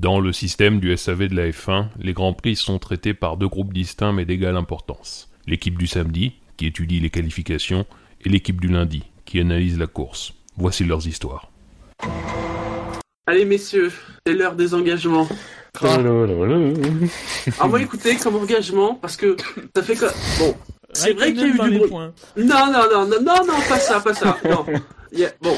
Dans le système du SAV de la F1, les Grands Prix sont traités par deux groupes distincts mais d'égale importance. L'équipe du samedi, qui étudie les qualifications, et l'équipe du lundi, qui analyse la course. Voici leurs histoires. Allez messieurs, c'est l'heure des engagements. Ah. Alors moi écoutez, comme engagement, parce que ça fait que... Bon, c'est vrai qu'il y a eu du bruit. Non, non, non, non, non, non, pas ça, pas ça. Non. Bon.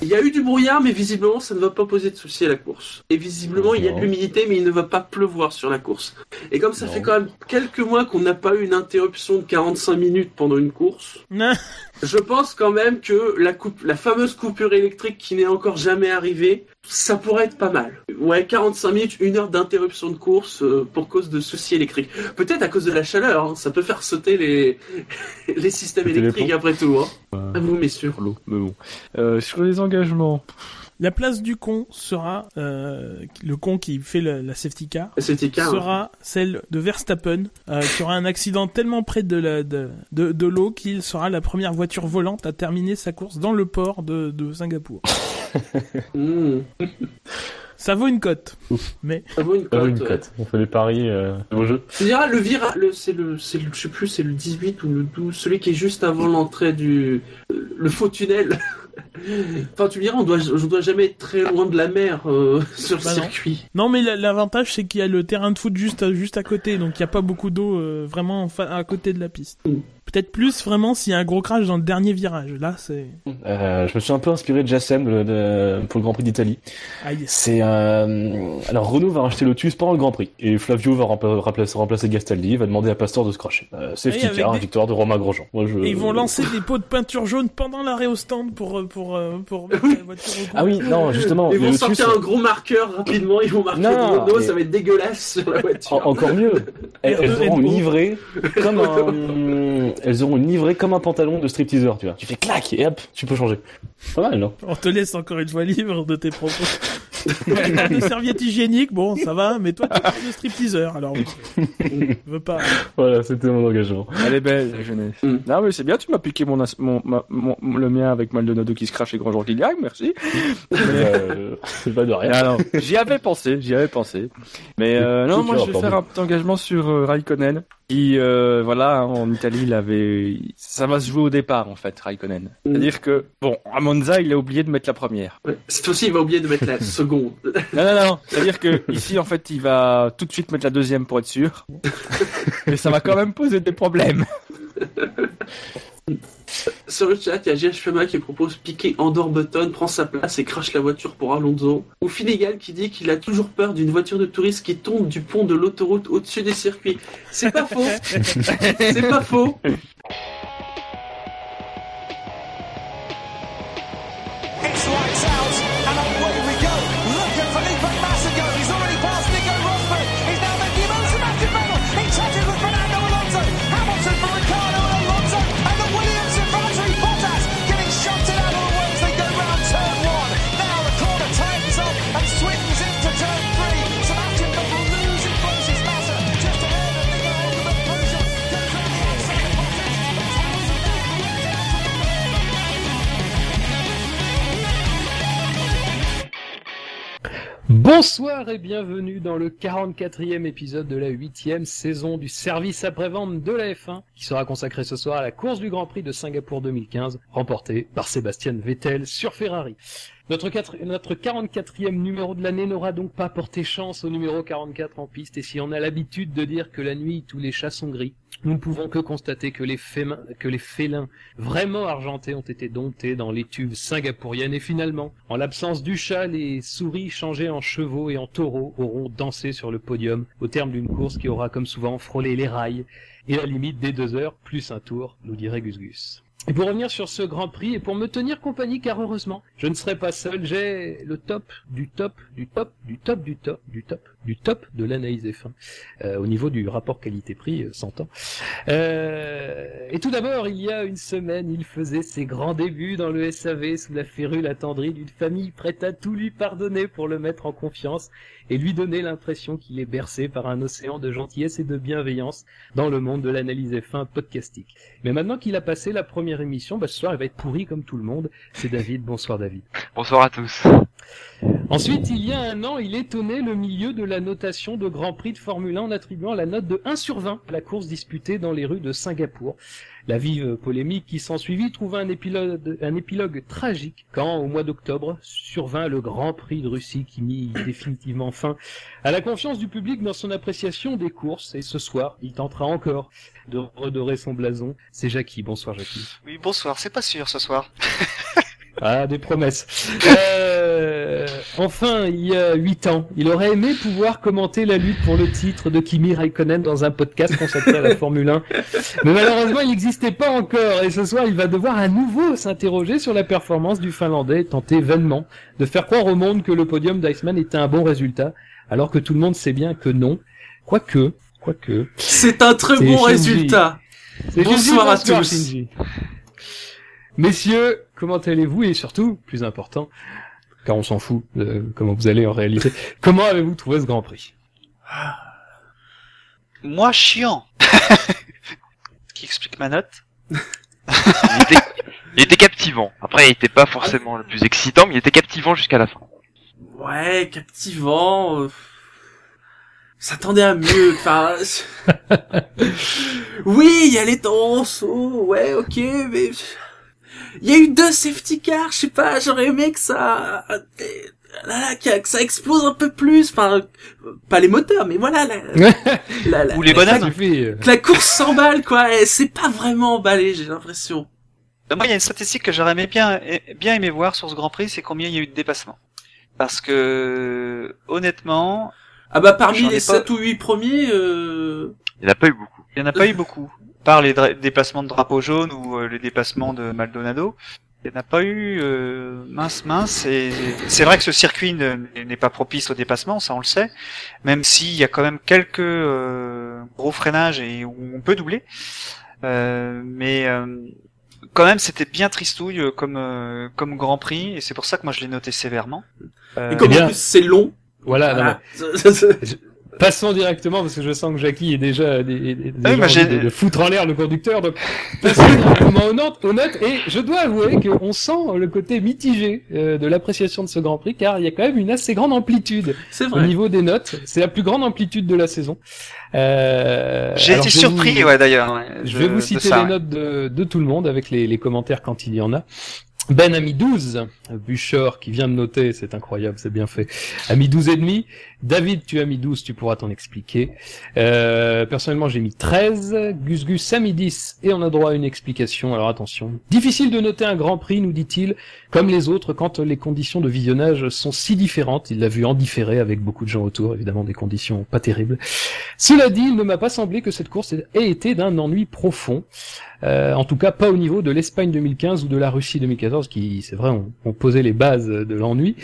Il y a eu du brouillard, mais visiblement, ça ne va pas poser de souci à la course. Et visiblement, il y a de l'humidité, mais il ne va pas pleuvoir sur la course. Et comme ça Non. fait quand même quelques mois qu'on n'a pas eu une interruption de 45 minutes pendant une course, Non. je pense quand même que la, coupe, la fameuse coupure électrique qui n'est encore jamais arrivée, ça pourrait être pas mal. Ouais, 45 minutes, une heure d'interruption de course euh, pour cause de soucis électriques. Peut-être à cause de la chaleur, hein, ça peut faire sauter les, les systèmes électriques après tout. Hein. À vous, messieurs. l'eau, mais bon. Euh, sur les engagements, La place du con sera euh, le con qui fait le- la safety car sera celle de Verstappen euh, qui aura un accident tellement près de la de, de, de l'eau qu'il sera la première voiture volante à terminer sa course dans le port de, de Singapour. Mmh. Ça vaut une cote. Mais Ça vaut une cote. On fait les paris euh, au jeu. Tu diras, le virage, le, c'est le, c'est le, je sais plus, c'est le 18 ou le 12, celui qui est juste avant l'entrée du, le faux tunnel. enfin, tu me diras, on doit, je dois jamais être très loin de la mer, euh, sur le Bah non. circuit. non, mais la- l'avantage c'est qu'il y a le terrain de foot juste à, juste à côté, donc il y a pas beaucoup d'eau euh, vraiment à côté de la piste. Mm. Peut-être plus vraiment s'il y a un gros crash dans le dernier virage. Là, c'est Euh, je me suis un peu inspiré de Jassem de- de- pour le Grand Prix d'Italie. aïe. C'est euh... alors Renault va racheter Lotus pendant le Grand Prix et Flavio va rempla- remplacer, remplacer Gastaldi, va demander à Pastor de se cracher. Euh, safety car, des- victoire de Romain Grosjean. Moi, je... Et ils vont lancer des pots de peinture jaune pendant l'arrêt au stand pour pour euh, pour mettre la voiture au Ah oui, non, justement. Ils vont sortir un gros marqueur rapidement, ils vont marquer Non, Renault, mais- ça va être dégueulasse sur la voiture. En- encore mieux. Elles, elles R2, auront livrée comme un, elles auront une livrée comme un pantalon de stripteaseur, tu vois. Tu fais clac et hop, tu peux changer. Pas mal, non? On te laisse encore une fois libre de tes propos. Toi, tu parles de serviettes hygiéniques, bon, ça va, mais toi, tu parles de stripteaseur, alors, je veux pas. Voilà, c'était mon engagement. Elle est belle, la jeunesse. Mm. Non, mais c'est bien, tu m'as piqué mon, as- mon, ma- mon- le mien avec Maldonado qui se crache et Grosjean qui gagne, merci. Euh, c'est pas de rien. Ah j'y avais pensé, j'y avais pensé. Mais euh, non, moi je vais faire un petit engagement sur euh, Raikkonen. Qui, euh, voilà, en Italie, il avait, ça va se jouer au départ en fait, Raikkonen. C'est-à-dire que, bon, à Monza, il a oublié de mettre la première. Ouais. Cette fois-ci, il va oublier de mettre la seconde. Non, non, non. C'est-à-dire que ici, en fait, il va tout de suite mettre la deuxième pour être sûr. Mais ça va quand même poser des problèmes. Sur le chat, il y a GHFMA qui propose Piqué Andor Button, prend sa place et crache la voiture pour Alonso. Ou Finnegan qui dit qu'il a toujours peur d'une voiture de touriste qui tombe du pont de l'autoroute au-dessus des circuits. C'est pas faux. C'est pas faux. Bonsoir et bienvenue dans le 44e épisode de la 8e saison du service après-vente de la F1 qui sera consacré ce soir à la course du Grand Prix de Singapour 2015 remportée par Sébastien Vettel sur Ferrari. Notre, quatre- notre 44e numéro de l'année n'aura donc pas porté chance au numéro 44 en piste et si on a l'habitude de dire que la nuit tous les chats sont gris, nous ne pouvons que constater que les, fémin- que les félins vraiment argentés ont été domptés dans l'étuve singapourienne et finalement, en l'absence du chat, les souris changées en chevaux et en taureaux auront dansé sur le podium au terme d'une course qui aura comme souvent frôlé les rails et la limite des deux heures plus un tour, nous dirait Gus Gus. Et pour revenir sur ce Grand Prix et pour me tenir compagnie, car heureusement, je ne serai pas seul, j'ai le top du top du top du top du top du top du top de l'analyse F1 euh, au niveau du rapport qualité-prix, euh, 100 ans. Euh, et tout d'abord, il y a une semaine, il faisait ses grands débuts dans le SAV sous la férule attendrie d'une famille prête à tout lui pardonner pour le mettre en confiance et lui donner l'impression qu'il est bercé par un océan de gentillesse et de bienveillance dans le monde de l'analyse F1 podcastique. Mais maintenant qu'il a passé la première émission, bah, ce soir il va être pourri comme tout le monde. C'est David, bonsoir David. Bonsoir à tous. Ensuite, il y a un an, il étonnait le milieu de la notation de Grand Prix de Formule 1 en attribuant la note de 1 sur 20 à la course disputée dans les rues de Singapour. La vive polémique qui s'ensuivit trouva un épilogue, un épilogue tragique quand, au mois d'octobre, survint le Grand Prix de Russie qui mit définitivement fin à la confiance du public dans son appréciation des courses. Et ce soir, il tentera encore de redorer son blason. C'est Jackie. Bonsoir Jackie. Oui, bonsoir, c'est pas sûr ce soir. Ah, des promesses. Euh, enfin, il y a huit ans, il aurait aimé pouvoir commenter la lutte pour le titre de Kimi Raikkonen dans un podcast consacré à la Formule 1. Mais malheureusement, il n'existait pas encore. Et ce soir, il va devoir à nouveau s'interroger sur la performance du Finlandais et tenter vainement de faire croire au monde que le podium d'Iceman était un bon résultat, alors que tout le monde sait bien que non. Quoique, quoique. C'est un très bon Shinji. résultat. Bonsoir à tous. Shinji. Messieurs, comment allez-vous? Et surtout, plus important, car on s'en fout de comment vous allez en réalité, comment avez-vous trouvé ce Grand Prix? Moi, chiant. Qui explique ma note? Il était, il était captivant. Après, il était pas forcément le plus excitant, mais il était captivant jusqu'à la fin. Ouais, captivant. euh, S'attendait à mieux. Enfin, oui, il y a les Toronto. Ouais, ok, mais il y a eu deux safety cars. Je sais pas, j'aurais aimé que ça, là, là, que ça explose un peu plus. Enfin, pas les moteurs, mais voilà. La, la, la- Ou les suffit, euh. que la course s'emballe, quoi. Et c'est pas vraiment emballé, j'ai l'impression. Euh, Moi, il y a une statistique que j'aurais aimé bien, eh, bien aimé voir sur ce Grand Prix, c'est combien il y a eu de dépassements. Parce que, honnêtement, Ah bah parmi les pas- 7 ou 8 premiers, euh... Il n'y en a pas eu beaucoup. il n'y en a pas eu beaucoup. Par les déplacements de drapeau jaune ou euh, les dépassements de Maldonado, il n'y en a pas eu euh, mince mince. Et c'est vrai que ce circuit ne- n'est pas propice au dépassement, ça on le sait. Même s'il y a quand même quelques euh, gros freinages et où on peut doubler. Euh, mais euh, quand même, c'était bien tristouille euh, comme euh, comme Grand Prix et c'est pour ça que moi je l'ai noté sévèrement. Euh, et comme eh bien- en plus c'est long. Voilà, non, mais passons directement parce que je sens que Jackie est déjà, des, des- des- Ah oui, envie de, de foutre en l'air le conducteur. Donc passons directement aux notes, aux notes. Et je dois avouer qu'on sent le côté mitigé euh, de l'appréciation de ce Grand Prix car il y a quand même une assez grande amplitude c'est au niveau des notes. C'est la plus grande amplitude de la saison. Euh, J'ai été surpris, vous- ouais, d'ailleurs. ouais, Je vais vous citer ça, les ouais. notes de, de tout le monde avec les, les commentaires quand il y en a. Ben a mis 12, Buchor qui vient de noter, c'est incroyable, c'est bien fait, a mis 12 et demi. David, tu as mis 12, tu pourras t'en expliquer. Euh, personnellement, j'ai mis 13. Gus Gus a mis 10 et on a droit à une explication. Alors attention. Difficile de noter un grand prix, nous dit-il, comme les autres quand les conditions de visionnage sont si différentes. Il l'a vu en différé avec beaucoup de gens autour, évidemment des conditions pas terribles. Cela dit, il ne m'a pas semblé que cette course ait été d'un ennui profond. Euh, en tout cas, pas au niveau de l'Espagne 2015 ou de la Russie 2014, qui, c'est vrai, ont, posé les bases de l'ennui.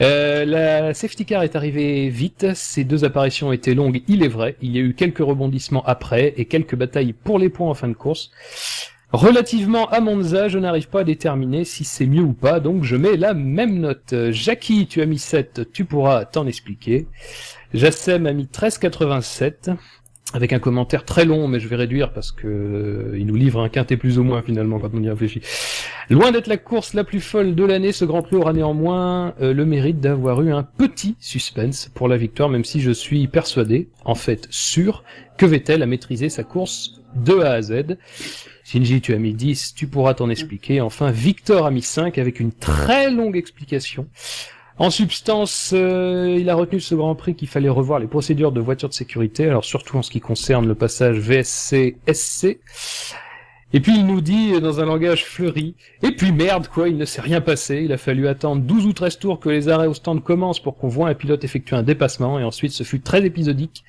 Euh, la safety car est arrivée vite. Ces deux apparitions étaient longues, il est vrai. Il y a eu quelques rebondissements après et quelques batailles pour les points en fin de course. Relativement à Monza, je n'arrive pas à déterminer si c'est mieux ou pas, donc je mets la même note. Jackie, tu as mis 7, tu pourras t'en expliquer. Jassem a mis 13,87 avec un commentaire très long, mais je vais réduire parce que euh, il nous livre un quintet plus ou moins finalement quand on y réfléchit. Loin d'être la course la plus folle de l'année, ce Grand Prix aura néanmoins euh, le mérite d'avoir eu un petit suspense pour la victoire, même si je suis persuadé, en fait sûr, que Vettel a maîtrisé sa course de A à Z. Shinji, tu as mis 10, tu pourras t'en expliquer. Enfin, Victor a mis 5 avec une très longue explication. En substance, euh, il a retenu ce Grand Prix qu'il fallait revoir les procédures de voitures de sécurité, alors surtout en ce qui concerne le passage VSC-SC. Et puis il nous dit euh, dans un langage fleuri, et puis merde quoi, il ne s'est rien passé, il a fallu attendre 12 ou 13 tours que les arrêts au stand commencent pour qu'on voit un pilote effectuer un dépassement, et ensuite ce fut très épisodique,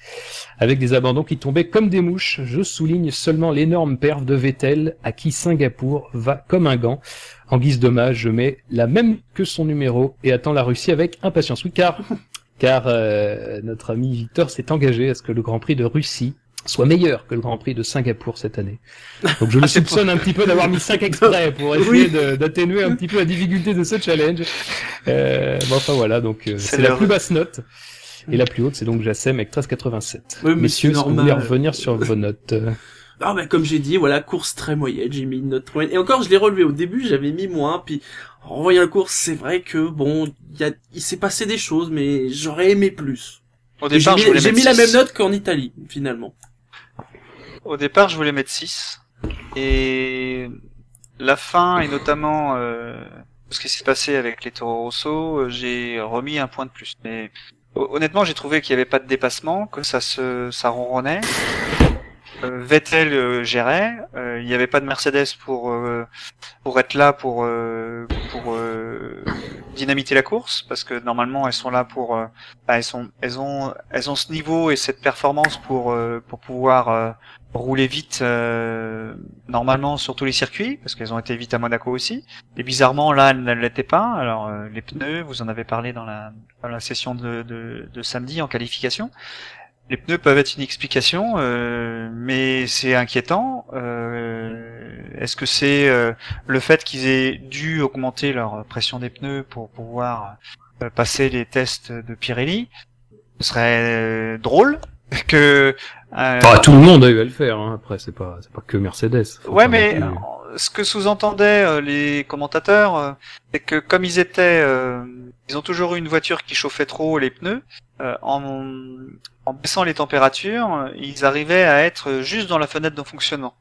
avec des abandons qui tombaient comme des mouches. Je souligne seulement l'énorme perf de Vettel, à qui Singapour va comme un gant. En guise d'hommage, je mets la même que son numéro et attends la Russie avec impatience. Oui, car, car euh, notre ami Victor s'est engagé à ce que le Grand Prix de Russie soit meilleur que le Grand Prix de Singapour cette année. Donc je le Ah, c'est soupçonne un petit peu d'avoir mis 5 exprès pour essayer d'atténuer un petit peu la difficulté de ce challenge. Euh, bon, enfin voilà, donc euh, C'est la le- plus basse note. Et la plus haute, c'est donc Jassem avec 13,87. Oui, mais Messieurs, que vous voulez revenir sur vos notes? Ah bah comme j'ai dit, voilà, course très moyenne, j'ai mis une note moyenne. Et encore, je l'ai relevé au début, j'avais mis moins, puis En revoyant la course, c'est vrai que bon, il y a, il s'est passé des choses, mais j'aurais aimé plus. Au J'ai départ, mis, j'ai mis la 6. même note qu'en Italie, finalement. Au départ, je voulais mettre 6. Et la fin, et notamment euh, ce qui s'est passé avec les Toro Rosso, euh, j'ai remis un point de plus. Mais ho- honnêtement, j'ai trouvé qu'il n'y avait pas de dépassement, que ça se ça ronronnait. Euh, Vettel euh, gérait, il n'y avait pas de Mercedes pour pour être là pour pour dynamiter la course parce que normalement elles sont là pour bah, elles sont elles ont elles ont ce niveau et cette performance pour pour pouvoir rouler vite euh, normalement sur tous les circuits parce qu'elles ont été vite à Monaco aussi. Et bizarrement là elles ne l'étaient pas. Alors euh, les pneus vous en avez parlé dans la dans la session de, de, de samedi en qualification. Les pneus peuvent être une explication euh, mais c'est inquiétant. Euh, est-ce que c'est euh, le fait qu'ils aient dû augmenter leur pression des pneus pour pouvoir euh, passer les tests de Pirelli? Ce serait euh, que euh, Enfin, tout le monde a eu à le faire. Hein. Après, c'est pas, c'est pas que Mercedes. Ouais, mais plus- ce que sous-entendaient euh, les commentateurs, euh, c'est que comme ils étaient, euh, ils ont toujours eu une voiture qui chauffait trop les pneus, euh, en, en baissant les températures, ils arrivaient à être juste dans la fenêtre de fonctionnement.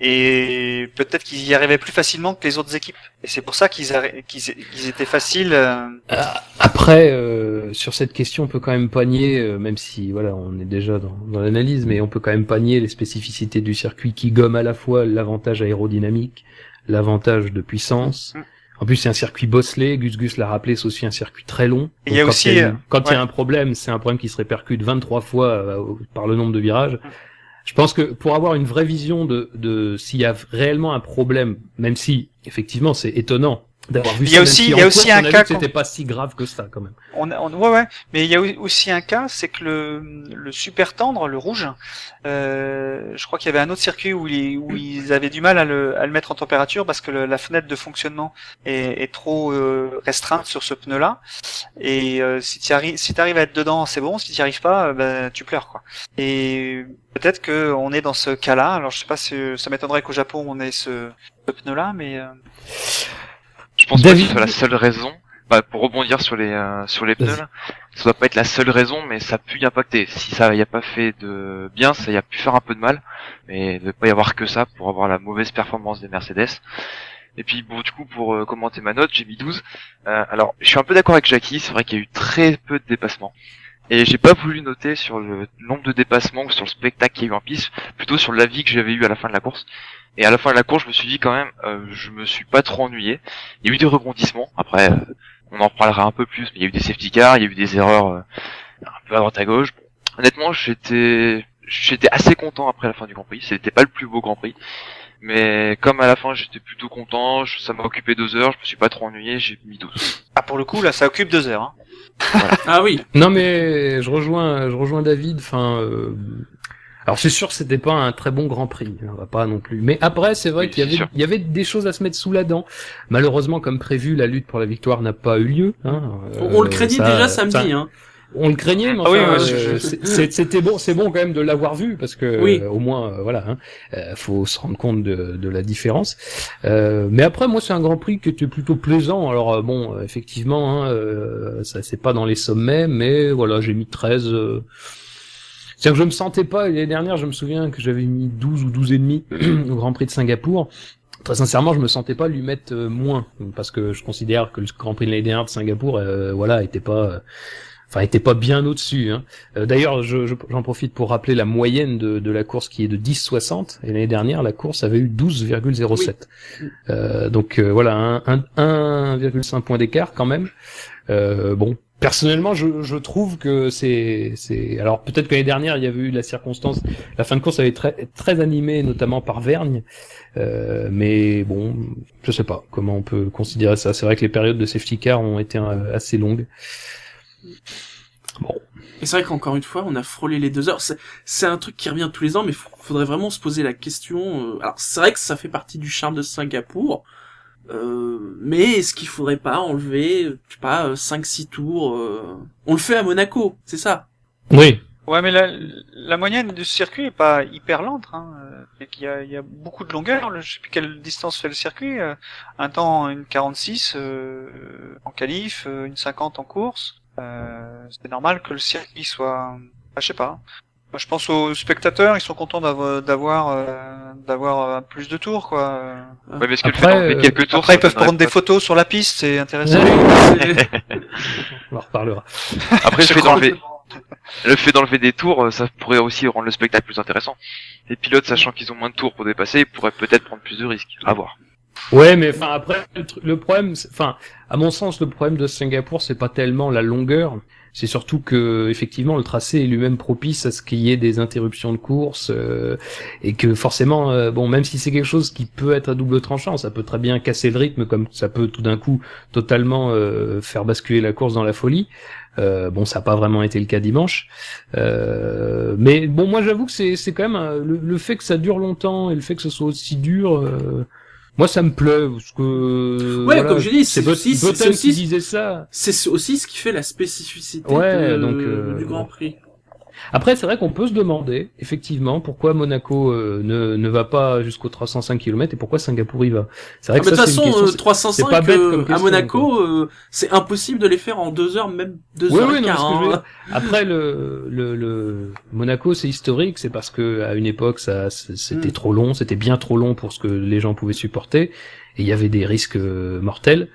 Et peut-être qu'ils y arrivaient plus facilement que les autres équipes. Et c'est pour ça qu'ils étaient faciles. euh, Après, euh, sur cette question, on peut quand même panier, euh, même si voilà, on est déjà dans, dans l'analyse, mais on peut quand même panier les spécificités du circuit qui gomme à la fois l'avantage aérodynamique, l'avantage de puissance. Mm. En plus, c'est un circuit bosselé. Gus Gus l'a rappelé, c'est aussi un circuit très long. Et il y a quand aussi, il y a, euh, une- quand il y a ouais. un problème, c'est un problème qui se répercute 23 fois euh, par le nombre de virages. Je pense que pour avoir une vraie vision de, de s'il y a réellement un problème, même si effectivement c'est étonnant d'avoir vu Il y a aussi- si il y a aussi un cas c'était pas si grave que ça quand même. On, on, ouais, ouais, mais il y a aussi un cas, c'est que le, le super tendre, le rouge, euh, je crois qu'il y avait un autre circuit où, ils- où ils avaient du mal à le, à le mettre en température parce que le- la fenêtre de fonctionnement est, est trop euh, restreinte sur ce pneu-là. Et euh, si tu arrives, si t'arrives à être dedans, c'est bon. Si tu arrives pas, ben, tu pleures quoi. Et peut-être que on est dans ce cas-là. Alors je sais pas si ça m'étonnerait qu'au Japon on ait ce, ce pneu-là, mais euh, Je pense pas que David- ce soit la seule raison. Bah, pour rebondir sur les euh, sur les pneus, là, ça doit pas être la seule raison, mais ça a pu y impacter. Si ça y a pas fait de bien, ça y a pu faire un peu de mal, mais il ne devait pas y avoir que ça pour avoir la mauvaise performance des Mercedes. Et puis bon, du coup, pour euh, commenter ma note, j'ai mis 12. Euh, alors, je suis un peu d'accord avec Jackie, c'est vrai qu'il y a eu très peu de dépassements. Et j'ai pas voulu noter sur le nombre de dépassements ou sur le spectacle qu'il y a eu en piste, plutôt sur l'avis que j'avais eu à la fin de la course. Et à la fin de la course, je me suis dit quand même, euh, je me suis pas trop ennuyé. Il y a eu des rebondissements. Après, euh, on en parlera un peu plus, mais il y a eu des safety cars, il y a eu des erreurs euh, un peu à droite à gauche. Honnêtement, j'étais j'étais assez content après la fin du Grand Prix. C'était pas le plus beau Grand Prix, mais comme à la fin j'étais plutôt content, je- ça m'a occupé deux heures, je me suis pas trop ennuyé, j'ai mis 12. ah pour le coup là, ça occupe deux heures. Hein. Ah oui. Non mais je rejoins, je rejoins David. Enfin, euh, alors c'est sûr que c'était pas un très bon Grand Prix, on va pas non plus. Mais après, c'est vrai Oui, qu'il y avait, il y avait des choses à se mettre sous la dent. Malheureusement, comme prévu, la lutte pour la victoire n'a pas eu lieu. Hein. On, on le Euh, craignait ça- déjà samedi, ça- hein. On le craignait, mais Ah oui, euh, je- c'était bon, c'est bon quand même de l'avoir vu parce que Oui. euh, au moins, euh, voilà, hein, euh, faut se rendre compte de, de la différence. Euh, mais après, moi, c'est un Grand Prix qui était plutôt plaisant. Alors euh, bon, euh, effectivement, hein, euh, ça c'est pas dans les sommets, mais voilà, j'ai mis 13. C'est-à-dire que je me sentais pas, l'année dernière, je me souviens que j'avais mis 12 ou 12 et demi au Grand Prix de Singapour. Très sincèrement, je me sentais pas lui mettre euh, moins, parce que je considère que le Grand Prix de l'année dernière de Singapour, euh, voilà, était pas, euh, enfin, était pas bien au-dessus. Hein. Euh, D'ailleurs, je- je- j'en profite pour rappeler la moyenne de, de la course qui est de 10,60, et l'année dernière, la course avait eu 12,07. Euh, donc euh, voilà, un, un- 1,5 point d'écart quand même. Euh, bon, personnellement, je, je trouve que c'est, c'est. Alors peut-être que l'année dernière, il y avait eu la circonstance. La fin de course avait été très, très animée, notamment par Vergne. Euh, mais bon, je sais pas comment on peut considérer ça. C'est vrai que les périodes de safety car ont été euh, assez longues. Bon, Et c'est vrai qu'encore une fois, on a frôlé les deux heures. C'est, un truc qui revient tous les ans, mais faudrait vraiment se poser la question. euh, Alors, c'est vrai que ça fait partie du charme de Singapour, euh, mais est-ce qu'il faudrait pas enlever, je sais pas, 5-6 tours euh, On le fait à Monaco, c'est ça? Oui, Ouais, mais la, la moyenne du circuit est pas hyper lente. Hein. euh, qu'il y a, il y a beaucoup de longueur. Je sais plus quelle distance fait le circuit. euh, Un temps une 46 euh, en qualif, euh, une 50 en course. Euh, c'est normal que le circuit soit. Ah, je sais pas. Moi, je pense aux spectateurs, ils sont contents d'avoir d'avoir euh, d'avoir euh, plus de tours, quoi. Ouais, mais est-ce que le fait Après, d'enlever euh, quelques tours, Après, ils peuvent prendre des photos sur la piste, c'est intéressant. On en reparlera. Après, le Je fait d'enlever, le fait d'enlever des tours, euh, ça pourrait aussi rendre le spectacle plus intéressant. Les pilotes, sachant qu'ils ont moins de tours pour dépasser, pourraient peut-être prendre plus de risques. À voir. Ouais, mais enfin après le, problème, enfin à mon sens, le problème de Singapour, c'est pas tellement la longueur, c'est surtout que effectivement le tracé est lui-même propice à ce qu'il y ait des interruptions de course euh, et que forcément, euh, bon, même si c'est quelque chose qui peut être à double tranchant, ça peut très bien casser le rythme, comme ça peut tout d'un coup totalement euh, faire basculer la course dans la folie. Euh, bon, ça n'a pas vraiment été le cas dimanche, Euh, mais bon, moi j'avoue que c'est quand même le, le fait que ça dure longtemps et le fait que ce soit aussi dur. euh, moi, ça me plaît parce que. Ouais, voilà, comme je dis, c'est aussi- c'est Button aussi- qui disait ça. C'est aussi ce qui fait la spécificité Ouais, de- donc, euh, du Grand Prix. Après, c'est vrai qu'on peut se demander, effectivement, pourquoi Monaco euh, ne, ne va pas jusqu'au 305 km et pourquoi Singapour y va. C'est vrai Ah, que mais de toute façon, question. euh, c'est- 305 c'est pas bête euh, comme à Monaco, euh, c'est impossible de les faire en deux heures, même deux Oui, heures oui, et non, hein. Après, le, le, le Monaco, c'est historique, c'est parce que à une époque, ça, c'était Mm. trop long, c'était bien trop long pour ce que les gens pouvaient supporter, et il y avait des risques euh, mortels.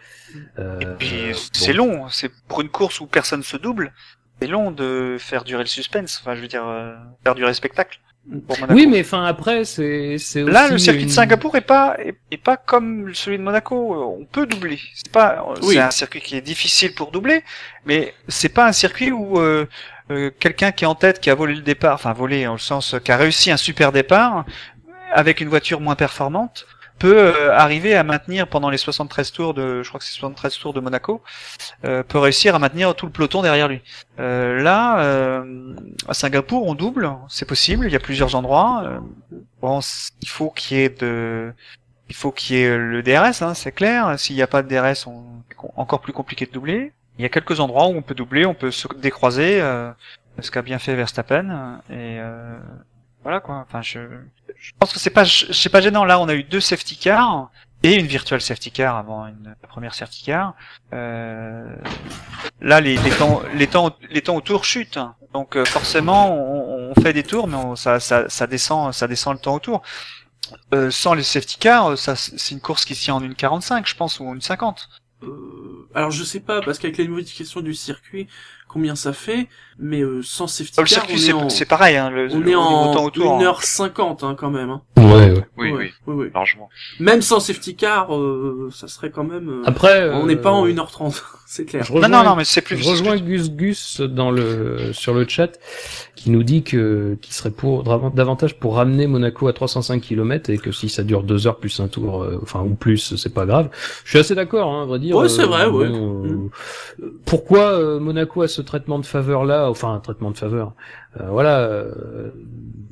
Euh, Puis bon. c'est long, c'est pour une course où personne se double, c'est long de faire durer le suspense. Enfin, je veux dire, euh, faire durer le spectacle. Pour Monaco. Oui, mais enfin après, c'est c'est Là, aussi le circuit une- de Singapour est pas est, est pas comme celui de Monaco. On peut doubler. C'est pas Oui. c'est un circuit qui est difficile pour doubler, mais c'est pas un circuit où euh, euh, quelqu'un qui est en tête, qui a volé le départ, enfin volé en le sens qui a réussi un super départ avec une voiture moins performante, peut euh, arriver à maintenir pendant les 73 tours de, je crois que c'est 73 tours de Monaco, euh, peut réussir à maintenir tout le peloton derrière lui. Euh, là, euh, à Singapour, on double, c'est possible. Il y a plusieurs endroits. Euh, bon, il faut qu'il y ait de, il faut qu'il y ait le DRS, hein, c'est clair. S'il n'y a pas de DRS, on... encore plus compliqué de doubler. Il y a quelques endroits où on peut doubler, on peut se décroiser, euh, ce qu'a bien fait Verstappen. Et euh, voilà quoi. Enfin, je, je pense que c'est pas, c'est pas gênant. Là, on a eu deux safety cars et une virtual safety car avant une première safety car. Euh, là, les, temps, les temps, les temps autour chutent. Donc euh, forcément, on, on fait des tours, mais on- ça, ça, ça descend, ça descend le temps autour. Euh, sans les safety cars, ça, c'est une course qui tient en une 45, je pense, ou une 50. Euh, alors je sais pas, parce qu'avec les modifications du circuit, combien ça fait, mais euh, sans safety Euh, le car, circuit, on c'est, est en, c'est pareil, hein, le, on au est en autour. hein. 1h50 hein, quand même. Hein. Ouais, ouais. Oui, Ouais, oui, oui, oui. largement. Même sans safety car, euh, ça serait quand même... euh, Après, on n'est euh, pas en 1h30, c'est clair. Je Non, rejoins, non, non, mais c'est plus. je rejoins Gus Gus dans le sur le chat qui nous dit que qui serait pour davantage pour ramener Monaco à 305 km et que si ça dure deux heures plus un tour, euh, enfin ou plus, c'est pas grave. Je suis assez d'accord, hein, à vrai dire. Ouais, c'est vrai, ouais. euh, Mm. Pourquoi euh, Monaco a ce traitement de faveur là, enfin un traitement de faveur. Euh, voilà, euh,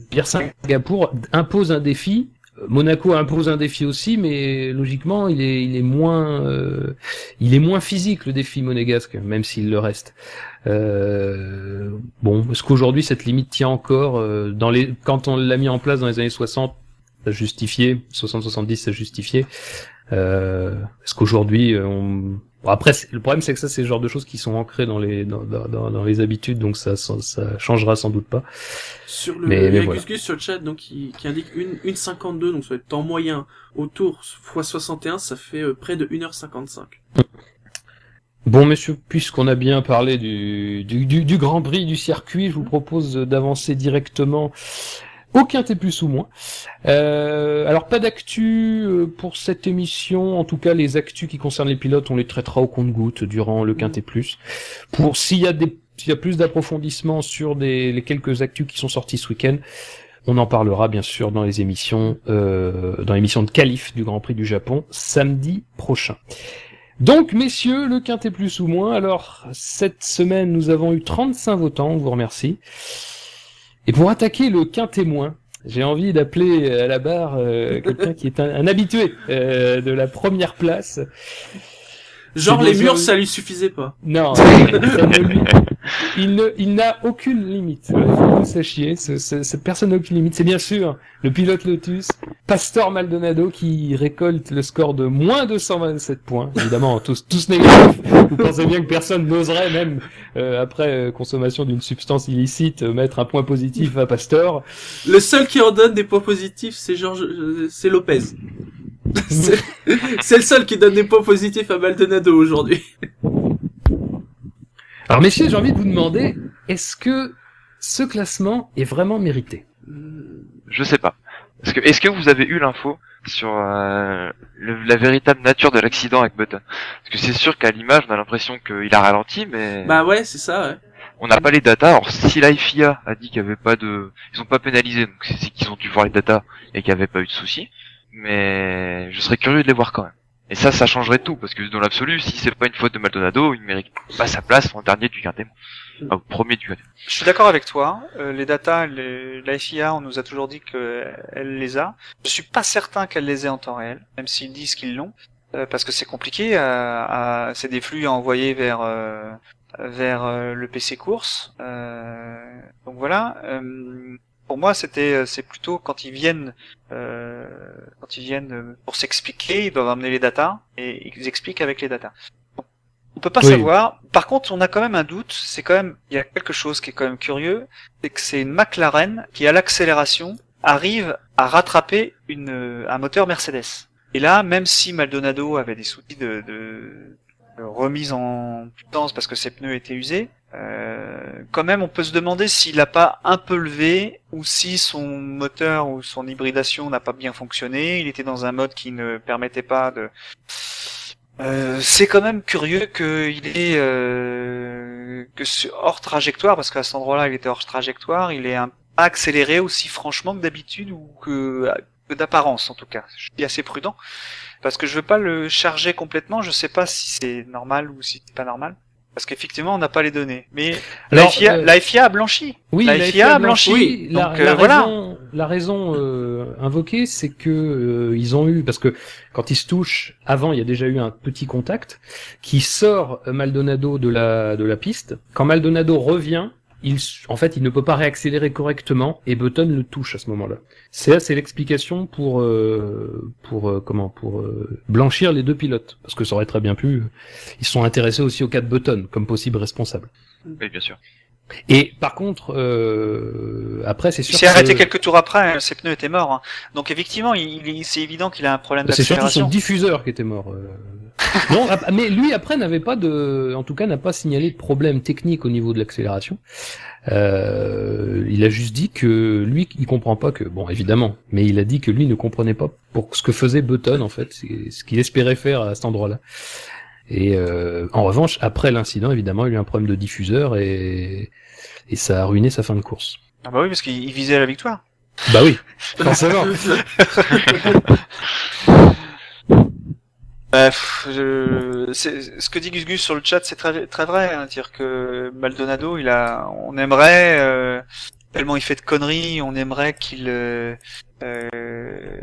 Pierre Singapour impose un défi. Monaco impose un défi aussi, mais logiquement, il est, moins, euh, il est moins physique le défi monégasque, même s'il le reste. Euh, bon, est-ce qu'aujourd'hui cette limite tient encore euh, dans les, quand on l'a mis en place dans les années 60, ça justifié, 60-70, ça justifié. Euh, est-ce qu'aujourd'hui, euh, on... bon, après, le problème c'est que ça, c'est le genre de choses qui sont ancrées dans les, dans, dans, dans- les habitudes, donc ça, ça, ça changera sans doute pas. Sur le, Mais- il y a mais voilà. Gus Gus sur le chat donc qui, qui indique une, une 52, donc ça va être temps moyen au tour x 61, ça fait euh, près de 1h55. Bon, messieurs, puisqu'on a bien parlé du, du, du, du Grand Prix du circuit, je vous propose d'avancer directement au Quintet plus ou moins. Euh, alors, pas d'actu euh, pour cette émission. En tout cas, les actus qui concernent les pilotes, on les traitera au compte-goutte durant le Quintet plus. Pour s'il y a des s'il y a plus d'approfondissement sur des, les quelques actus qui sont sortis ce week-end, on en parlera bien sûr dans les émissions, euh, dans l'émission de qualif du Grand Prix du Japon samedi prochain. Donc, messieurs, le quintet plus ou moins. Alors, cette semaine, nous avons eu 35 votants, on vous remercie. Et pour attaquer le quintet moins, j'ai envie d'appeler à la barre euh, quelqu'un qui est un, un habitué euh, de la première place. Genre les murs, ça lui suffisait pas. Non, ça ne lui, il ne, il n'a aucune limite. Vous sachiez, ce, ce- cette personne n'a aucune limite. C'est bien sûr le pilote Lotus, Pastor Maldonado, qui récolte le score de moins de 127 points. Évidemment, tous, tous négatifs. Vous pensez bien que personne n'oserait, même euh, après euh, consommation d'une substance illicite, euh, mettre un point positif à Pastor. Le seul qui en donne des points positifs, c'est Georges, euh, c'est Lopez. c'est le seul qui donne des points positifs à Maldonado aujourd'hui. Alors messieurs, j'ai envie de vous demander, est-ce que ce classement est vraiment mérité? Je sais pas. Est-ce que, est-ce que vous avez eu l'info sur euh, le- la véritable nature de l'accident avec Button? Parce que c'est sûr qu'à l'image, on a l'impression qu'il a ralenti, mais Bah ouais, c'est ça, ouais. on n'a pas les datas. Alors si la FIA a dit qu'il n'y avait pas de, ils ont pas pénalisé, donc c'est c'est qu'ils ont dû voir les datas et qu'il n'y avait pas eu de soucis. Mais je serais curieux de les voir quand même. Et ça, ça changerait tout, parce que dans l'absolu, si c'est pas une faute de Maldonado, il mérite pas sa place en dernier du quintet. Ah, au premier du quintet. Je suis d'accord avec toi. Euh, les datas, les- la FIA, on nous a toujours dit qu'elle les a. Je suis pas certain qu'elle les ait en temps réel, même s'ils disent qu'ils l'ont, euh, parce que c'est compliqué. À, à- c'est des flux à envoyer vers euh, vers euh, le PC course. Euh, donc voilà. Pour moi, c'était euh, c'est plutôt quand ils viennent euh, quand ils viennent euh, pour s'expliquer, ils doivent amener les datas et ils expliquent avec les datas. On peut pas Oui. savoir. Par contre, on a quand même un doute. C'est quand même, il y a quelque chose qui est quand même curieux, c'est que c'est une McLaren qui, à l'accélération, arrive à rattraper une, un moteur Mercedes. Et là, même si Maldonado avait des soucis de, de, de remise en puissance parce que ses pneus étaient usés, euh, quand même, on peut se demander s'il n'a pas un peu levé ou si son moteur ou son hybridation n'a pas bien fonctionné. Il était dans un mode qui ne permettait pas de. Euh, c'est quand même curieux qu'il est euh, hors trajectoire parce qu'à cet endroit-là, il était hors trajectoire. Il est accéléré aussi franchement que d'habitude ou que, que d'apparence en tout cas. Je suis assez prudent parce que je veux pas le charger complètement. Je sais pas si c'est normal ou si c'est pas normal. Parce qu'effectivement, on n'a pas les données. Mais la, FIA, euh, la FIA a blanchi. Oui, la, FIA a blanchi. Oui, la, Donc la euh, voilà. raison, la raison euh, invoquée, c'est que euh, ils ont eu parce que quand ils se touchent, avant il y a déjà eu un petit contact qui sort Maldonado de la de la piste. Quand Maldonado revient, il en fait il ne peut pas réaccélérer correctement et Button le touche à ce moment-là. C'est c'est l'explication pour euh, pour euh, comment pour euh, blanchir les deux pilotes parce que ça aurait très bien pu. Ils sont intéressés aussi au cas de Button comme possible responsable. Oui, bien sûr. Et par contre, euh, après, c'est sûr. Il s'est que- arrêté quelques tours après, hein, ses pneus étaient morts. hein. Donc effectivement, il, il- c'est évident qu'il a un problème C'est surtout son d'accélération. diffuseur qui était mort. euh. non, mais lui après n'avait pas de, en tout cas n'a pas signalé de problème technique au niveau de l'accélération. Euh, il a juste dit que lui, il comprend pas que, bon, évidemment, mais il a dit que lui ne comprenait pas pour ce que faisait Button en fait, ce qu'il espérait faire à cet endroit-là. Et euh, en revanche, après l'incident, évidemment, il a eu un problème de diffuseur et et ça a ruiné sa fin de course. Ah bah oui, parce qu'il il visait la victoire. Bah oui, forcément. Bref, je... c'est- ce que dit Gus Gus sur le chat, c'est très, très vrai. Hein, dire que Maldonado, il a, on aimerait euh, tellement il fait de conneries, on aimerait qu'il euh, euh,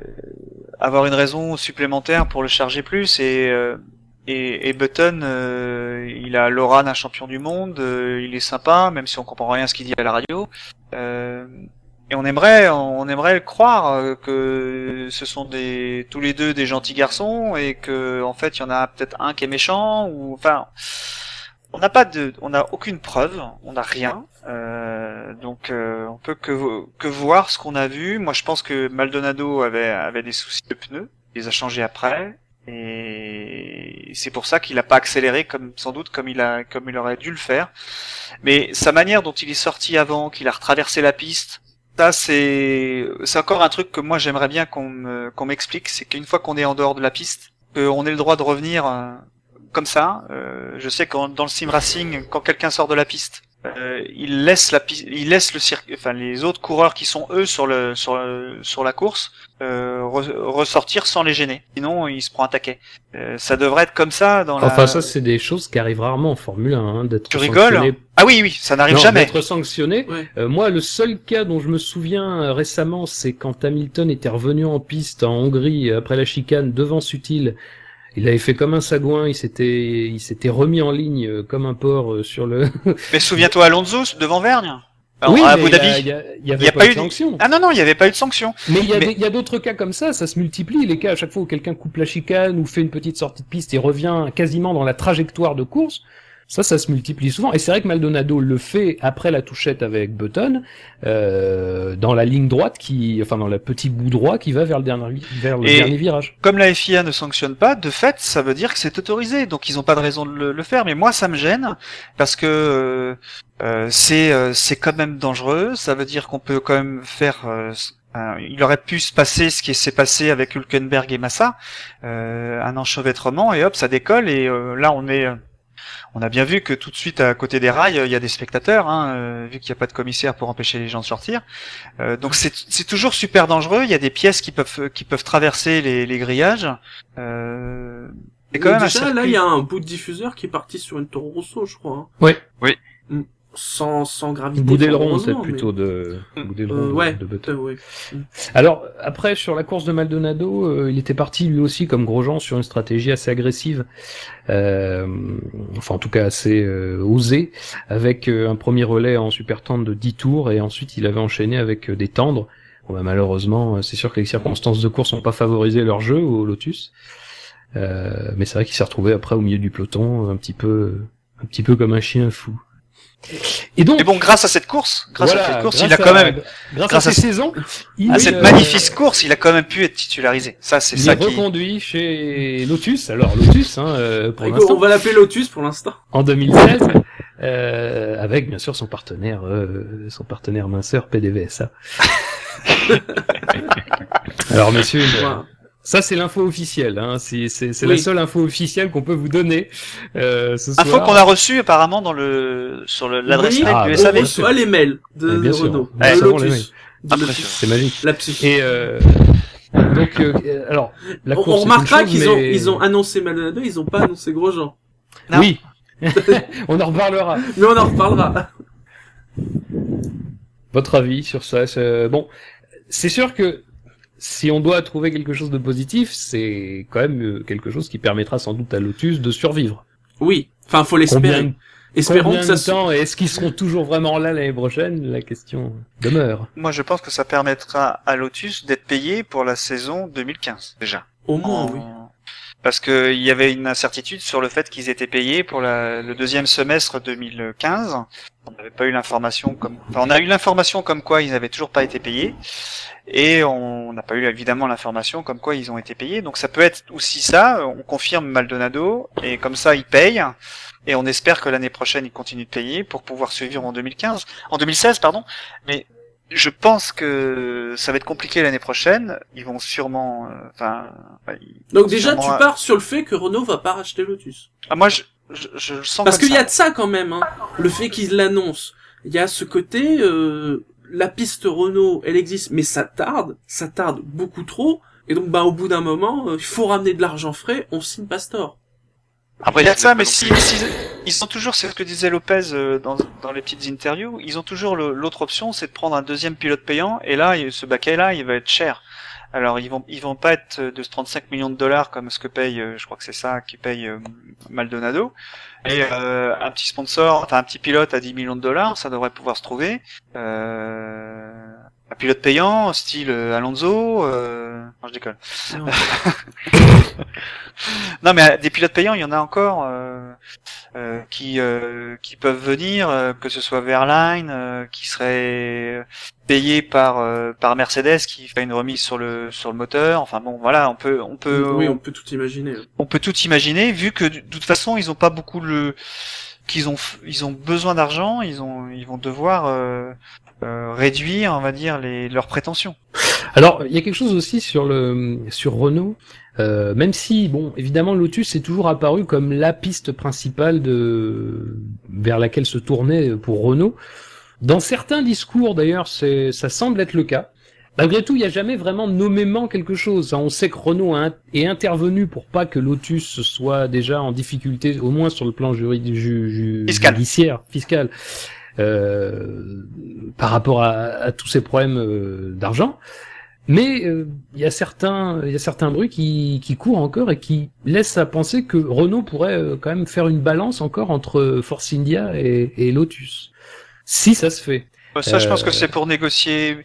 avoir une raison supplémentaire pour le charger plus et euh, et, et Button, euh, il a l'aura d'un champion du monde, euh, il est sympa, même si on comprend rien à ce qu'il dit à la radio. Euh, et on aimerait, on aimerait croire euh, que ce sont des tous les deux des gentils garçons et que en fait il y en a peut-être un qui est méchant ou enfin on n'a pas de, on n'a aucune preuve, on n'a rien. Euh, donc euh, on peut que que voir ce qu'on a vu. Moi je pense que Maldonado avait avait des soucis de pneus, il les a changés après et c'est pour ça qu'il a pas accéléré comme sans doute comme il a comme il aurait dû le faire. Mais sa manière dont il est sorti avant, qu'il a retraversé la piste, ça c'est c'est encore un truc que moi j'aimerais bien qu'on qu'on m'explique, c'est qu'une fois qu'on est en dehors de la piste, qu'on ait le droit de revenir euh, comme ça. Euh, je sais que dans le sim racing, quand quelqu'un sort de la piste, euh, il laisse la piste, il laisse le circuit, enfin les autres coureurs qui sont eux sur le sur le- sur la course euh, re- ressortir sans les gêner. Sinon, il se prend un taquet. Euh, ça devrait être comme ça dans la. Enfin, ça, c'est des choses qui arrivent rarement en Formule 1, hein, d'être Tu rigoles sanctionné. Ah oui, oui, ça n'arrive jamais. D'être sanctionné. Ouais. Euh, moi, le seul cas dont je me souviens euh, récemment, c'est quand Hamilton était revenu en piste en Hongrie après la chicane devant Sutil Il avait fait comme un sagouin, il s'était, il s'était remis en ligne euh, comme un porc euh, sur le. Mais souviens-toi Alonso devant Vergne. Alors, oui, à il y a- y, a- y avait y a pas, pas eu de sanction. Ah non non, il n'y avait pas eu de sanction. Mais y il y a d'autres cas comme ça, ça se multiplie les cas à chaque fois où quelqu'un coupe la chicane ou fait une petite sortie de piste et revient quasiment dans la trajectoire de course. Ça, ça se multiplie souvent. Et c'est vrai que Maldonado le fait après la touchette avec Button, euh, dans la ligne droite qui, enfin dans le petit bout droit qui va vers le dernier, vers le Et- dernier virage. Comme la FIA ne sanctionne pas, de fait, ça veut dire que c'est autorisé. Donc ils n'ont pas de raison de le, le faire. Mais moi, ça me gêne parce que euh, euh, c'est euh, c'est quand même dangereux. Ça veut dire qu'on peut quand même faire. euh, il aurait pu se passer ce qui s'est passé avec Hülkenberg et Massa, euh, un enchevêtrement et hop, ça décolle. Et euh, là, on est euh, on a bien vu que tout de suite à côté des rails, il y a des spectateurs, hein, euh, vu qu'il n'y a pas de commissaire pour empêcher les gens de sortir. Euh, donc c'est c'est toujours super dangereux. Il y a des pièces qui peuvent qui peuvent traverser les, les grillages. Euh, quand même là, il y a un bout de diffuseur qui est parti sur une Toro Rosso, je crois. hein. Ouais. Oui. Mm. Sans, sans gravité. Bout d'aileron, fort c'est plutôt de, Euh, de- ouais. de euh, ouais. Alors après sur la course de Maldonado, euh, il était parti lui aussi comme Grosjean sur une stratégie assez agressive, euh, enfin en tout cas assez euh, osée, avec euh, un premier relais en super tendre de 10 tours et ensuite il avait enchaîné avec euh, des tendres. Bon, bah, malheureusement, euh, c'est sûr que les circonstances de course n'ont pas favorisé leur jeu au Lotus, Euh, mais c'est vrai qu'il s'est retrouvé après au milieu du peloton, un petit peu, un petit peu comme un chien fou. Et donc, Mais bon, grâce à cette course, grâce voilà, à cette course, grâce il a à- quand même, grâce, grâce à à ces ce- saisons, il à est, cette euh, magnifique course, il a quand même pu être titularisé. Ça, c'est Il ça est qui. reconduit chez Lotus. Alors Lotus, hein, euh, pour l'instant, on va l'appeler Lotus pour l'instant. en 2016, euh, avec bien sûr son partenaire, euh, son partenaire minceur PDVSA. Alors messieurs, Voilà. Ça c'est l'info officielle. Hein, c'est c'est c'est Oui. la seule info officielle qu'on peut vous donner euh, ce soir. Info qu'on a reçue apparemment dans le sur le- l'adresse Oui, mail Ah, du on SAV. sûr. reçoit les mails de, de. Renault. Nous de Lotus. De. Lotus. C'est magique. La. Et euh, donc euh, alors la on, course, on remarquera chose, qu'ils ont, mais- ils ont annoncé Maldonado, ils ont pas annoncé Grosjean. Non. Oui. on en reparlera. Mais on en reparlera. Votre avis sur ça c'est- Bon, c'est sûr que si on doit trouver quelque chose de positif, c'est quand même euh, quelque chose qui permettra sans doute à Lotus de survivre. Oui. Enfin, faut Combien, l'espérer. Espérons combien que ça de se... temps et est-ce qu'ils seront toujours vraiment là l'année prochaine? La question demeure. Moi, je pense que ça permettra à Lotus d'être payé pour la saison 2015 déjà. Au moins, En- oui. Parce que il y avait une incertitude sur le fait qu'ils étaient payés pour la- le deuxième semestre 2015. On n'avait pas eu l'information comme, enfin, on a eu l'information comme quoi ils n'avaient toujours pas été payés. Et on n'a pas eu évidemment l'information comme quoi ils ont été payés. Donc ça peut être aussi ça, on confirme Maldonado, et comme ça ils payent. Et on espère que l'année prochaine ils continuent de payer pour pouvoir suivre en 2015, en 2016 pardon. Mais je pense que ça va être compliqué l'année prochaine. Ils vont sûrement, euh, enfin, ils- Donc déjà, tu pars sur le fait que Renault va pas racheter Lotus. Ah, moi, je, je, je le sens Parce qu'il y a de ça quand même, hein. Le fait qu'ils l'annoncent. Il y a ce côté, euh, la piste Renault, elle existe, mais ça tarde, ça tarde beaucoup trop. Et donc, bah, au bout d'un moment, euh, il faut ramener de l'argent frais, on signe Pastor. Après, Il y a ça, mais si, si- ils ont toujours, c'est ce que disait Lopez euh, dans, dans les petites interviews, ils ont toujours l'autre option, c'est de prendre un deuxième pilote payant, et là, ce baquet-là, il va être cher. Alors, ils vont, ils vont pas être de 35 millions de dollars comme ce que paye, euh, je crois que c'est ça qui paye euh, Maldonado. Et euh, un petit sponsor, enfin un petit pilote à 10 millions de dollars, ça devrait pouvoir se trouver. Euh, un pilote payant, style euh, Alonso, euh... non, je déconne. Non. Non, mais euh, des pilotes payants, il y en a encore euh, euh, qui euh, qui peuvent venir, euh, que ce soit Verline, euh, qui serait payé par euh, par Mercedes, qui fait une remise sur le sur le moteur. Enfin bon, voilà, on peut on peut oui, on peut tout imaginer. on peut tout imaginer, vu que de toute façon, ils ont pas beaucoup le qu'ils ont ils ont besoin d'argent, ils ont ils vont devoir euh, euh, réduire, on va dire, les leurs prétentions. Alors, il y a quelque chose aussi sur le sur Renault. Euh, même si, bon, évidemment, Lotus est toujours apparu comme la piste principale de vers laquelle se tournait pour Renault. Dans certains discours, d'ailleurs, c'est ça semble être le cas. Malgré tout, il n'y a jamais vraiment nommément quelque chose. On sait que Renault est intervenu pour pas que Lotus soit déjà en difficulté, au moins sur le plan juridique, ju, ju- Fiscal. judiciaire, fiscal, par rapport à, à tous ces problèmes euh, d'argent. Mais euh, il y a certains, il y a certains bruits qui, qui courent encore et qui laissent à penser que Renault pourrait euh, quand même faire une balance encore entre Force India et, et Lotus. Si ça se fait. Bah, Ça, je pense Euh, que c'est pour négocier,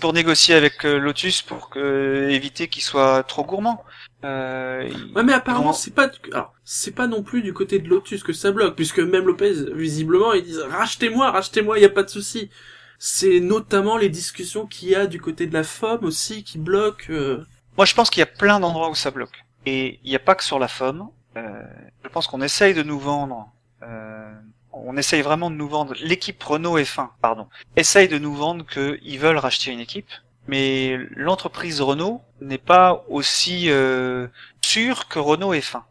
pour négocier avec euh, Lotus pour que, éviter qu'il soit trop gourmand. Euh, il- Ouais, mais apparemment, c'est pas, alors, c'est pas non plus du côté de Lotus que ça bloque, puisque même Lopez, visiblement, ils disent, rachetez-moi, rachetez-moi, y a pas de souci. C'est notamment les discussions qu'il y a du côté de la FOM aussi qui bloquent, euh, Moi, je pense qu'il y a plein d'endroits où ça bloque. Et il n'y a pas que sur la FOM. Euh, je pense qu'on essaye de nous vendre. Euh, on essaye vraiment de nous vendre. L'équipe Renault F1, pardon, essaye de nous vendre qu'ils veulent racheter une équipe. Mais l'entreprise Renault n'est pas aussi euh, sûre que Renault F1.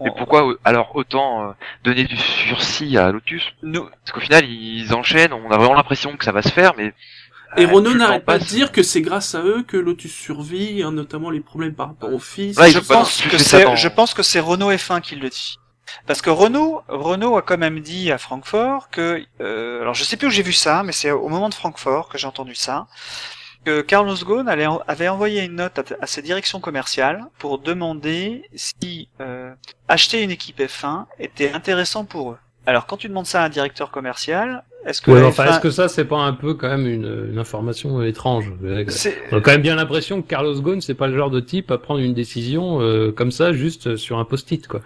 Mais pourquoi alors autant euh, donner du sursis à Lotus? Nous, Parce qu'au final, ils enchaînent, on a vraiment l'impression que ça va se faire, mais... Et euh, Renault n'arrête pas de dire que c'est grâce à eux que Lotus survit, hein, notamment les problèmes par rapport au fils. Ouais, je pense que c'est, dans- je pense que c'est Renault F1 qui le dit. Parce que Renault, Renault a quand même dit à Francfort que, euh, alors je sais plus où j'ai vu ça, mais c'est au moment de Francfort que j'ai entendu ça, que Carlos Ghosn avait envoyé une note à, ses directions commerciales pour demander si euh, acheter une équipe F1 était intéressant pour eux. Alors quand tu demandes ça à un directeur commercial, est-ce que Ouais, enfin, F1 est-ce que ça, c'est pas un peu quand même une, une information étrange On a quand même bien l'impression que Carlos Ghosn, c'est pas le genre de type à prendre une décision euh, comme ça, juste sur un post-it, quoi.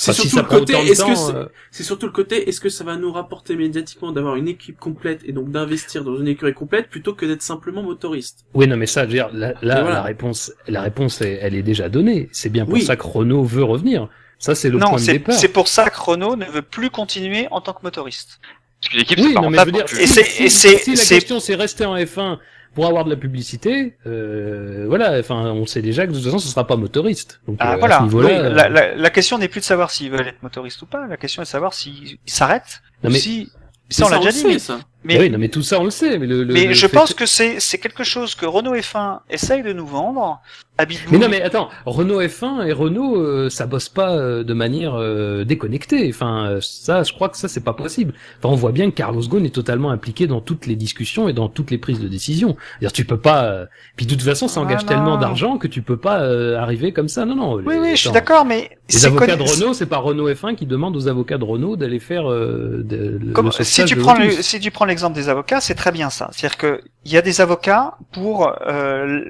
C'est Enfin, si surtout le côté, est-ce que c'est, euh, c'est surtout le côté, est-ce que ça va nous rapporter médiatiquement d'avoir une équipe complète et donc d'investir dans une écurie complète plutôt que d'être simplement motoriste? Oui, non, mais ça, je veux dire, là, là, voilà. la réponse, la réponse, est- elle est déjà donnée. C'est bien pour Oui. ça que Renault veut revenir. Ça, c'est le non, point de c'est, départ. c'est pour ça que Renault ne veut plus continuer en tant que motoriste. Parce qu'une équipe, Oui, c'est pas non, mais je veux dire. Et si, c'est- si- et c'est- si la c'est- question c'est rester en F1 pour avoir de la publicité, euh, voilà, enfin, on sait déjà que de toute façon, ce sera pas motoriste. Donc, Ah euh, voilà. Oui, euh, la, la, la question n'est plus de savoir s'ils veulent être motoristes ou pas. La question est de savoir s'ils ils s'arrêtent Non, ou mais- si. Ça, on l'a déjà dit. sait, Mais, ça. Mais, oui, non, mais tout ça, on le sait. Mais, le, le- mais le je fait- pense que c'est c'est quelque chose que Renault F1 essaye de nous vendre. Bitbull. Mais non, mais attends, Renault F1 et Renault, euh, ça bosse pas euh, de manière euh, déconnectée. Enfin, euh, ça, je crois que ça, c'est pas possible. Enfin, on voit bien que Carlos Ghosn est totalement impliqué dans toutes les discussions et dans toutes les prises de décision. C'est-à-dire, tu peux pas. euh, Puis de toute façon, ça Ah, engage non. tellement d'argent que tu peux pas euh, arriver comme ça. Non, non. Oui, oui, je suis d'accord, mais Les c'est avocats de Renault, c'est pas Renault F1 qui demande aux avocats de Renault d'aller faire euh, de, le Comme, si sauvetage tu prends le, si tu prends l'exemple des avocats, c'est très bien ça. C'est-à-dire que il y a des avocats pour, euh,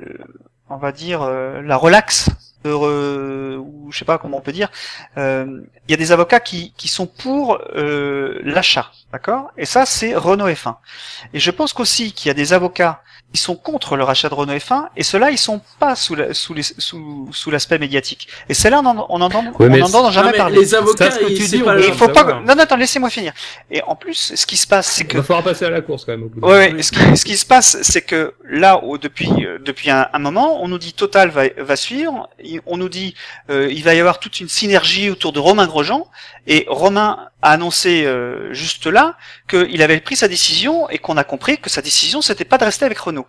on va dire, euh, la relax, de re- ou je sais pas comment on peut dire. Euh, Il y a des avocats qui, qui sont pour euh, l'achat, d'accord? Et ça, c'est Renault F1. Et je pense qu'aussi qu'il y a des avocats qui sont contre le rachat de Renault F1, et ceux-là, ils sont pas sous la- sous les- sous sous l'aspect médiatique. Et c'est là on en on entend Ouais, on mais en entend jamais Non, parler. les avocats, ce que tu dis, pas il faut pas. Non, non, attends, laissez-moi finir. Et en plus, ce qui se passe, c'est Il que. va falloir passer à la course quand même au bout. Ouais, ouais, ce qui, ce qui se passe, c'est que là, au- depuis euh, depuis un, un moment, on nous dit Total va, va suivre. Il- On nous dit euh, il va y avoir toute une synergie autour de Romain Grosjean. Et Romain a annoncé euh, juste là qu'il avait pris sa décision et qu'on a compris que sa décision, c'était pas de rester avec Renault.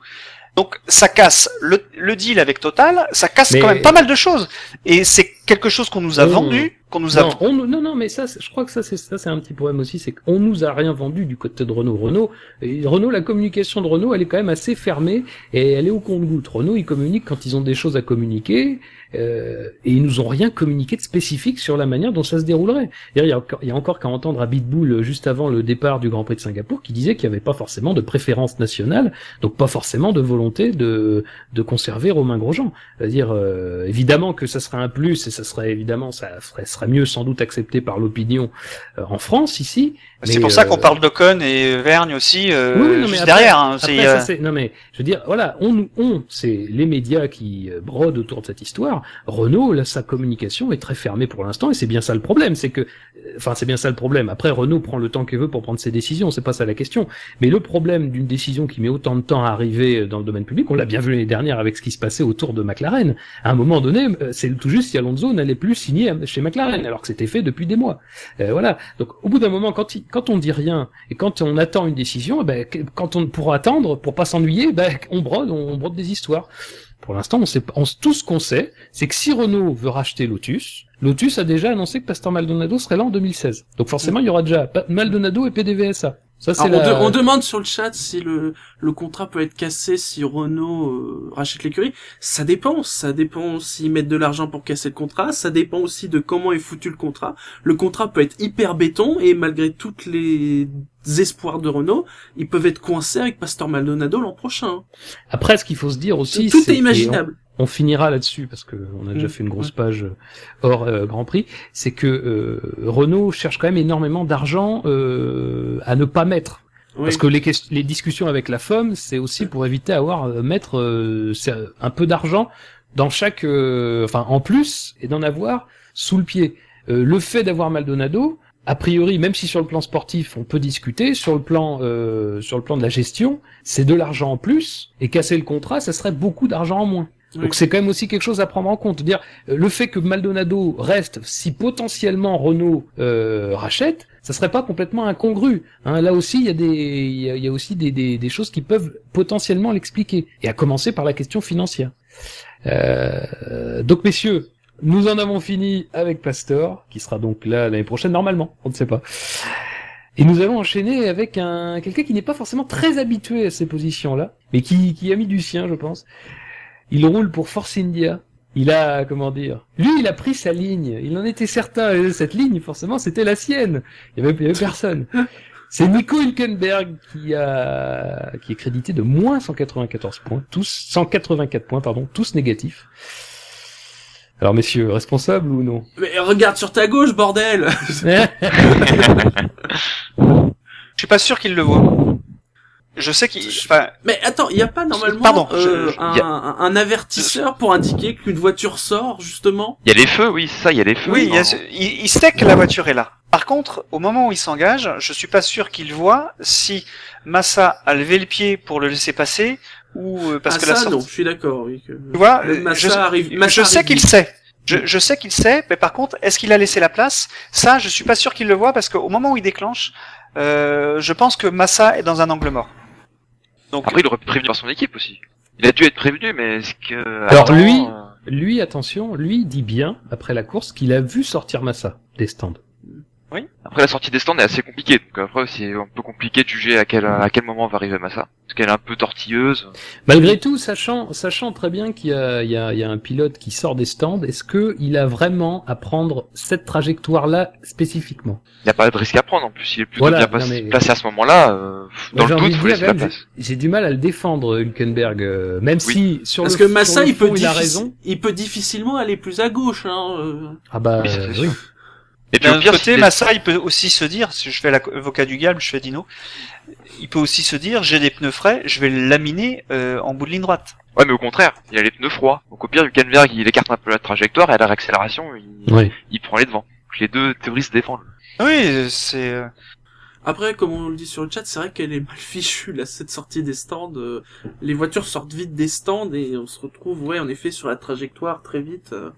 Donc ça casse le, le deal avec Total, ça casse Mais- quand même pas mal de choses. Et c'est quelque chose qu'on nous a On- vendu, qu'on nous a Non, on, non, non, mais ça, je crois que ça, c'est ça, c'est un petit problème aussi, c'est qu'on nous a rien vendu du côté de Renault. Renault, et Renault, la communication de Renault, elle est quand même assez fermée et elle est au compte-goutte. Renault, ils communiquent quand ils ont des choses à communiquer euh, et ils nous ont rien communiqué de spécifique sur la manière dont ça se déroulerait. Il y a, encore- il y a encore qu'à entendre à Bitbull euh, juste avant le départ du Grand Prix de Singapour qui disait qu'il n'y avait pas forcément de préférence nationale, donc pas forcément de volonté de, de conserver Romain Grosjean. C'est-à-dire, euh, évidemment que ça serait un plus et ça serait évidemment, ça ferait, serait mieux sans doute accepté par l'opinion euh, en France ici. C'est pour ça qu'on euh, parle d'Ocon et Vergne aussi, euh, oui, oui, non, mais juste après- derrière. hein. Après, ça, euh, non mais je veux dire, voilà, on, nous- on, c'est les médias qui euh, brodent autour de cette histoire. Renault, là, sa communication est très fermée pour l'instant, et c'est bien ça le problème, c'est que, enfin, c'est bien ça le problème. Après, Renault prend le temps qu'il veut pour prendre ses décisions, c'est pas ça la question. Mais le problème d'une décision qui met autant de temps à arriver dans le domaine public, on l'a bien vu l'année dernière avec ce qui se passait autour de McLaren. À un moment donné, c'est tout juste si Alonso n'allait plus signer à- chez McLaren, alors que c'était fait depuis des mois. Euh, voilà. Donc, au bout d'un moment, quand, on dit rien et quand on attend une décision, eh ben, quand on pour attendre, pour pas s'ennuyer, ben, on brode, on, brode des histoires. Pour l'instant, on sait, tout ce qu'on sait, c'est que si Renault veut racheter Lotus, Lotus a déjà annoncé que Pastor Maldonado serait là en 2016. Donc forcément, il y aura déjà Maldonado et PDVSA. Ça, c'est on, la- de- on demande sur le chat si le, le contrat peut être cassé si Renault euh, rachète l'écurie. Ça dépend. Ça dépend s'ils mettent de l'argent pour casser le contrat. Ça dépend aussi de comment est foutu le contrat. Le contrat peut être hyper béton et malgré toutes les espoirs de Renault, ils peuvent être coincés avec Pastor Maldonado l'an prochain. Après, ce qu'il faut se dire aussi, Tout est imaginable. On finira là-dessus parce que on a déjà Mm. fait une grosse page hors euh, Grand Prix, c'est que euh, Renault cherche quand même énormément d'argent euh, à ne pas mettre. Oui. Parce que les, les discussions avec la FOM, c'est aussi pour éviter avoir euh, mettre euh, euh, un peu d'argent dans chaque, euh, enfin en plus et d'en avoir sous le pied. Euh, le fait d'avoir Maldonado, a priori, même si sur le plan sportif on peut discuter, sur le plan euh, sur le plan de la gestion, c'est de l'argent en plus et casser le contrat, ça serait beaucoup d'argent en moins. Oui. Donc c'est quand même aussi quelque chose à prendre en compte. Dire euh, le fait que Maldonado reste, si potentiellement Renault euh, rachète, ça serait pas complètement incongru. Hein, là aussi, il y a des, il y a, il y a aussi des, des, des choses qui peuvent potentiellement l'expliquer. Et à commencer par la question financière. Euh, donc messieurs, nous en avons fini avec Pastor, qui sera donc là l'année prochaine normalement, on ne sait pas. Et nous allons enchaîner avec un quelqu'un qui n'est pas forcément très habitué à ces positions-là, mais qui, qui a mis du sien, je pense. Il roule pour Force India. Il a, comment dire, lui, il a pris sa ligne. Il en était certain. Et cette ligne, forcément, c'était la sienne. Il y avait, il y avait personne. C'est Nico Hülkenberg qui a, qui est crédité de moins 194 points, tous 184 points, pardon, tous négatifs. Alors, messieurs, responsables ou non? Mais regarde sur ta gauche, bordel Je suis pas sûr qu'il le voit. Je sais qu'il. Enfin, Mais attends, il n'y a pas normalement Pardon, euh, je- je- un, y a- un- un avertisseur pour indiquer qu'une voiture sort, justement? Il y a les feux, oui, c'est ça, il y a les feux. oui, il, y a dans- ce- il, il sait que la voiture est là. Par contre, au moment où il s'engage, je suis pas sûr qu'il voit si Massa a levé le pied pour le laisser passer ou euh, parce ah, que ça, la sortie. non, je suis d'accord. Oui, que... Tu vois, Massa je, arrive- Massa je sais qu'il sait. Je, je sais qu'il sait, mais par contre, est-ce qu'il a laissé la place? Ça, je suis pas sûr qu'il le voit parce qu'au moment où il déclenche, euh, je pense que Massa est dans un angle mort. Donc, Après, il aurait pu prévenir son équipe aussi. Il a dû être prévenu, mais est-ce que... Alors, Attends, lui- euh, Lui, attention, lui dit bien, après la course, qu'il a vu sortir Massa des stands. Après, la sortie des stands est assez compliquée. Donc après, c'est un peu compliqué de juger à quel, à quel moment va arriver Massa. Parce qu'elle est un peu tortilleuse. Malgré tout, sachant, sachant très bien qu'il y a, il y, a, il y a un pilote qui sort des stands, est-ce que il a vraiment à prendre cette trajectoire-là spécifiquement? Il n'y a pas de risque à prendre. En plus, il est plutôt Voilà, bien placé, mais- placé à ce moment-là. euh, dans le doute, dire, la même, place. j'ai du mal à le défendre, Hülkenberg, euh, même si sur Parce le que Massa, sur le il peut, fond, il a raison. il peut difficilement aller plus à gauche. Hein, euh. Ah bah Oui, Et puis D'un au pire, côté, Massa, il peut aussi se dire, si je fais l'avocat du diable, je fais Dino, il peut aussi se dire, j'ai des pneus frais, je vais le laminer euh, en bout de ligne droite. Ouais, mais au contraire, il a les pneus froids. Donc au pire, Hülkenberg, il écarte un peu la trajectoire et à la réaccélération, il, Oui. il prend les devants. Donc les deux théories se défendent. Oui, c'est... euh, Après, comme on le dit sur le chat, c'est vrai qu'elle est mal fichue, là, cette sortie des stands. euh, les voitures sortent vite des stands et on se retrouve, ouais, en effet, sur la trajectoire très vite. euh.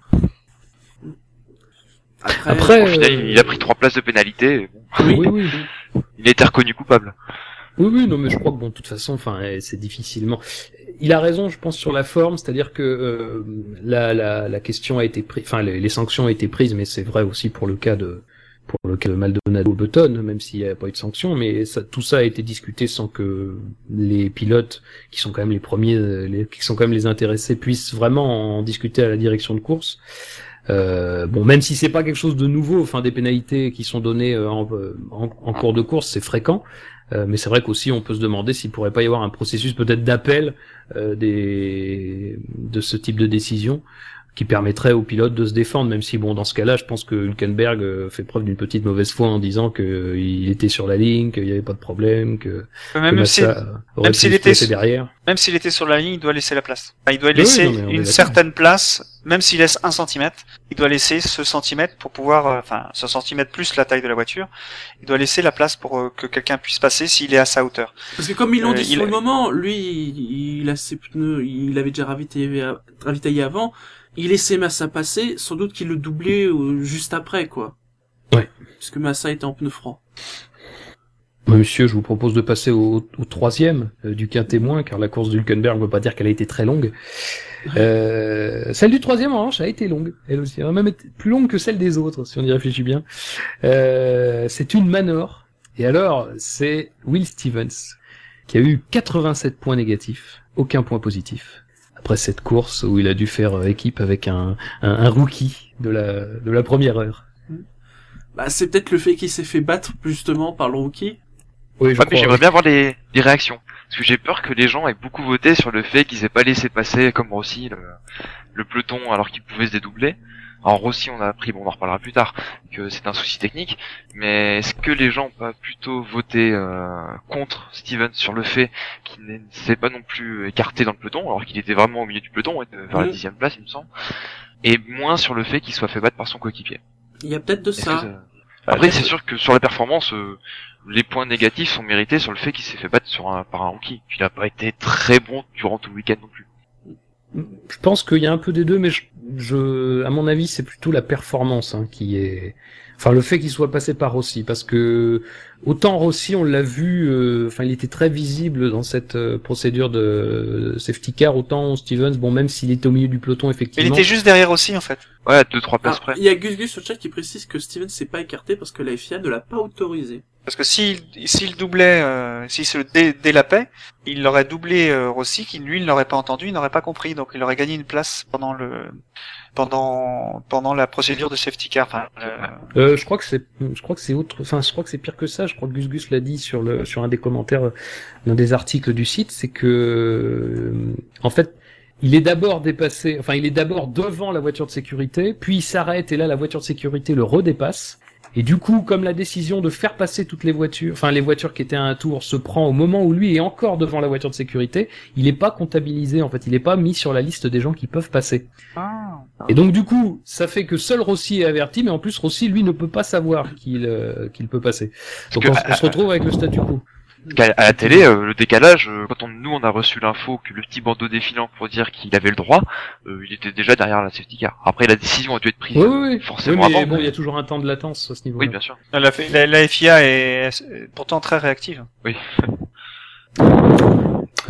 Après, Après, Au final, euh, il a pris trois places de pénalité. Oui, oui, oui, oui. il a été reconnu coupable. Oui, oui, non, mais je crois que bon, de toute façon, enfin, eh, c'est difficilement. Il a raison, je pense, sur la forme, c'est-à-dire que euh, la, la, la question a été prise, enfin, les, les sanctions ont été prises, mais c'est vrai aussi pour le cas de pour le cas de Maldonado Button, même s'il n'y a pas eu de sanctions, mais ça, tout ça a été discuté sans que les pilotes, qui sont quand même les premiers, euh, les, qui sont quand même les intéressés, puissent vraiment en discuter à la direction de course. Euh, bon, même si c'est pas quelque chose de nouveau, enfin des pénalités qui sont données euh, en, en, cours de course, c'est fréquent. Euh, mais c'est vrai qu'aussi on peut se demander s'il pourrait pas y avoir un processus peut-être d'appel euh, de ce type de décision qui permettrait aux pilotes de se défendre, même si bon dans ce cas-là, je pense que Hülkenberg euh, fait preuve d'une petite mauvaise foi en disant que euh, il était sur la ligne, qu'il n'y avait pas de problème, que, que Même si, même s'il était derrière. même s'il était sur la ligne, il doit laisser la place. Enfin, il doit Oui, laisser non, une certaine place, même s'il laisse un centimètre, il doit laisser ce centimètre pour pouvoir, euh, enfin, ce centimètre plus la taille de la voiture, il doit laisser la place pour euh, que quelqu'un puisse passer s'il est à sa hauteur. Parce que comme ils l'ont Euh, dit il sur le moment, lui, il, il a ses pneus, il avait déjà ravitaillé, ravitaillé avant, il laissait Massa passer, sans doute qu'il le doublait euh, juste après, quoi. Ouais. Puisque Massa était en pneu froid. Moi, Monsieur, je vous propose de passer au, au troisième euh, du quin témoin, car la course d'Hulkenberg ne veut pas dire qu'elle a été très longue. Euh, celle du troisième, en revanche, a été longue. Elle aussi. Elle a même été plus longue que celle des autres, si on y réfléchit bien. Euh, c'est une Manor Et alors, c'est Will Stevens qui a eu 87 points négatifs, aucun point positif. Après cette course où il a dû faire euh, équipe avec un, un, un rookie de la, de la première heure. Bah, c'est peut-être le fait qu'il s'est fait battre justement par le rookie. Oui, je Ouais, mais j'aimerais bien voir les, les réactions. Parce que j'ai peur que les gens aient beaucoup voté sur le fait qu'ils aient pas laissé passer, comme Rossi, le, le peloton alors qu'il pouvait se dédoubler. Alors Rossi, on a appris, bon, on en reparlera plus tard, que c'est un souci technique. Mais est-ce que les gens ont pas plutôt voté euh, contre Steven sur le fait qu'il ne s'est pas non plus écarté dans le peloton, alors qu'il était vraiment au milieu du peloton, vers la Mhm. dixième place, il me semble. Et moins sur le fait qu'il soit fait battre par son coéquipier? Il y a peut-être de ça- Après, c'est sûr que sur la performance, euh, les points négatifs sont mérités sur le fait qu'il s'est fait battre sur un, par un rookie. Il n'a pas été très bon durant tout le week-end non plus. Je pense qu'il y a un peu des deux, mais je, je à mon avis, c'est plutôt la performance hein, qui est, enfin le fait qu'il soit passé par Rossi, parce que autant Rossi, on l'a vu, euh, enfin il était très visible dans cette euh, procédure de safety car, autant Stevens, bon même s'il était au milieu du peloton Il effectivement. était juste derrière aussi, en fait. Ouais, deux trois places Ah, près. il y a Gus Gus sur le chat qui précise que Steven s'est pas écarté parce que la FIA ne l'a pas autorisé. Parce que s'il s'il doublait, euh, s'il se dé- délapait, il l'aurait doublé euh, Rossi, qui lui, il n'aurait pas entendu, il n'aurait pas compris, donc il aurait gagné une place pendant le pendant pendant la procédure de safety car. Euh, Euh, je crois que c'est, je crois que c'est autre, enfin, je crois que c'est pire que ça. Je crois que Gus Gus l'a dit sur le, sur un des commentaires euh, d'un des articles du site, c'est que, euh, en fait, il est d'abord dépassé, enfin, il est d'abord devant la voiture de sécurité, puis il s'arrête et là, la voiture de sécurité le redépasse. Et du coup, comme la décision de faire passer toutes les voitures, enfin les voitures qui étaient à un tour, se prend au moment où lui est encore devant la voiture de sécurité, il n'est pas comptabilisé en fait, il n'est pas mis sur la liste des gens qui peuvent passer. Et donc du coup, ça fait que seul Rossi est averti, mais en plus Rossi lui ne peut pas savoir qu'il euh, qu'il peut passer. Donc on, se retrouve avec le statu quo. Parce qu'à- à la télé, euh, le décalage, euh, quand on, nous on a reçu l'info que le petit bandeau défilant pour dire qu'il avait le droit, euh, il était déjà derrière la safety car. Après, la décision a dû être prise Oui, oui, oui. forcément Oui, mais avant. bon, il mais- y a toujours un temps de latence à ce niveau-là. Oui, bien sûr. la, la, la FIA est, pourtant très réactive.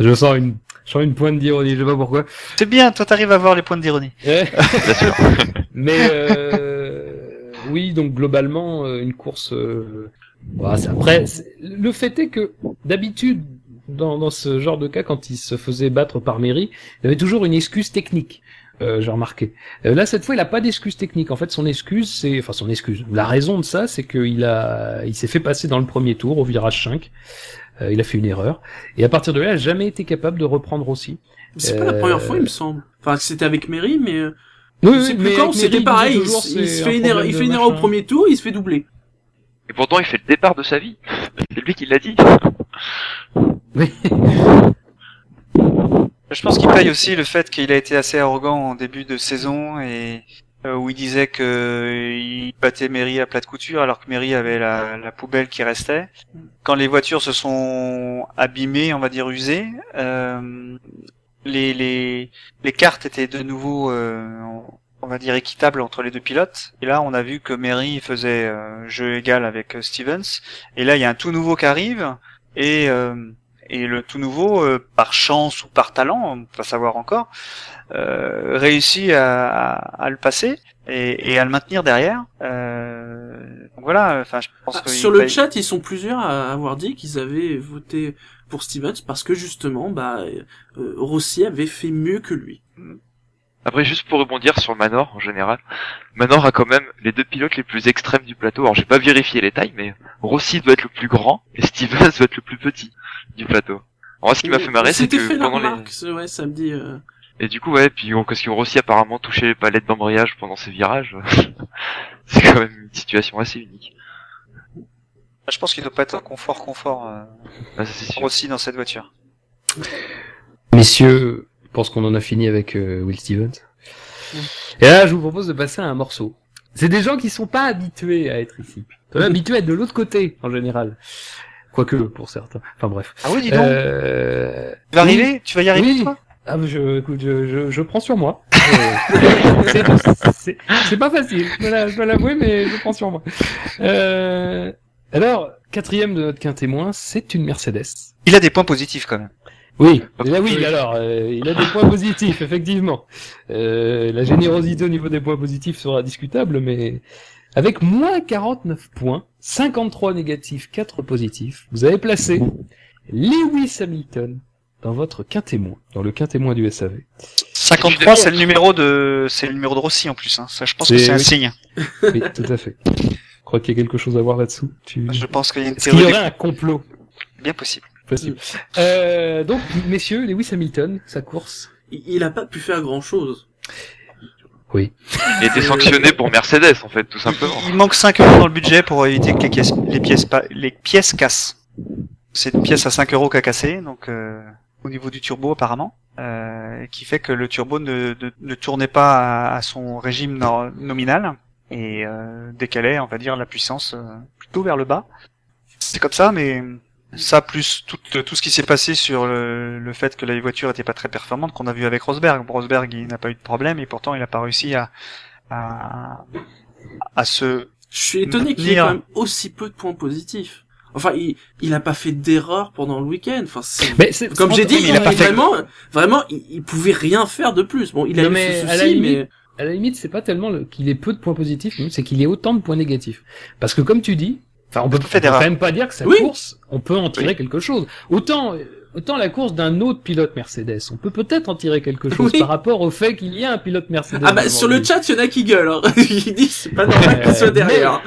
Je sens une, je sens une pointe d'ironie, je sais pas pourquoi. C'est bien, toi t'arrives à voir les points d'ironie. Bien sûr. Mais euh, oui, donc globalement, une course. Euh, voilà, après, le fait est que d'habitude, dans, dans ce genre de cas, quand il se faisait battre par Mairie, il avait toujours une excuse technique. Euh, j'ai remarqué. Euh, là, cette fois, il a pas d'excuse technique. En fait, son excuse, c'est, enfin, son excuse. La raison de ça, c'est qu'il a, il s'est fait passer dans le premier tour au virage 5. Euh, il a fait une erreur. Et à partir de là, il a jamais été capable de reprendre aussi. C'est pas la Euh, première fois, il me semble. Enfin, c'était avec Mary, mais euh, Oui, sais plus quand, c'était pareil. Il, il se fait une erreur, il fait une erreur au premier tour, il se fait doubler. Et pourtant, il fait le départ de sa vie. C'est lui qui l'a dit. Je pense qu'il paye aussi le fait qu'il a été assez arrogant en début de saison et euh, où il disait que il battait Mary à plat de couture alors que Mary avait la, la poubelle qui restait. Quand les voitures se sont abîmées, on va dire usées, euh, les, les, les cartes étaient de nouveau, euh, on va dire, équitables entre les deux pilotes. Et là, on a vu que Mary faisait euh, jeu égal avec euh, Stevens. Et là, il y a un tout nouveau qui arrive et euh, et le tout nouveau, euh, par chance ou par talent, on peut pas savoir encore, euh, réussit à, à, à le passer et, et à le maintenir derrière. Euh, donc voilà, enfin je pense Ah, que sur le paye- chat, ils sont plusieurs à avoir dit qu'ils avaient voté pour Stevens parce que justement, bah, euh, Rossi avait fait mieux que lui. Après, juste pour rebondir sur Manor en général, Manor a quand même les deux pilotes les plus extrêmes du plateau. Alors, j'ai pas vérifié les tailles, mais Rossi doit être le plus grand et Stevens doit être le plus petit du plateau. Alors, ce qui m'a fait marrer, c'est C'était que fait la pendant les... ce- ouais, samedi. euh, Et du coup, ouais, puis on- parce que Rossi apparemment touché les palettes d'embrayage pendant ses virages, c'est quand même une situation assez unique. Je pense qu'il doit pas être un confort confort euh, Ah, aussi dans cette voiture. Messieurs, pense qu'on en a fini avec euh, Will Stevens. Et là, je vous propose de passer à un morceau. C'est des gens qui sont pas habitués à être ici. Ils sont habitués à être de l'autre côté, en général. Quoique, pour certains. Enfin bref. Ah oui, dis donc. Euh... Tu vas oui. arriver Tu vas y arriver Oui. toi Ah, je, écoute, je, je, je prends sur moi. C'est- pas facile, je dois l'avouer, mais je prends sur moi. Euh, alors, quatrième de notre quintémoin, c'est une Mercedes. Il a des points positifs quand même. Oui, là, oui, alors, euh, il a des points positifs, effectivement. Euh, la générosité au niveau des points positifs sera discutable, mais Avec moins 49 points, 53 négatifs, 4 positifs, vous avez placé Lewis Hamilton dans votre quintémoin, dans le quintémoin du SAV. 53, c'est le numéro de, c'est le numéro de Rossi en plus. Hein. Ça, je pense que C'est- c'est un oui. signe. Oui, tout à fait. Je crois qu'il y a quelque chose à voir là-dessous. Tu... Je pense qu'il y a une Est-ce qu'il y théorie aurait un complot? Bien possible. Possible euh, Donc, messieurs, Lewis Hamilton, sa course. Il, a pas pu faire grand chose. Il était sanctionné pour Mercedes, en fait, tout simplement. Il manque 5 euros dans le budget pour éviter que les pièces, les pièces, les pièces cassent. C'est une pièce à 5 euros qui a cassé, donc euh, au niveau du turbo apparemment, euh, qui fait que le turbo ne, ne, ne tournait pas à, à son régime no- nominal et euh, décalait, on va dire, la puissance euh, plutôt vers le bas. C'est comme ça, mais ça plus tout, tout ce qui s'est passé sur le, le fait que la voiture était pas très performante qu'on a vu avec Rosberg. Rosberg, il n'a pas eu de problème et pourtant il n'a pas réussi à, à, à se Je suis étonné qu'il ait quand même aussi peu de points positifs. Enfin, il, il a pas fait d'erreur pendant le week-end. Enfin, c'est- Mais c'est- comme j'ai dit, mais il a pas fait- vraiment, vraiment, il, il pouvait rien faire de plus. Bon, il a Non, eu mais ce à la souci, limite- mais à la limite, c'est pas tellement le- qu'il ait peu de points positifs, c'est qu'il ait autant de points négatifs. Parce que comme tu dis, enfin, on peut, on peut quand même pas dire que sa Oui. course, on peut en tirer quelque chose. Autant, autant la course d'un autre pilote Mercedes, on peut peut-être en tirer quelque chose Oui. par rapport au fait qu'il y a un pilote Mercedes. ah bah sur le chat, il y en a qui gueulent. Hein. il dit c'est pas normal qu'il soit derrière.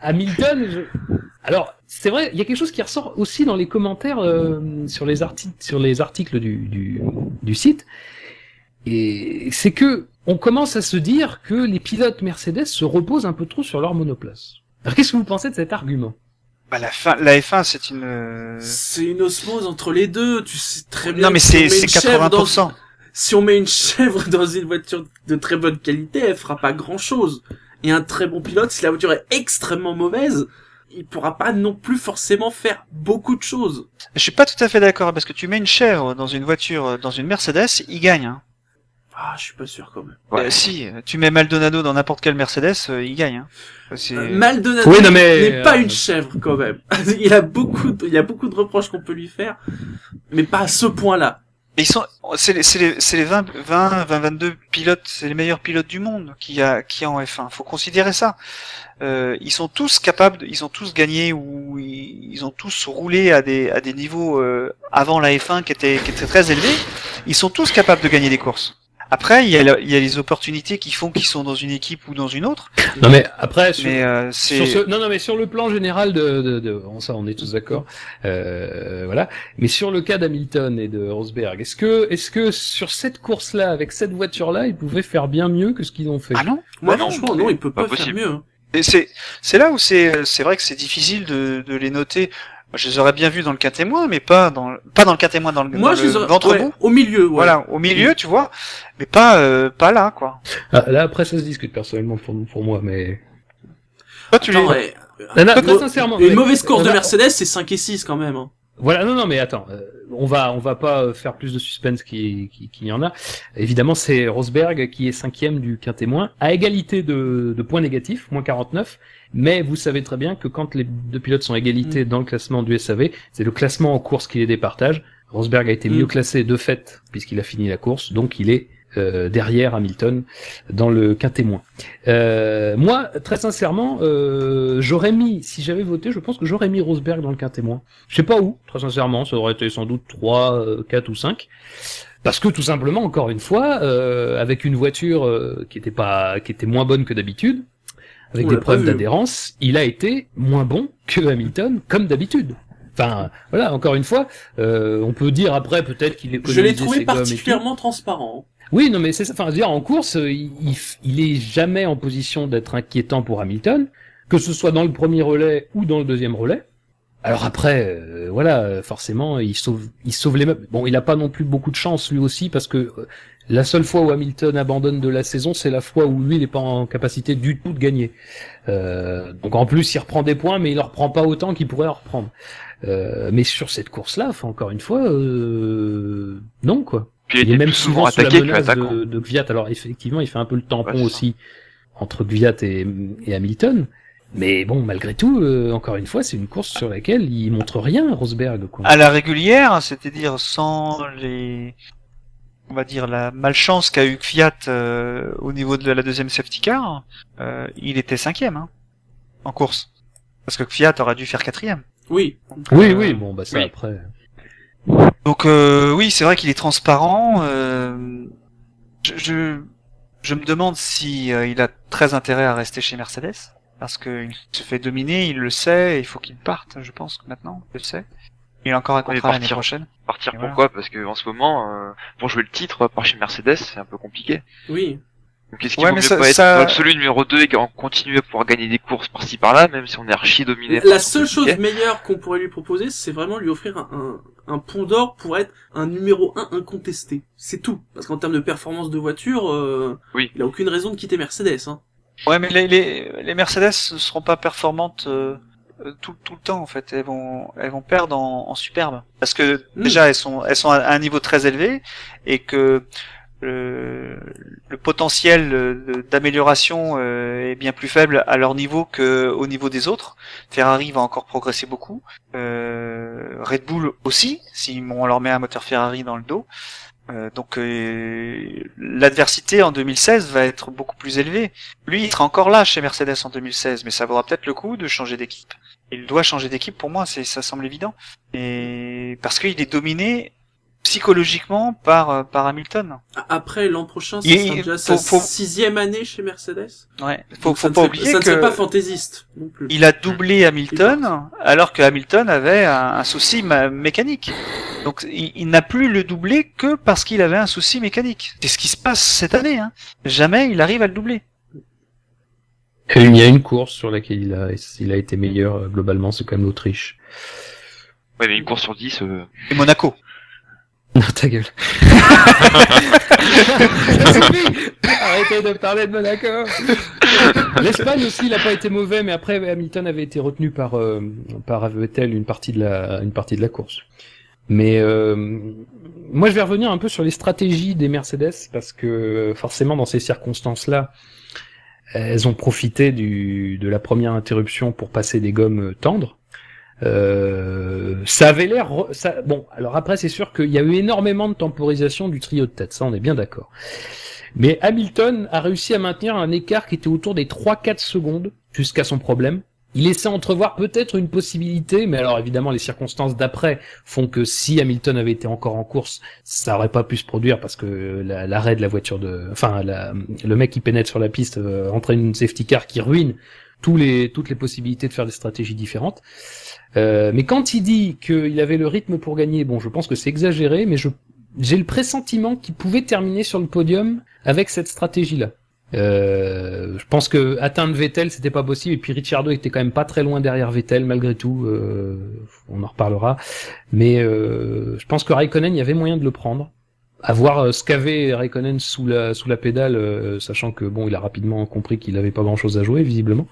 Hamilton, je- alors c'est vrai, il y a quelque chose qui ressort aussi dans les commentaires euh, sur les articles, sur les articles du, du, du site, et c'est que on commence à se dire que les pilotes Mercedes se reposent un peu trop sur leur monoplace. Alors qu'est-ce que vous pensez de cet argument? Bah, la, fin, la F1, c'est une. euh, C'est une osmose entre les deux. Tu sais très bien. Non, mais si c'est met c'est une chèvre dans- 80%. si on met une chèvre dans une voiture de très bonne qualité, elle fera pas grand chose. Et un très bon pilote, si la voiture est extrêmement mauvaise, il pourra pas non plus forcément faire beaucoup de choses. Je suis pas tout à fait d'accord parce que tu mets une chèvre dans une voiture, dans une Mercedes, il gagne. Hein. Ah, je suis pas sûr quand même. Ouais. Euh, si, tu mets Maldonado dans n'importe quelle Mercedes, euh, il gagne. Hein. Euh, Maldonado Oui, non, mais, n'est pas une chèvre quand même. il a beaucoup, de, il y a beaucoup de reproches qu'on peut lui faire, mais pas à ce point-là. Ils sont, c'est les, c'est les, c'est les 20, 20, 20, 22 pilotes, c'est les meilleurs pilotes du monde qui a, qui a en F1. Faut considérer ça. Euh, ils sont tous capables, de- ils ont tous gagné ou ils, ils ont tous roulé à des, à des niveaux euh, avant la F1 qui étaient, qui étaient très élevés. Ils sont tous capables de gagner des courses. Après, il y a, la- il y a les opportunités qui font qu'ils sont dans une équipe ou dans une autre. Non mais après, sur, Mais euh, sur ce, non non mais sur le plan général de, de, de on, ça on est tous d'accord, euh, voilà. Mais sur le cas d'Hamilton et de Rosberg, est-ce que est-ce que sur cette course-là, avec cette voiture-là, ils pouvaient faire bien mieux que ce qu'ils ont fait? Ah non, Moi, Bah non, franchement, non, il peut pas pas, faire mieux. hein. Et c'est c'est là où c'est c'est vrai que c'est difficile de, de les noter. Moi, Je les aurais bien vus dans le cas témoin, mais pas dans le- pas dans le cas témoin dans le, Moi, dans je le les aurais- ventre ouais, bout. au milieu, ouais. Voilà, au milieu, tu vois, mais pas euh, pas là quoi. Ah, Là après ça se discute personnellement pour pour moi, mais Toi tu les Attends, ouais. non, non, sincèrement, Une mais- mauvaise course de Mercedes, c'est 5 et 6 quand même. hein. Voilà, non, non, mais attends, euh, on va, on va pas euh, faire plus de suspense qu'il qui, qu'il y en a. Évidemment, c'est Rosberg qui est cinquième du quintémoin, à égalité de, de points négatifs, moins 49. Mais vous savez très bien que quand les deux pilotes sont à égalité dans le classement du SAV, c'est le classement en course qui les départage. Rosberg a été mieux Mm. classé de fait puisqu'il a fini la course, donc il est euh, derrière Hamilton dans le quintémoin. Euh, moi, très sincèrement, euh, j'aurais mis, si j'avais voté, je pense que j'aurais mis Rosberg dans le quintémoin. Je sais pas où, très sincèrement, ça aurait été sans doute 3, euh, 4 ou 5. Parce que tout simplement, encore une fois, euh, avec une voiture euh, qui était pas, qui était moins bonne que d'habitude, avec On des preuves d'adhérence, il a été moins bon que Hamilton, comme d'habitude. Enfin, voilà, encore une fois, euh, on peut dire après peut-être qu'il est Je l'ai trouvé particulièrement transparent. oui, non, mais c'est ça. Enfin, je veux dire, en course, euh, il, il, est jamais en position d'être inquiétant pour Hamilton, que ce soit dans le premier relais ou dans le deuxième relais. Alors après, euh, voilà, forcément, il sauve, il sauve les meubles. Bon, il a pas non plus beaucoup de chance lui aussi parce que euh, la seule fois où Hamilton abandonne de la saison, c'est la fois où lui, il est pas en capacité du tout de gagner. Euh, donc en plus, il reprend des points, mais il en reprend pas autant qu'il pourrait en reprendre. Euh, mais sur cette course-là, enfin, encore une fois, euh, non quoi. Puis Il il est même souvent sous la attaqué que menace de, de Kvyat. Alors effectivement, il fait un peu le tampon Ouais, aussi entre et, et Hamilton. Mais bon, malgré tout, euh, encore une fois, c'est une course sur laquelle il montre rien, Rosberg. Quoi. à la régulière, c'est-à-dire sans les, on va dire la malchance qu'a eu Fiat euh, au niveau de la deuxième safety car, euh, il était cinquième. Hein. en course. Parce que Fiat aurait dû faire quatrième. Oui. Oui, Euh, oui, bon, bah ça oui. après. Donc euh, oui, c'est vrai qu'il est transparent. euh, je, je je me demande si euh, il a très intérêt à rester chez Mercedes parce qu'il se fait dominer, il le sait, et il faut qu'il parte. Je pense que maintenant, il le sait. Il a encore un contrat l'année prochaine. Partir Et voilà. pourquoi Parce que en ce moment, euh, pour jouer le titre par chez Mercedes, c'est un peu compliqué. Oui. Donc est-ce qu'il Ouais, vaut mais mieux ça- pas être ça- dans l'absolu numéro 2 et en continuer à pouvoir gagner des courses par-ci par-là, même si on est archi dominé La seule chose meilleure qu'on pourrait lui proposer, c'est vraiment lui offrir un, un, un pont d'or pour être un numéro 1 incontesté. C'est tout. Parce qu'en termes de performance de voiture, euh, Oui. il a aucune raison de quitter Mercedes. Hein. Ouais, mais les, les, les Mercedes ne seront pas performantes euh, euh, tout, tout le temps en fait. Elles vont elles vont perdre en, en superbe parce que Mm. déjà elles sont elles sont à un niveau très élevé et que le, le potentiel euh, d'amélioration euh, est bien plus faible à leur niveau que au niveau des autres. Ferrari va encore progresser beaucoup. Euh, Red Bull aussi, si on leur met un moteur Ferrari dans le dos. Euh, donc euh, l'adversité en 2016 va être beaucoup plus élevée. Lui, il sera encore là chez Mercedes en 2016, mais ça vaudra peut-être le coup de changer d'équipe. Il doit changer d'équipe pour moi, ça semble évident. Et parce qu'il est dominé psychologiquement par euh, par Hamilton. Après, l'an prochain, ça sera il- déjà faut- sa faut- sixième année chez Mercedes. Ouais. Faut, faut ça pas oublier Ça que pas fantaisiste non plus. il a doublé Hamilton alors que Hamilton avait un, un souci mécanique. Donc il, il n'a plus le doublé que parce qu'il avait un souci mécanique. C'est ce qui se passe cette année. Hein. Jamais il arrive à le doubler. Et il y a une course sur laquelle il a, il a été meilleur euh, globalement, c'est quand même l'Autriche. Ouais, mais une course sur 10, euh, Et Monaco. Non, ta gueule. Arrêtez de parler de Monaco. L'Espagne aussi, il a pas été mauvais, mais après Hamilton avait été retenu par euh, par Vettel une partie de la une partie de la course. Mais euh, moi, je vais revenir un peu sur les stratégies des Mercedes parce que forcément, dans ces circonstances-là, elles ont profité du de la première interruption pour passer des gommes tendres. Euh, ça avait l'air, ça, bon, alors après c'est sûr qu'il y a eu énormément de temporisation du trio de tête, ça on est bien d'accord. Mais Hamilton a réussi à maintenir un écart qui était autour des 3-4 secondes jusqu'à son problème. Il laissait entrevoir peut-être une possibilité, mais alors évidemment les circonstances d'après font que si Hamilton avait été encore en course, ça aurait pas pu se produire parce que la- l'arrêt de la voiture de, enfin le mec qui pénètre sur la piste euh, entraîne une safety car qui ruine toutes les possibilités de faire des stratégies différentes. Euh, mais quand il dit qu'il avait le rythme pour gagner, bon, je pense que c'est exagéré, mais j'ai le pressentiment qu'il pouvait terminer sur le podium avec cette stratégie-là. Euh, je pense que atteindre Vettel c'était pas possible et puis Ricciardo était quand même pas très loin derrière Vettel malgré tout. euh, on en reparlera, mais je pense que Raikkonen il y avait moyen de le prendre. À voir euh, ce qu'avait Raikkonen sous la sous la pédale, euh, sachant que bon il a rapidement compris qu'il avait pas grand chose à jouer visiblement.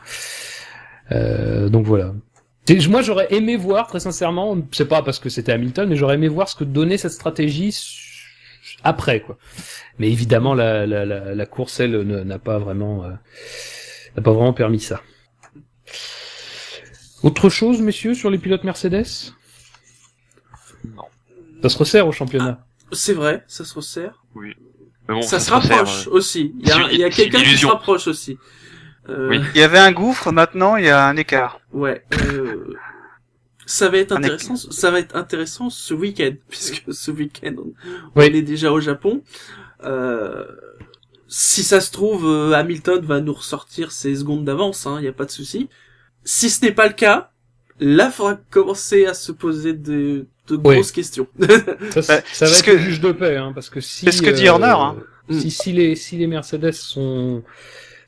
Euh, donc voilà. Moi, j'aurais aimé voir, très sincèrement, c'est pas parce que c'était Hamilton, mais j'aurais aimé voir ce que donnait cette stratégie après, quoi. Mais évidemment, la, la, la, la course, elle, n'a pas vraiment, euh, n'a pas vraiment permis ça. Autre chose, messieurs, sur les pilotes Mercedes? Non. Ça se resserre au championnat. C'est vrai, ça se resserre. Mais bon, ça, se rapproche euh, aussi. Il y a, y quelqu'un qui se rapproche aussi. Euh, Oui. Il y avait un gouffre, maintenant il y a un écart. Ouais. Euh, ça va être Un intéressant. Ça va être intéressant ce week-end puisque ce week-end on, Oui. on est déjà au Japon. Euh, si ça se trouve, euh, Hamilton va nous ressortir ses secondes d'avance. Il n'y a pas de souci. Si ce n'est pas le cas, là, il faudra commencer à se poser de, Oui. grosses questions. Ça, ça va c'est être que- juge de paix, hein, parce que si c'est ce que dit Horner, hein. si, si les si les Mercedes sont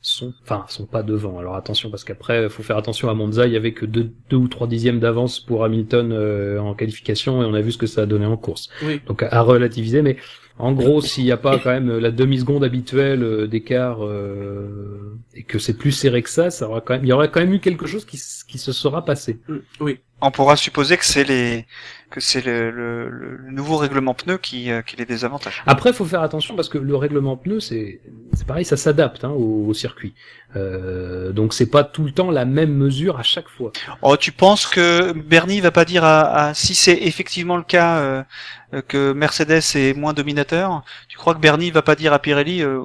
sont enfin sont pas devant. Alors attention parce qu'après faut faire attention à Monza, il y avait que deux, deux ou trois dixièmes d'avance pour Hamilton euh, en qualification et on a vu ce que ça a donné en course. Oui. Donc à, à relativiser, mais en gros s'il n'y a pas quand même la demi seconde habituelle euh, d'écart euh, et que c'est plus serré que ça, ça aura quand même il y aurait quand même eu quelque chose qui qui se sera passé. Mm, oui. On pourra supposer que c'est les que c'est le, le, le nouveau règlement pneu qui, euh, qui les désavantage. Après, faut faire attention parce que le règlement pneu, c'est pareil, ça s'adapte hein, au, au circuit. Euh, donc c'est pas tout le temps la même mesure à chaque fois. Oh, tu penses que Bernie va pas dire à, à- si c'est effectivement le cas euh, que Mercedes est moins dominateur Tu crois que Bernie va pas dire à Pirelli euh,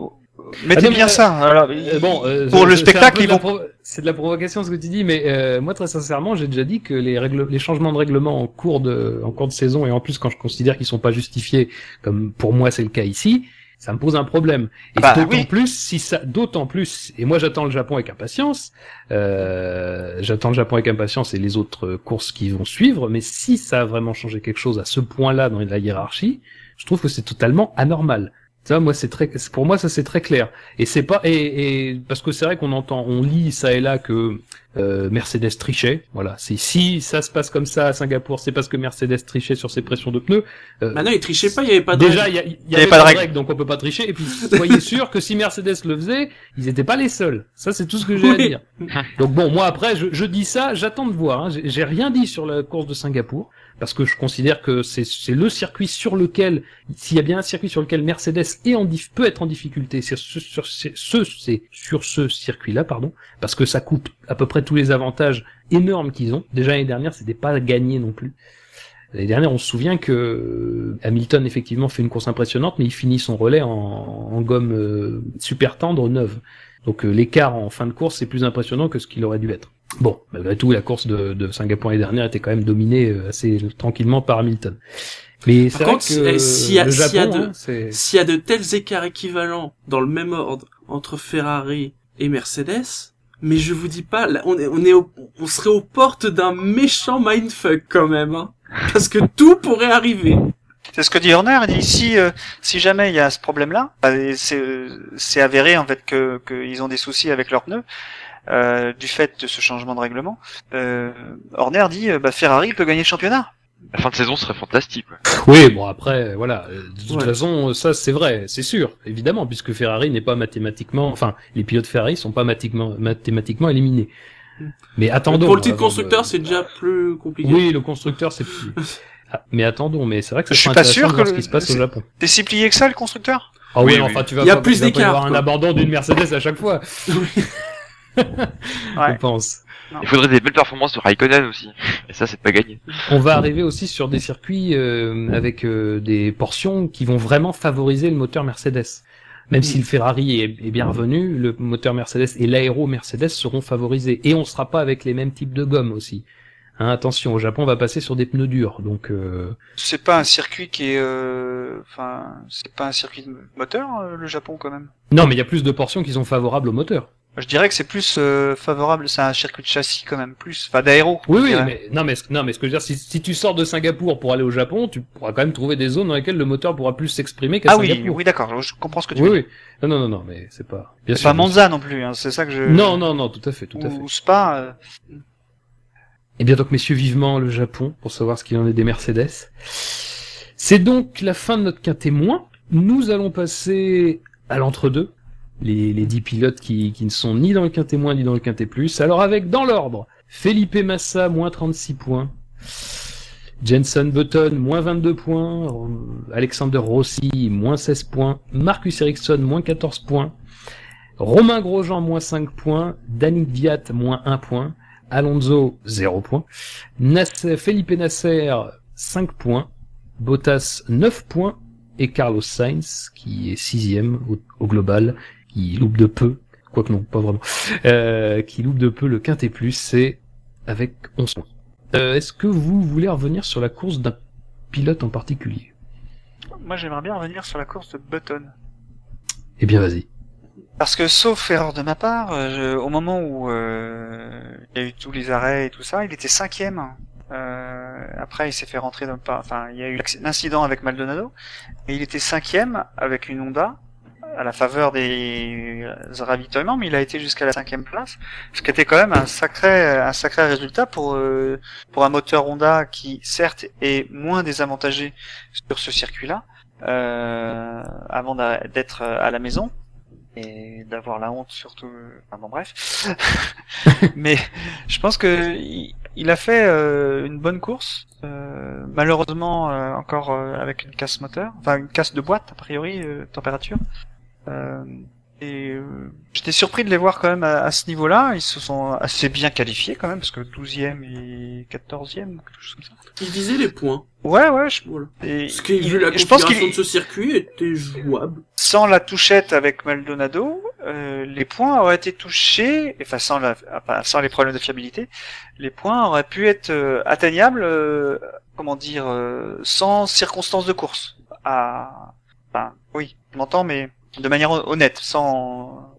Mettez Ah non, bien mais, ça. Alors, Euh, bon, euh, pour je- le spectacle, de ils la vont. provo- C'est de la provocation ce que tu dis, mais euh, moi très sincèrement, j'ai déjà dit que les règles, les changements de règlement en cours de, en cours de saison et en plus quand je considère qu'ils sont pas justifiés, comme pour moi c'est le cas ici, ça me pose un problème. Et Bah, d'autant oui. plus si ça, d'autant plus. Et moi j'attends le Japon avec impatience. Euh, j'attends le Japon avec impatience et les autres courses qui vont suivre. Mais si ça a vraiment changé quelque chose à ce point-là dans la hiérarchie, je trouve que c'est totalement anormal. Ça, moi, c'est très, pour moi, ça c'est très clair. Et c'est pas, et, et parce que c'est vrai qu'on entend, on lit ça et là que euh, Mercedes trichait. Voilà. C'est si ça se passe comme ça à Singapour, c'est parce que Mercedes trichait sur ses pressions de pneus. Euh, Bah non, il trichait pas, il y avait pas de Déjà, règles. il y, a- il y avait pas pas de règles. règles, donc on peut pas tricher. Et puis, soyez sûr que si Mercedes le faisait, ils étaient pas les seuls. Ça, c'est tout ce que j'ai à Oui. dire. Donc bon, moi après, je, je dis ça, j'attends de voir. Hein. J'ai- J'ai rien dit sur la course de Singapour parce que je considère que c'est le circuit sur lequel, s'il y a bien un circuit sur lequel Mercedes est en dif- peut être en difficulté, c'est sur, ce- circuit-là, pardon, parce que ça coupe à peu près tous les avantages énormes qu'ils ont. Déjà l'année dernière, c'était pas gagné non plus. L'année dernière, on se souvient que Hamilton effectivement fait une course impressionnante, mais il finit son relais en, en gomme euh, super tendre neuve. Donc euh, l'écart en fin de course c'est plus impressionnant que ce qu'il aurait dû être. Bon, malgré tout, la course de, de Singapour l'année dernière était quand même dominée euh, assez tranquillement par Hamilton. Mais Par contre, que eh, s'il y a- y a de- hein, y a de tels écarts équivalents dans le même ordre entre Ferrari et Mercedes, mais je vous dis pas, là, on est, on est au- on serait aux portes d'un méchant mindfuck quand même, hein. Parce que tout pourrait arriver. C'est ce que dit Horner. Il dit si euh, si jamais il y a ce problème-là, bah, c'est euh, c'est avéré en fait que qu'ils ont des soucis avec leurs pneus euh, du fait de ce changement de règlement. Euh, Horner dit euh, bah, Ferrari peut gagner le championnat. La fin de saison serait fantastique. ouais. Oui, bon après, voilà. euh, De toute Ouais. façon, ça c'est vrai, c'est sûr, évidemment, puisque Ferrari n'est pas mathématiquement, enfin, les pilotes Ferrari sont pas mathématiquement, mathématiquement éliminés. Mais attendons. Pour le titre constructeur, c'est déjà plus compliqué. Oui, le constructeur c'est plus. Ah, mais attendons, mais c'est vrai que ça Je suis pas sûr de voir que ce qui le- se passe au c'est- Japon. T'es si plié que ça le constructeur? Ah oui, Oui, mais oui. enfin, tu vas Il y a pas, plus d'écart, avoir un abandon d'une Mercedes à chaque fois. Ouais. Je pense. Il faudrait des belles performances de Raikkonen aussi. Et ça, c'est pas gagné. On va arriver aussi sur des circuits euh, avec euh, des portions qui vont vraiment favoriser le moteur Mercedes. Même si le Ferrari est, est bien revenu, le moteur Mercedes et l'aéro Mercedes seront favorisés. Et on sera pas avec les mêmes types de gomme aussi. Hein, attention, au Japon, on va passer sur des pneus durs. Donc, euh, C'est pas un circuit qui est, euh, enfin, c'est pas un circuit de moteur euh, le Japon quand même? non, mais il y a plus de portions qui sont favorables au moteur. Je dirais que c'est plus euh, favorable, c'est un circuit de châssis quand même, plus, enfin d'aéro. Oui, oui, mais non, mais non, mais ce que je veux dire, si, si tu sors de Singapour pour aller au Japon, tu pourras quand même trouver des zones dans lesquelles le moteur pourra plus s'exprimer qu'à Ah oui, Singapour. oui d'accord, je comprends ce que tu oui, veux oui. dire. Non, non, non, non, mais c'est pas. Bien sûr, pas Monza non plus, hein, c'est ça que je. Non, non, non, tout à fait, tout à fait. Ou Spa. euh, Eh bien donc messieurs, vivement le Japon pour savoir ce qu'il en est des Mercedes. C'est donc la fin de notre quintet moins. Nous allons passer à l'entre-deux. Les, les 10 pilotes qui, qui ne sont ni dans le quintet moins ni dans le quintet plus. Alors avec dans l'ordre, Felipe Massa, moins 36 points. Jenson Button, moins 22 points. Alexander Rossi, moins 16 points. Marcus Ericsson, moins 14 points. Romain Grosjean, moins 5 points. Danny Viat, moins 1 point. Alonso, 0 points. Felipe Nasser, 5 points. Bottas, 9 points. Et Carlos Sainz, qui est sixième au, au global, qui loupe de peu, quoique non, pas vraiment, euh, qui loupe de peu le quintet plus, c'est avec 11 points. Euh, Est-ce que vous voulez revenir sur la course d'un pilote en particulier? Moi j'aimerais bien revenir sur la course de Button. Eh bien, vas-y. Parce que sauf erreur de ma part, euh, je- au moment où euh, il y a eu tous les arrêts et tout ça, il était cinquième. Euh, après, il s'est fait rentrer dans le pas. Enfin, il y a eu l'incident avec Maldonado, et il était cinquième avec une Honda à la faveur des ravitaillements, mais il a été jusqu'à la cinquième place, ce qui était quand même un sacré, un sacré résultat pour euh, pour un moteur Honda qui certes est moins désavantagé sur ce circuit-là, euh, avant d'être à la maison et d'avoir la honte surtout. Enfin bon bref. Mais je pense que il, il a fait euh, une bonne course. euh, malheureusement euh, encore euh, avec une casse moteur, enfin une casse de boîte a priori euh, température. Euh, Et euh, j'étais surpris de les voir quand même à, à ce niveau-là. Ils se sont assez bien qualifiés quand même, parce que 12e et 14e, quelque chose comme ça. Il visait les points. Ouais, ouais. Je, Voilà. et Ce qui, il- vu la je pense qu'il de ce circuit, était jouable. sans la touchette avec Maldonado, euh, les points auraient été touchés, enfin sans, la, enfin, sans les problèmes de fiabilité, les points auraient pu être euh, atteignables, euh, comment dire, euh, sans circonstances de course. À, enfin, oui, je m'entends, mais de manière hon- honnête, sans,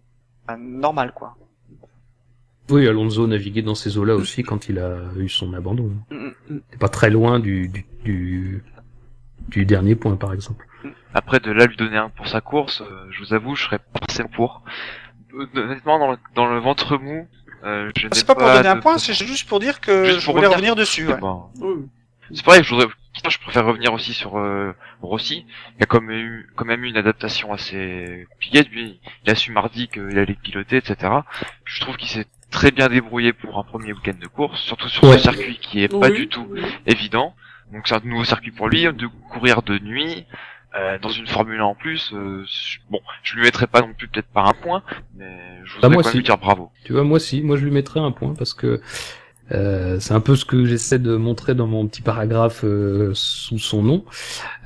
enfin, normal quoi. Oui, Alonso naviguait dans ces eaux-là aussi quand il a eu son abandon. Mm, mm. C'est pas très loin du, du, du, du dernier point, par exemple. Après, de là, lui donner un pour sa course, euh, je vous avoue, je serais pas forcément pour. Honnêtement, dans le, dans le ventre mou, euh, je n'ai C'est pas pour donner un de- point, c'est juste pour dire que Juste je voulais revenir. revenir dessus. Ouais. Bon. Oui. C'est pareil, je voudrais, je préfère revenir aussi sur euh, Rossi, qui a quand même eu, quand même eu une adaptation assez compliquée. Lui, il a su mardi qu'il allait piloter, etc. Je trouve qu'il s'est très bien débrouillé pour un premier week-end de course, surtout sur Ouais. ce circuit qui est pas du tout évident. Donc c'est un nouveau circuit pour lui, de courir de nuit, euh, dans une Formule 1 en plus. euh, je- bon, je lui mettrai pas non plus peut-être pas un point, mais je voudrais moi quand même si. lui dire bravo. Tu vois, moi aussi, moi je lui mettrais un point parce que euh, c'est un peu ce que j'essaie de montrer dans mon petit paragraphe euh, sous son nom.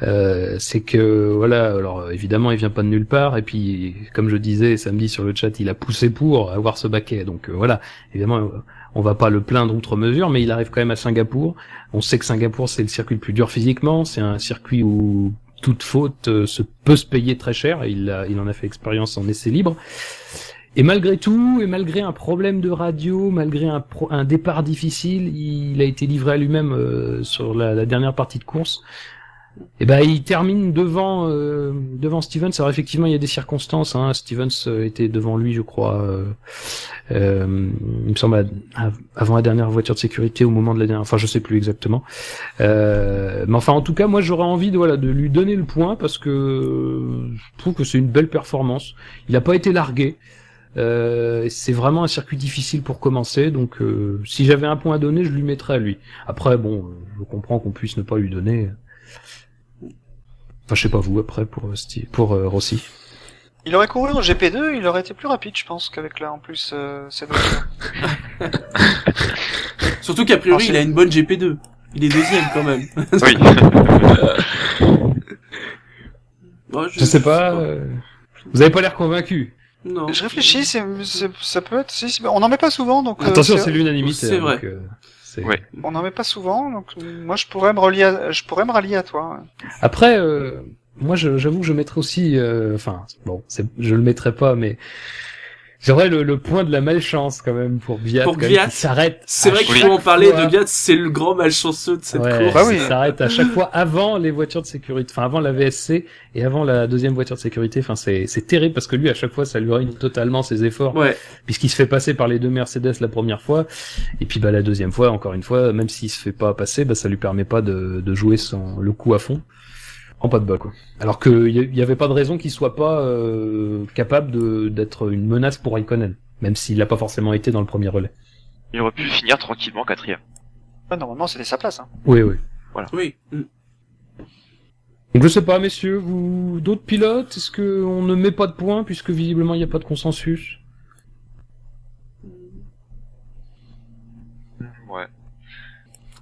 Euh, c'est que voilà, alors évidemment il vient pas de nulle part et puis comme je disais samedi sur le chat, il a poussé pour avoir ce baquet. Donc voilà, évidemment on va pas le plaindre outre mesure, mais il arrive quand même à Singapour. On sait que Singapour c'est le circuit le plus dur physiquement, c'est un circuit où toute faute se peut se payer très cher. Il, il en a fait expérience en essai libre. Et malgré tout, et malgré un problème de radio, malgré un, pro- un départ difficile, il a été livré à lui-même euh, sur la, dernière partie de course. Et ben, il termine devant euh, devant Stevens. Alors effectivement, il y a des circonstances. Hein. Stevens euh, était devant lui, je crois. euh, euh, il me semble avant la dernière voiture de sécurité, au moment de la dernière. Enfin, je sais plus exactement. Euh, mais enfin, en tout cas, moi, j'aurais envie de voilà de lui donner le point parce que je trouve que c'est une belle performance. Il n'a pas été largué. Euh, c'est vraiment un circuit difficile pour commencer, donc euh, si j'avais un point à donner, je lui mettrais à lui. Après, bon, euh, je comprends qu'on puisse ne pas lui donner. Enfin, je sais pas vous après pour pour euh, Rossi. Il aurait couru en GP2, il aurait été plus rapide, je pense, qu'avec là en plus euh, cette voiture. Surtout qu'a priori, c'est- il a une bonne GP2. Il est deuxième quand même. Oui. Moi, Je sais pas. euh, Vous avez pas l'air convaincu. Non. Je réfléchis, c'est, c'est- ça peut être. si, on n'en met pas souvent, donc. euh, Attention, c'est- c'est l'unanimité. c'est hein, vrai. donc, euh, c'est- Ouais. On n'en met pas souvent, donc euh, moi je pourrais me relier, à, je pourrais me rallier à toi. Après, euh, moi, je- j'avoue que je mettrais aussi, euh, enfin, bon, c'est- je le mettrais pas, mais j'aurais le, le point de la malchance quand même pour Viat, Pour qui s'arrête. C'est vrai qu'il faut en parler de Viat, c'est le grand malchanceux de cette Ouais, course. Bah oui. il s'arrête à chaque fois avant les voitures de sécurité, enfin avant la VSC et avant la deuxième voiture de sécurité. Enfin, c'est c'est terrible parce que lui, à chaque fois, ça lui ruine totalement ses efforts Ouais. puisqu'il se fait passer par les deux Mercedes la première fois et puis bah la deuxième fois, encore une fois, même s'il se fait pas passer, bah ça lui permet pas de, de jouer son le coup à fond. En pas de bol quoi. Alors que y, a- y avait pas de raison qu'il soit pas euh, capable de d'être une menace pour Raikkonen, même s'il l'a pas forcément été dans le premier relais. Il aurait pu finir tranquillement quatrième. Ouais, normalement c'était sa place. Hein. Oui oui. Oui. Mm. Donc je sais pas, messieurs, vous d'autres pilotes, est-ce que on ne met pas de points puisque visiblement il n'y a pas de consensus Ouais.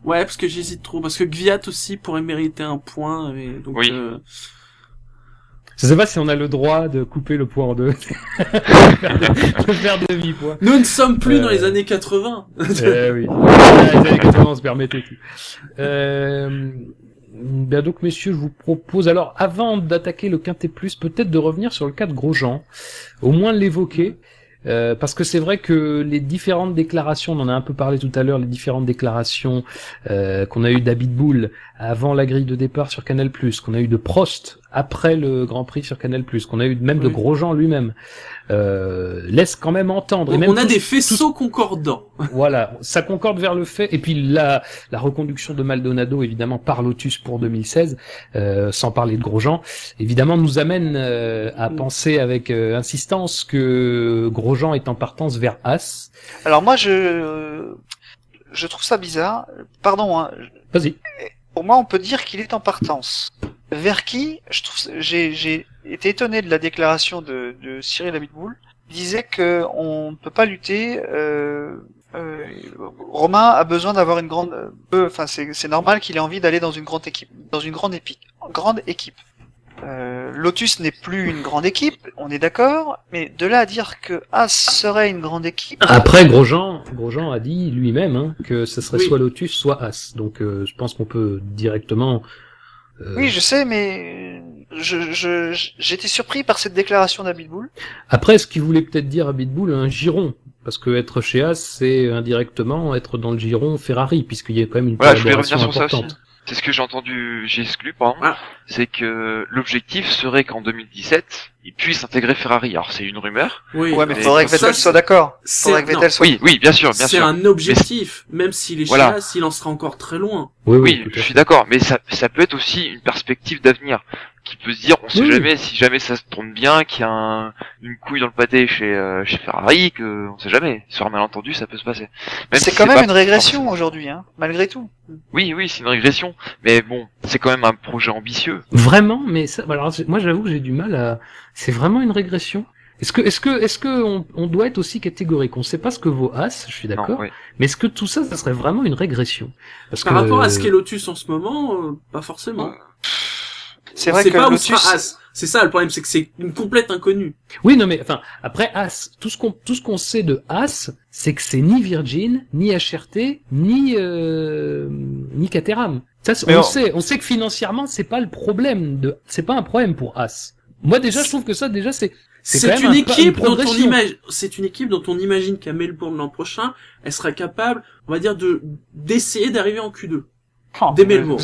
Ouais, parce que j'hésite trop. Parce que Gviat aussi pourrait mériter un point. Et donc, Oui. euh, Je sais pas si on a le droit de couper le point en deux, de faire de faire demi-point. Nous ne sommes plus Euh. dans les années 80. Eh oui. Les années 80, on se permettait tout. Euh, ben donc, messieurs, je vous propose, alors, avant d'attaquer le Quintet Plus, peut-être de revenir sur le cas de Grosjean. Au moins l'évoquer. Euh, parce que c'est vrai que les différentes déclarations, on en a un peu parlé tout à l'heure, les différentes déclarations euh, qu'on a eues d'Abitbull avant la grille de départ sur Canal+, qu'on a eu de Prost après le Grand Prix sur Canal+, qu'on a eu même de Oui. Grosjean lui-même, euh, laissent quand même entendre. et même on a des faisceaux concordants. voilà, ça concorde vers le fait. Et puis la, la reconduction de Maldonado, évidemment, par Lotus pour 2016, euh, sans parler de Grosjean, évidemment, nous amène euh, à penser avec euh, insistance que Grosjean est en partance vers As. Alors moi je, je trouve ça bizarre. Pardon, hein. Vas-y. Pour moi, on peut dire qu'il est en partance. Vers qui je trouve, j'ai, j'ai été étonné de la déclaration de, de Cyril Abitboul. Il disait que on ne peut pas lutter. Euh, euh, Romain a besoin d'avoir une grande. euh, Enfin, c'est, normal qu'il ait envie d'aller dans une grande équipe, dans une grande épique, grande équipe. Euh, Lotus n'est plus une grande équipe, on est d'accord, mais de là à dire que As serait une grande équipe, Après, Grosjean, Grosjean a dit lui-même hein, que ce serait Oui. soit Lotus, soit As. Donc, euh, je pense qu'on peut directement. euh, oui, je sais, mais je, je, je- j'étais surpris par cette déclaration d'Abitboul. Après, ce qu'il voulait peut-être dire à Bitbull, un giron. Parce que être chez As, c'est indirectement être dans le giron Ferrari, puisqu'il y a quand même une Voilà, je voulais collaboration revenir sur ça aussi. C'est ce que j'ai entendu, j'ai exclu, pardon. Ah. C'est que l'objectif serait qu'en 2017, il puisse intégrer Ferrari. Alors c'est une rumeur. Oui. Ouais, mais mais faudrait que Vettel c'est- soit d'accord. c'est- Faudrait que Vettel soit. Oui, oui, bien sûr, bien C'est sûr. un objectif, même s'il est Voilà. il en sera encore très loin. Oui, oui, Oui, je suis d'accord, mais ça, ça peut être aussi une perspective d'avenir qui peut se dire, on sait Oui. jamais si jamais ça se tourne bien, qu'il y a un- une couille dans le pâté chez euh, chez Ferrari, que on sait jamais. Sur un malentendu, ça peut se passer. Même C'est si quand même pas une régression forcément- aujourd'hui, hein, malgré tout. Oui, oui, c'est une régression, mais bon, c'est quand même un projet ambitieux. Vraiment, mais ça, alors moi j'avoue que j'ai du mal à. C'est vraiment une régression. Est-ce que, est-ce que, est-ce que on, on doit être aussi catégorique? On sait pas ce que vaut As, je suis Non, d'accord. oui. Mais est-ce que tout ça, ça serait vraiment une régression? Parce Par que rapport à ce qu'est Lotus en ce moment, euh, pas forcément. C'est vrai que pas où Lotus. sera As. C'est ça le problème, c'est que c'est une complète inconnue. Oui, non, mais enfin, après As, tout ce qu'on tout ce qu'on sait de As, c'est que c'est ni Virgin, ni HRT, ni euh, ni Caterham. Ça, on on- sait, on sait que financièrement, c'est pas le problème de, c'est pas un problème pour As. Moi déjà, je trouve que ça, déjà, c'est C'est une un équipe dont on imagine, c'est une équipe dont on imagine qu'à Melbourne l'an prochain, elle sera capable, on va dire, de d'essayer d'arriver en Q2. Dès Melbourne.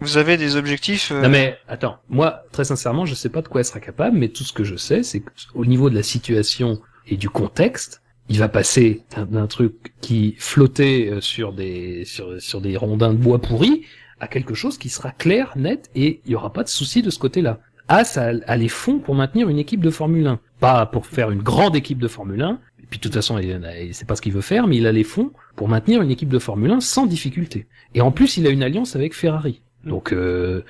Vous, avez des objectifs. euh, Non mais attends, moi très sincèrement, je sais pas de quoi elle sera capable, mais tout ce que je sais, c'est qu'au niveau de la situation et du contexte, il va passer d'un- truc qui flottait euh, sur des sur, des rondins de bois pourris à quelque chose qui sera clair, net et il y aura pas de souci de ce côté-là. As a, a les fonds pour maintenir une équipe de Formule 1, pas pour faire une grande équipe de Formule 1. Et puis de toute façon, il, il sait pas ce qu'il veut faire, mais il a les fonds pour maintenir une équipe de Formule 1 sans difficulté. Et en plus, il a une alliance avec Ferrari. Donc euh,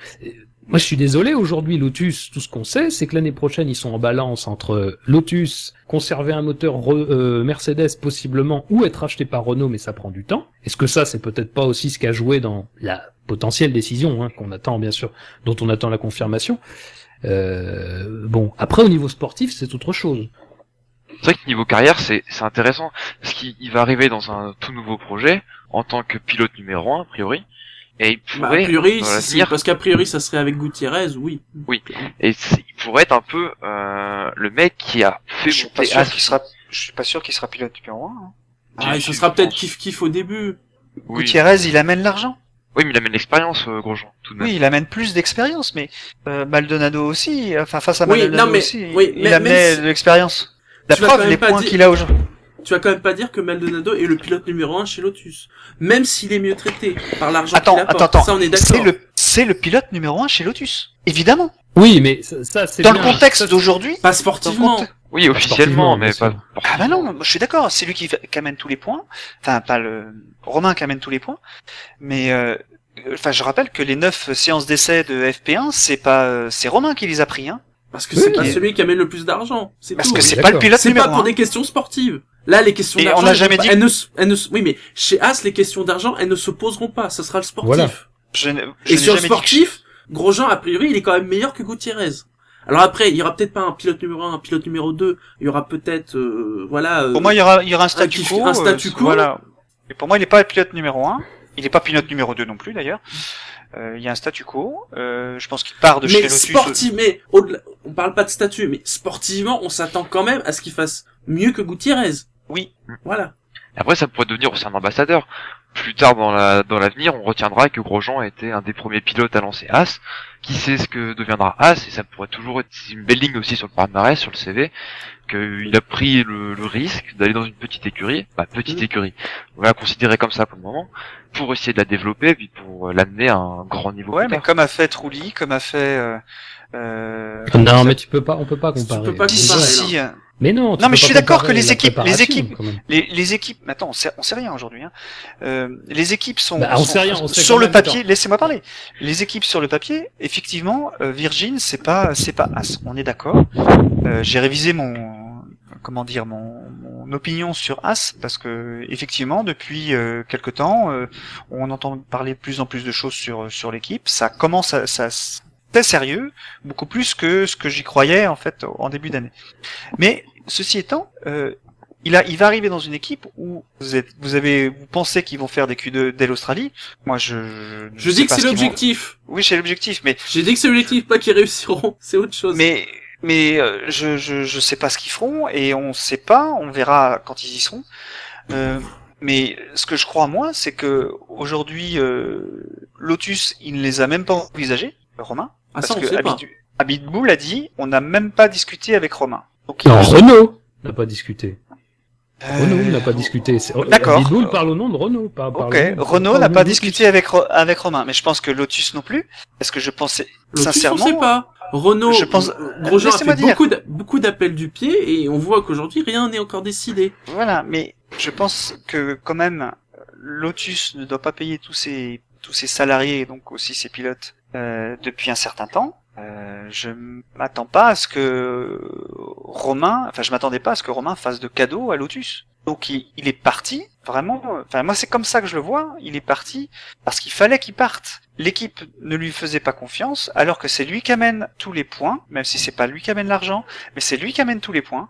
moi, je suis désolé, aujourd'hui, Lotus, tout ce qu'on sait, c'est que l'année prochaine, ils sont en balance entre Lotus, conserver un moteur Re- euh, Mercedes possiblement, ou être acheté par Renault, mais ça prend du temps. Est-ce que ça, c'est peut-être pas aussi ce qu'a joué dans la potentielle décision hein, qu'on attend, bien sûr, dont on attend la confirmation euh, Bon, après, au niveau sportif, c'est autre chose. C'est vrai que niveau carrière, c'est c'est intéressant parce qu'il il va arriver dans un tout nouveau projet en tant que pilote numéro un a priori, et il Bah, pourrait a priori, si- parce qu'a priori, ça serait avec Gutiérrez, oui. et c'est- il pourrait être un peu euh, le mec qui a fait Je suis pas monter sûr qu'il sera. Je suis pas sûr qu'il sera pilote numéro 1. Hein. Ah, et ça si, sera peut-être kiff kiff au début. Oui. Gutiérrez, il amène l'argent. oui, mais il amène l'expérience, euh, Grosjean, tout de même. Oui, il amène plus d'expérience, mais euh, Maldonado aussi. Enfin, face à Oui, Maldonado non, mais- aussi, oui, il mais- si- de l'expérience. La Tu preuve, les points dire- qu'il a aujourd'hui. Tu vas quand même pas dire que Maldonado est le pilote numéro un chez Lotus. Même s'il est mieux traité par l'argent Attends, qu'il apporte. attends, attends. Ça, on est C'est d'accord. le, c'est le pilote numéro 1 chez Lotus. Évidemment. Oui, mais ça, ça, c'est Dans bien. le contexte Ça, d'aujourd'hui. Pas sportivement. Oui, officiellement, mais pas. Ah bah non, je suis d'accord. C'est lui qui, qui amène tous les points. Enfin, pas le Romain qui amène tous les points. Mais euh, enfin, je rappelle que les neuf séances d'essai de FP1, c'est pas, euh, c'est Romain qui les a pris, hein. Parce que Oui, c'est pas oui. celui qui amène le plus d'argent. C'est Parce tout. que oui, c'est pas d'accord. le pilote C'est numéro pas pour 1. des questions sportives. Là, les questions Et d'argent. on n'a elles jamais pas- dit- elles ne, se- elles ne se- oui, mais chez As, les questions d'argent, elles ne se poseront pas. Ça sera le sportif. Voilà. Je, ne- je Et sur le que- sportif, Grosjean, a priori, il est quand même meilleur que Gutiérrez. Alors après, il y aura peut-être pas un pilote numéro 1, un pilote numéro 2. Il y aura peut-être, euh, voilà. euh, Pour moi, il y aura, il y aura un statu kiff- quo. un statu euh, quo. voilà. Et pour moi, il n'est pas le pilote numéro 1. Il n'est pas pilote numéro 2 non plus, d'ailleurs. Euh, il y a un statu quo. Euh, je pense qu'il part de chez mais Lotus. sportif, mais au-delà, on parle pas de statut, mais sportivement, on s'attend quand même à ce qu'il fasse mieux que Gutiérrez. Oui. Voilà. Après, ça pourrait devenir aussi un ambassadeur. Plus tard dans la dans l'avenir, on retiendra que Grosjean était un des premiers pilotes à lancer As. Qui sait ce que deviendra As et ça pourrait toujours être une belle ligne aussi sur le palmarès, sur le CV, qu'il a pris le, le risque d'aller dans une petite écurie, bah petite Mhm. écurie, on va la considérer comme ça pour le moment, pour essayer de la développer puis pour euh, l'amener à un grand niveau. Ouais, mais comme a fait Trulli, comme a fait euh, euh, Non, mais tu peux pas, on peut pas Tu comparer. peux pas Si, comparer, si, non. euh, Mais non, tu Non, peux mais je suis d'accord que les équipes- les équipes- les, les équipes, mais attends, on sait, on sait rien aujourd'hui. Hein. Euh, les équipes sont, Bah, on sont- sait rien, on sait sur le papier. Laissez-moi parler. Les équipes sur le papier, effectivement, euh, Virgin, c'est pas, c'est pas As. On est d'accord. Euh, J'ai révisé mon, comment dire, mon, mon opinion sur As parce que effectivement, depuis euh, quelque temps, euh, on entend parler de plus en plus de choses sur sur l'équipe. Ça commence à, ça, c'est sérieux, beaucoup plus que ce que j'y croyais en fait en début d'année. Mais ceci étant, euh, il, a, il va arriver dans une équipe où vous, êtes, vous avez, vous pensez qu'ils vont faire des Q2 dès l'Australie. Moi, je. Je sais dis que c'est ce qu'ils vont- l'objectif. Oui, c'est l'objectif, mais J'ai dit que c'est l'objectif, pas qu'ils réussiront. C'est autre chose. mais mais euh, je, je je sais pas ce qu'ils feront et on sait pas. On verra quand ils y seront. Euh, mais ce que je crois moi, c'est que aujourd'hui, euh, Lotus, il ne les a même pas envisagés, Romain. ah, Parce ça, on que sait pas. Abid- Abitbull a dit, on n'a même pas discuté avec Romain. Donc, Non, il- Renault n'a pas discuté. Euh, Renault n'a pas discuté. C'est- D'accord. Abitbull parle au nom de Renault, pas parle Ok, Renault n'a pas discuté avec Ro- avec Romain, mais je pense que Lotus non plus, parce que je pensais Lotus, sincèrement. on sait pas. Renault, Je pense- euh, Grosjean a fait dire. beaucoup d'appels du pied et on voit qu'aujourd'hui rien n'est encore décidé. Voilà, mais je pense que quand même Lotus ne doit pas payer tous ses tous ses salariés et donc aussi ses pilotes euh, depuis un certain temps. Euh, je m'attends pas à ce que Romain, enfin je m'attendais pas à ce que Romain fasse de cadeaux à Lotus. Donc il, il est parti vraiment. Enfin moi c'est comme ça que je le vois. Il est parti parce qu'il fallait qu'il parte. L'équipe ne lui faisait pas confiance alors que c'est lui qui amène tous les points, même si c'est pas lui qui amène l'argent, mais c'est lui qui amène tous les points.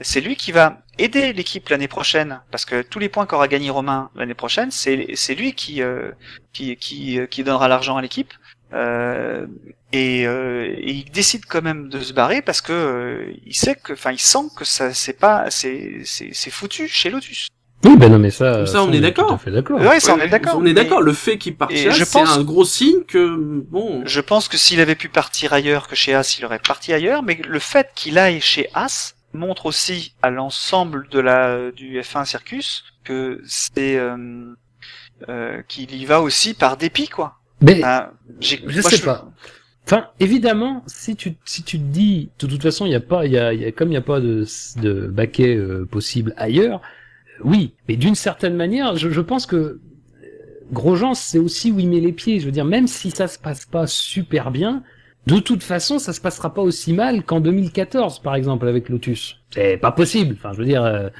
C'est lui qui va aider l'équipe l'année prochaine parce que tous les points qu'aura gagné Romain l'année prochaine, c'est lui qui euh, qui qui euh, qui donnera l'argent à l'équipe. Euh, et, euh, et il décide quand même de se barrer parce que euh, il sait que, enfin, il sent que ça, c'est pas, c'est, c'est foutu chez Lotus. Oui, ben non, mais ça. Comme ça, on est d'accord. D'accord. Ouais, ça, on est d'accord. On est mais d'accord. Le fait qu'il parte chez As, c'est pense- un gros signe que bon. Je pense que s'il avait pu partir ailleurs que chez As, il aurait parti ailleurs. Mais le fait qu'il aille chez As montre aussi à l'ensemble de la du F1 Circus que c'est euh, euh, qu'il y va aussi par dépit, quoi. Mais Enfin, je moi, sais pas. Enfin, évidemment, si tu si tu te dis, de toute façon, il y a pas, il y a, il y a comme il y a pas de de baquet euh, possible ailleurs. Oui, mais d'une certaine manière, je, je pense que euh, Grosjean, c'est aussi où il met les pieds. Je veux dire, même si ça se passe pas super bien, de toute façon, ça se passera pas aussi mal qu'en 2014, par exemple, avec Lotus. C'est pas possible. Enfin, je veux dire, euh,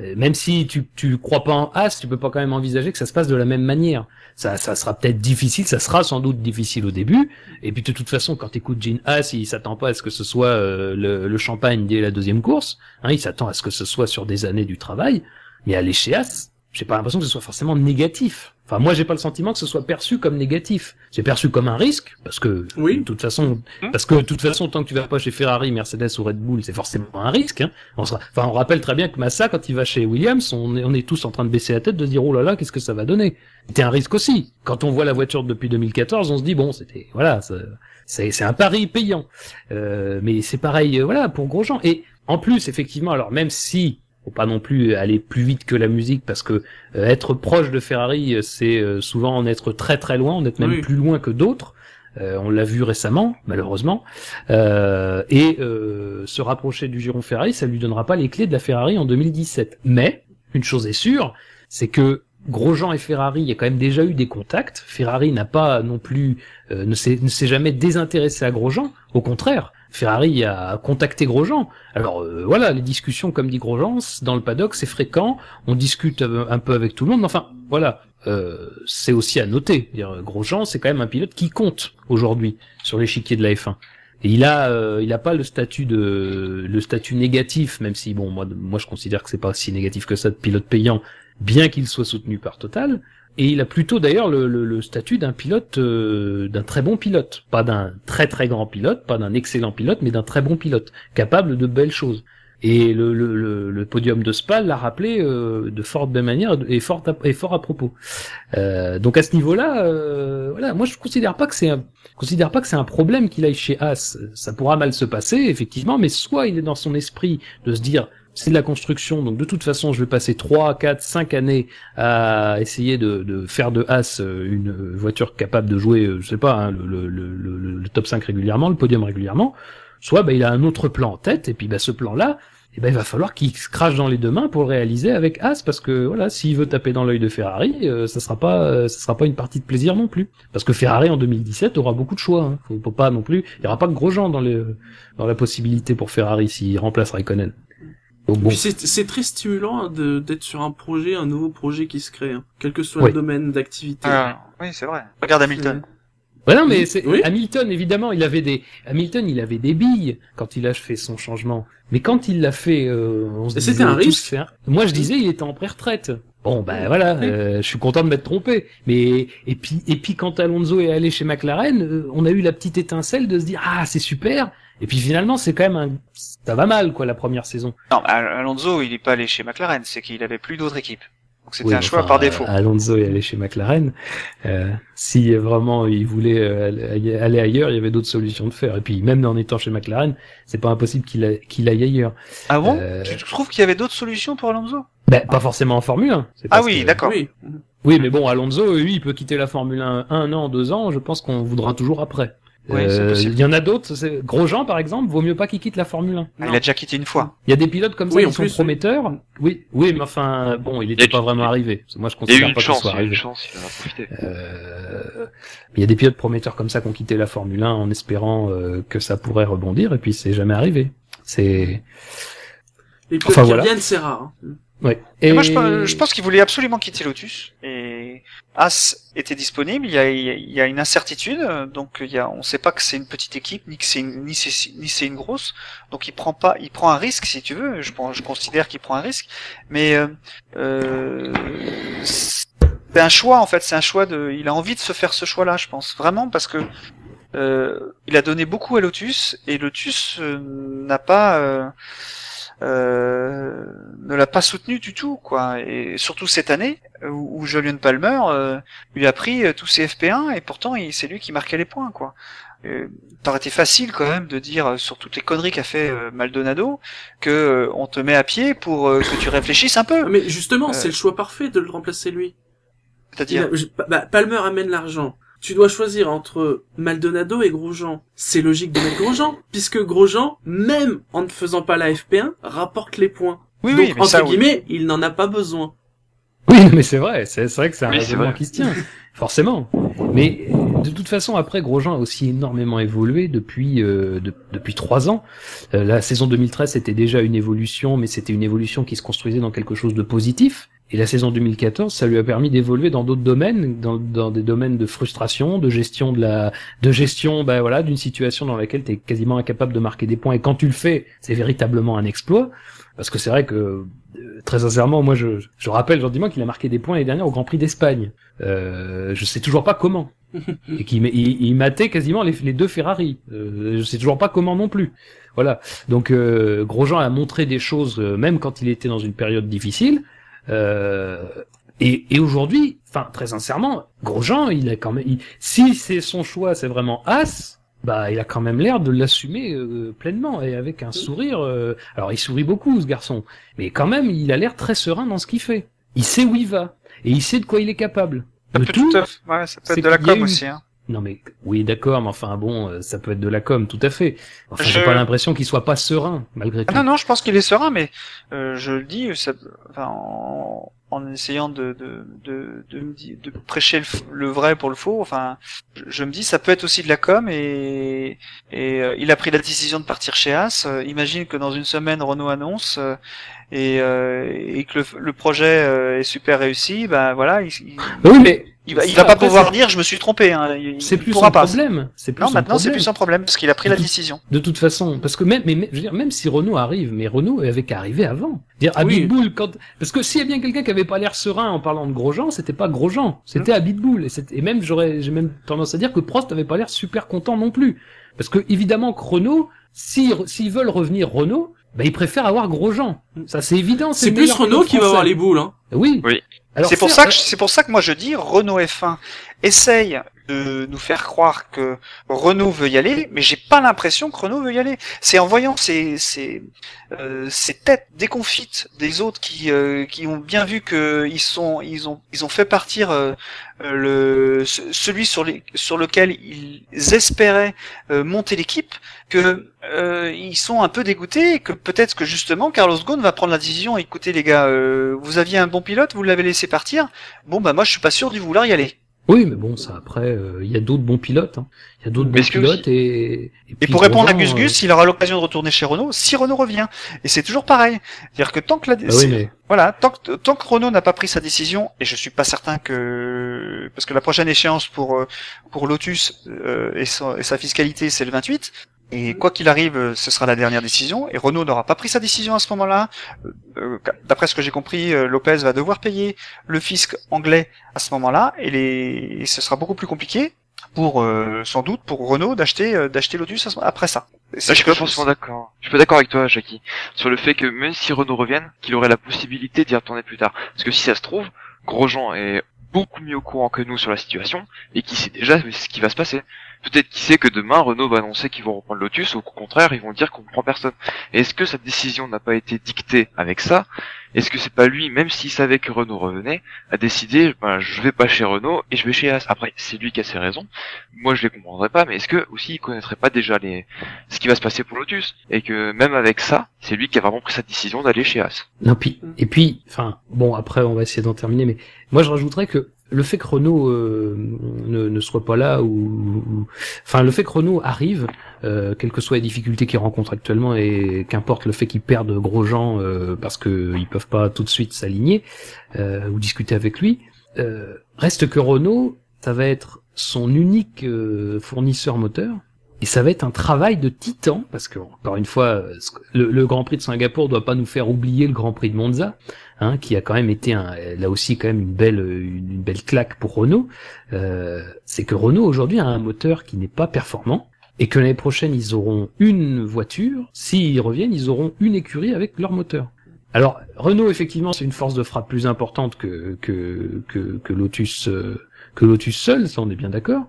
euh, même si tu tu crois pas en As, tu peux pas quand même envisager que ça se passe de la même manière. Ça, ça sera peut-être difficile, ça sera sans doute difficile au début. Et puis de toute façon, quand t'écoutes Gene Haas, il s'attend pas à ce que ce soit le, le champagne dès la deuxième course. Hein, il s'attend à ce que ce soit sur des années du travail. Mais à l'échéance, j'ai pas l'impression que ce soit forcément négatif. Enfin, moi, j'ai pas le sentiment que ce soit perçu comme négatif. C'est perçu comme un risque, parce que Oui. de toute façon, Hmm. parce que de toute façon, tant que tu vas pas chez Ferrari, Mercedes ou Red Bull, c'est forcément un risque. Hein. On sera, enfin, on rappelle très bien que Massa, quand il va chez Williams, on est, on est tous en train de baisser la tête, de se dire oh là là, qu'est-ce que ça va donner? C'était un risque aussi. Quand on voit la voiture depuis 2014, on se dit bon, c'était voilà, ça- c'est c'est un pari payant. Euh, mais c'est pareil, euh, voilà, pour Grosjean. Et en plus, effectivement, alors même si faut pas non plus aller plus vite que la musique parce que euh, être proche de Ferrari, euh, c'est euh, souvent en être très très loin, en être même Oui. plus loin que d'autres. Euh, on l'a vu récemment, malheureusement. Euh, et euh, se rapprocher du giron Ferrari, ça lui donnera pas les clés de la Ferrari en 2017. Mais une chose est sûre, c'est que Grosjean et Ferrari, il y a quand même déjà eu des contacts. Ferrari n'a pas non plus euh, ne s'est ne s'est jamais désintéressé à Grosjean. Au contraire, Ferrari a contacté Grosjean. Alors euh, voilà, les discussions, comme dit Grosjean, dans le paddock, c'est fréquent. On discute euh, un peu avec tout le monde. Enfin, voilà, euh, c'est aussi à noter. Dire, Grosjean, c'est quand même un pilote qui compte aujourd'hui sur l'échiquier de la F1. Et il a, euh, il a pas le statut de, le statut négatif, même si bon, moi, moi je considère que c'est pas si négatif que ça de pilote payant, bien qu'il soit soutenu par Total. Et il a plutôt d'ailleurs le, statut d'un pilote, euh, d'un très bon pilote, pas d'un très très grand pilote, pas d'un excellent pilote, mais d'un très bon pilote, capable de belles choses. Et le, le, le, podium de Spa l'a rappelé euh, de fort belle manière et fort à, propos. Euh, donc à ce niveau-là, voilà, moi je considère pas que c'est un, considère pas que c'est un problème qu'il aille chez As. Ça pourra mal se passer effectivement, mais soit il est dans son esprit de se dire c'est de la construction, donc de toute façon je vais passer 3, 4, 5 années à essayer de, de faire de As euh, une voiture capable de jouer, euh, je sais pas, hein, le, le, le, le- top 5 régulièrement, le podium régulièrement. soit bah, il a un autre plan en tête, et puis bah, ce plan-là, eh ben, il va falloir qu'il se crache dans les deux mains pour le réaliser avec As, parce que voilà, s'il veut taper dans l'œil de Ferrari, euh, ça sera pas, euh, ça sera pas une partie de plaisir non plus. Parce que Ferrari en 2017 aura beaucoup de choix. Hein. Faut, pas non plus, il y aura pas de gros gens dans dans la possibilité pour Ferrari s'il remplace Raikkonen. Bon, c'est c'est très stimulant hein, de- d'être sur un projet, un nouveau projet qui se crée, hein, quel que soit Oui. le domaine d'activité. Ah, oui, c'est vrai. Regarde Hamilton. Ouais, non, mais Oui. Hamilton évidemment, il avait des Hamilton, il avait des billes quand il a fait son changement. Mais quand il l'a fait, euh, on se c'était un risque. un- Moi, je disais, il était en pré-retraite. Bon, ben voilà, euh, je suis content de m'être trompé. Mais et puis et puis quand Alonso est allé chez McLaren, euh, on a eu la petite étincelle de se dire ah c'est super. Et puis finalement, c'est quand même un, ça va mal quoi la première saison. Non, Al- Alonso, il est pas allé chez McLaren, c'est qu'il avait plus d'autres équipes. Donc c'était Oui, un choix enfin, par défaut. Alonso est allé chez McLaren. Euh, si vraiment il voulait euh, aller ailleurs, il y avait d'autres solutions de faire. Et puis même en étant chez McLaren, c'est pas impossible qu'il a- qu'il aille ailleurs. ah bon euh, Tu trouves qu'il y avait d'autres solutions pour Alonso? Ben, pas forcément en Formule 1. c'est Ah oui, que- d'accord. Oui. Oui, mais bon, Alonso, lui, il peut quitter la Formule 1 un an, deux ans. Je pense qu'on voudra toujours après. Euh. Il y en a d'autres. c'est- Grosjean, par exemple, vaut mieux pas qu'il quitte la Formule 1. Ah, Il a déjà quitté une fois. Il y a des pilotes comme ça Oui, qui sont prometteurs. Oui, oui, mais enfin, bon, il était Il y a pas vraiment arrivé. Moi, je Il y a eu considère pas qu'il chance, soit il y a eu une arrivé. chance, il en a profité. Euh, il y a des pilotes prometteurs comme ça qui ont quitté la Formule 1 en espérant euh, que ça pourrait rebondir, et puis c'est jamais arrivé. C'est Les pilotes Enfin, qui voilà. reviennent, c'est rare. hein. ouais. Et moi, je, pense- je pense qu'il voulait absolument quitter Lotus. Et As était disponible. Il y a, une incertitude. Donc, on sait pas que c'est une petite équipe, ni que c'est une, grosse. Donc, il prend un risque, si tu veux. Je, considère qu'il prend un risque. Mais, euh, euh, c'est un choix, en fait. C'est un choix de, il a envie de se faire ce choix-là, je pense. Vraiment, parce que, euh, il a donné beaucoup à Lotus et Lotus n'a pas, euh, ne l'a pas soutenu du tout, quoi. Et surtout cette année où, où Julian Palmer euh, lui a pris euh, tous ses FP1 et pourtant c'est lui qui marquait les points, quoi. Euh, été facile quand même de dire euh, sur toutes les conneries qu'a fait Maldonado que euh, on te met à pied pour euh, que tu réfléchisses un peu. Mais justement, c'est le choix parfait de le remplacer lui. C'est-à-dire je- bah, Palmer amène l'argent. Tu dois choisir entre Maldonado et Grosjean. C'est logique de mettre Grosjean, puisque Grosjean, même en ne faisant pas la FP1, rapporte les points. oui, Donc, oui, mais entre ça, oui. guillemets, il n'en a pas besoin. Oui, mais c'est vrai, c'est vrai que c'est un Oui, qui se tient, forcément. Mais de toute façon, après, Grosjean a aussi énormément évolué depuis euh, de- depuis trois ans. Euh, la saison 2013 c'était déjà une évolution, mais c'était une évolution qui se construisait dans quelque chose de positif. Et la saison 2014, ça lui a permis d'évoluer dans d'autres domaines, dans, dans des domaines de frustration, de gestion de la, de gestion, bah voilà, d'une situation dans laquelle tu es quasiment incapable de marquer des points. Et quand tu le fais, c'est véritablement un exploit. Parce que c'est vrai que, euh, très sincèrement, moi, je, je rappelle gentiment qu'il a marqué des points l'année dernière au Grand Prix d'Espagne. Euh, je sais toujours pas comment. Et qu'il il, il matait quasiment les, les deux Ferrari. Euh, je sais toujours pas comment non plus. Voilà. Donc, euh, Grosjean a montré des choses, euh, même quand il était dans une période difficile. Euh, et, et aujourd'hui, enfin très sincèrement, Grosjean, il a quand même, il- si c'est son choix, c'est vraiment As, bah il a quand même l'air de l'assumer euh, pleinement et avec un sourire. euh, alors il sourit beaucoup ce garçon, mais quand même il a l'air très serein dans ce qu'il fait. Il sait où il va et il sait de quoi il est capable. Ça peut tout, tout à fait- ouais, ça peut être de la com une- aussi. Hein. Non mais oui d'accord, mais enfin bon, euh, ça peut être de la com, tout à fait. Enfin Je- j'ai pas l'impression qu'il soit pas serein malgré Ah tout. non, non, je pense qu'il est serein, mais euh, je le dis, ça, enfin, en, en essayant de, de, de, de, de prêcher le, le vrai pour le faux, enfin, je, je me dis, ça peut être aussi de la com, et, et euh, il a pris la décision de partir chez As. Euh, imagine que dans une semaine, Renault annonce, euh, et, euh, et que le, le projet euh, est super réussi, ben voilà, il, il, oui mais il va, il va pas après, pouvoir dire, je me suis trompé. Hein, c'est plus son pas. problème. C'est plus Non, son maintenant c'est plus son problème parce qu'il a pris la De décision. De toute façon, parce que même, mais, mais, je veux dire, même si Renault arrive, mais Renault avait qu'à arriver avant. Dire à Oui. Bitbull, quand, parce que s'il y a bien quelqu'un qui avait pas l'air serein en parlant de Grosjean, c'était pas Grosjean, c'était à Bitbull. Et, c'était- et même, j'aurais, j'ai même tendance à dire que Prost avait pas l'air super content non plus. Parce que, évidemment, que Renault, si, s'ils veulent revenir Renault, bah, ils préfèrent avoir Grosjean. Ça, c'est évident. C'est plus Renault qui va avoir les boules, hein. Oui. C'est pour ça que c'est pour ça que moi je dis Renault F1 essaye de nous faire croire que Renault veut y aller, mais j'ai pas l'impression que Renault veut y aller. C'est en voyant ces ces, euh, ces têtes déconfites des autres qui euh, qui ont bien vu que ils sont ils ont ils ont fait partir euh, le ce- celui sur les sur lequel ils espéraient euh, monter l'équipe que ils sont un peu dégoûtés et que peut-être que justement Carlos Ghosn va prendre la décision. Écoutez les gars vous aviez un bon pilote vous l'avez laissé partir. Bon bah moi je suis pas sûr de vouloir y aller Oui, mais bon, ça après, euh, il y a d'autres bons pilotes. hein. Il y a d'autres bons pilotes et. Et, pour répondre à Gus Gus, il aura l'occasion de retourner chez Renault si Renault revient. Et c'est toujours pareil. C'est-à-dire que tant que la euh, bah c'est- oui, mais voilà, tant que tant que Renault n'a pas pris sa décision, et je suis pas certain que parce que la prochaine échéance pour euh, pour Lotus euh, et sa fiscalité c'est le 28. Et quoi qu'il arrive, euh, ce sera la dernière décision. Et Renault n'aura pas pris sa décision à ce moment-là. Euh, euh, D'après ce que j'ai compris, Lopez va devoir payer le fisc anglais à ce moment-là, et, les... et ce sera beaucoup plus compliqué pour euh, sans doute pour Renault d'acheter euh, d'acheter Lotus après ça. Là, je suis pas forcément d'accord. Je suis pas d'accord avec toi, Jackie, sur le fait que même si Renault revienne, qu'il aurait la possibilité d'y retourner plus tard. Parce que si ça se trouve, Grosjean est beaucoup mieux au courant que nous sur la situation et qui sait déjà ce qui va se passer. Peut-être qu'il sait que demain Renault va annoncer qu'ils vont reprendre Lotus ou qu'au contraire ils vont dire qu'on ne prend personne. Est-ce que sa décision n'a pas été dictée avec ça? Est-ce que c'est pas lui, même s'il savait que Renault revenait, a décidé ben, je vais pas chez Renault et je vais chez As. Après c'est lui qui a ses raisons. Moi je les comprendrais pas, mais est-ce que aussi il connaîtrait pas déjà les ce qui va se passer pour Lotus? Et que même avec ça, c'est lui qui a vraiment pris sa décision d'aller chez As. Non, puis, et puis, enfin, bon, après, on va essayer d'en terminer, mais moi, je rajouterais que le fait que Renault euh, ne, soit pas là, ou, enfin, le fait que Renault arrive, euh, quelles que soient les difficultés qu'ils rencontrent actuellement, et qu'importe le fait qu'ils perdent Grosjean euh, parce que ils peuvent pas tout de suite s'aligner euh, ou discuter avec lui, reste que Renault, ça va être son unique fournisseur moteur. Et ça va être un travail de titan, parce que encore une fois, le, le Grand Prix de Singapour doit pas nous faire oublier le Grand Prix de Monza, hein, qui a quand même été un, là aussi quand même une belle, une, belle claque pour Renault. Euh, c'est que Renault aujourd'hui a un moteur qui n'est pas performant, et que l'année prochaine ils auront une voiture. S'ils reviennent, ils auront une écurie avec leur moteur. Alors Renault effectivement c'est une force de frappe plus importante que que que, que Lotus euh, que Lotus seul, ça on est bien d'accord.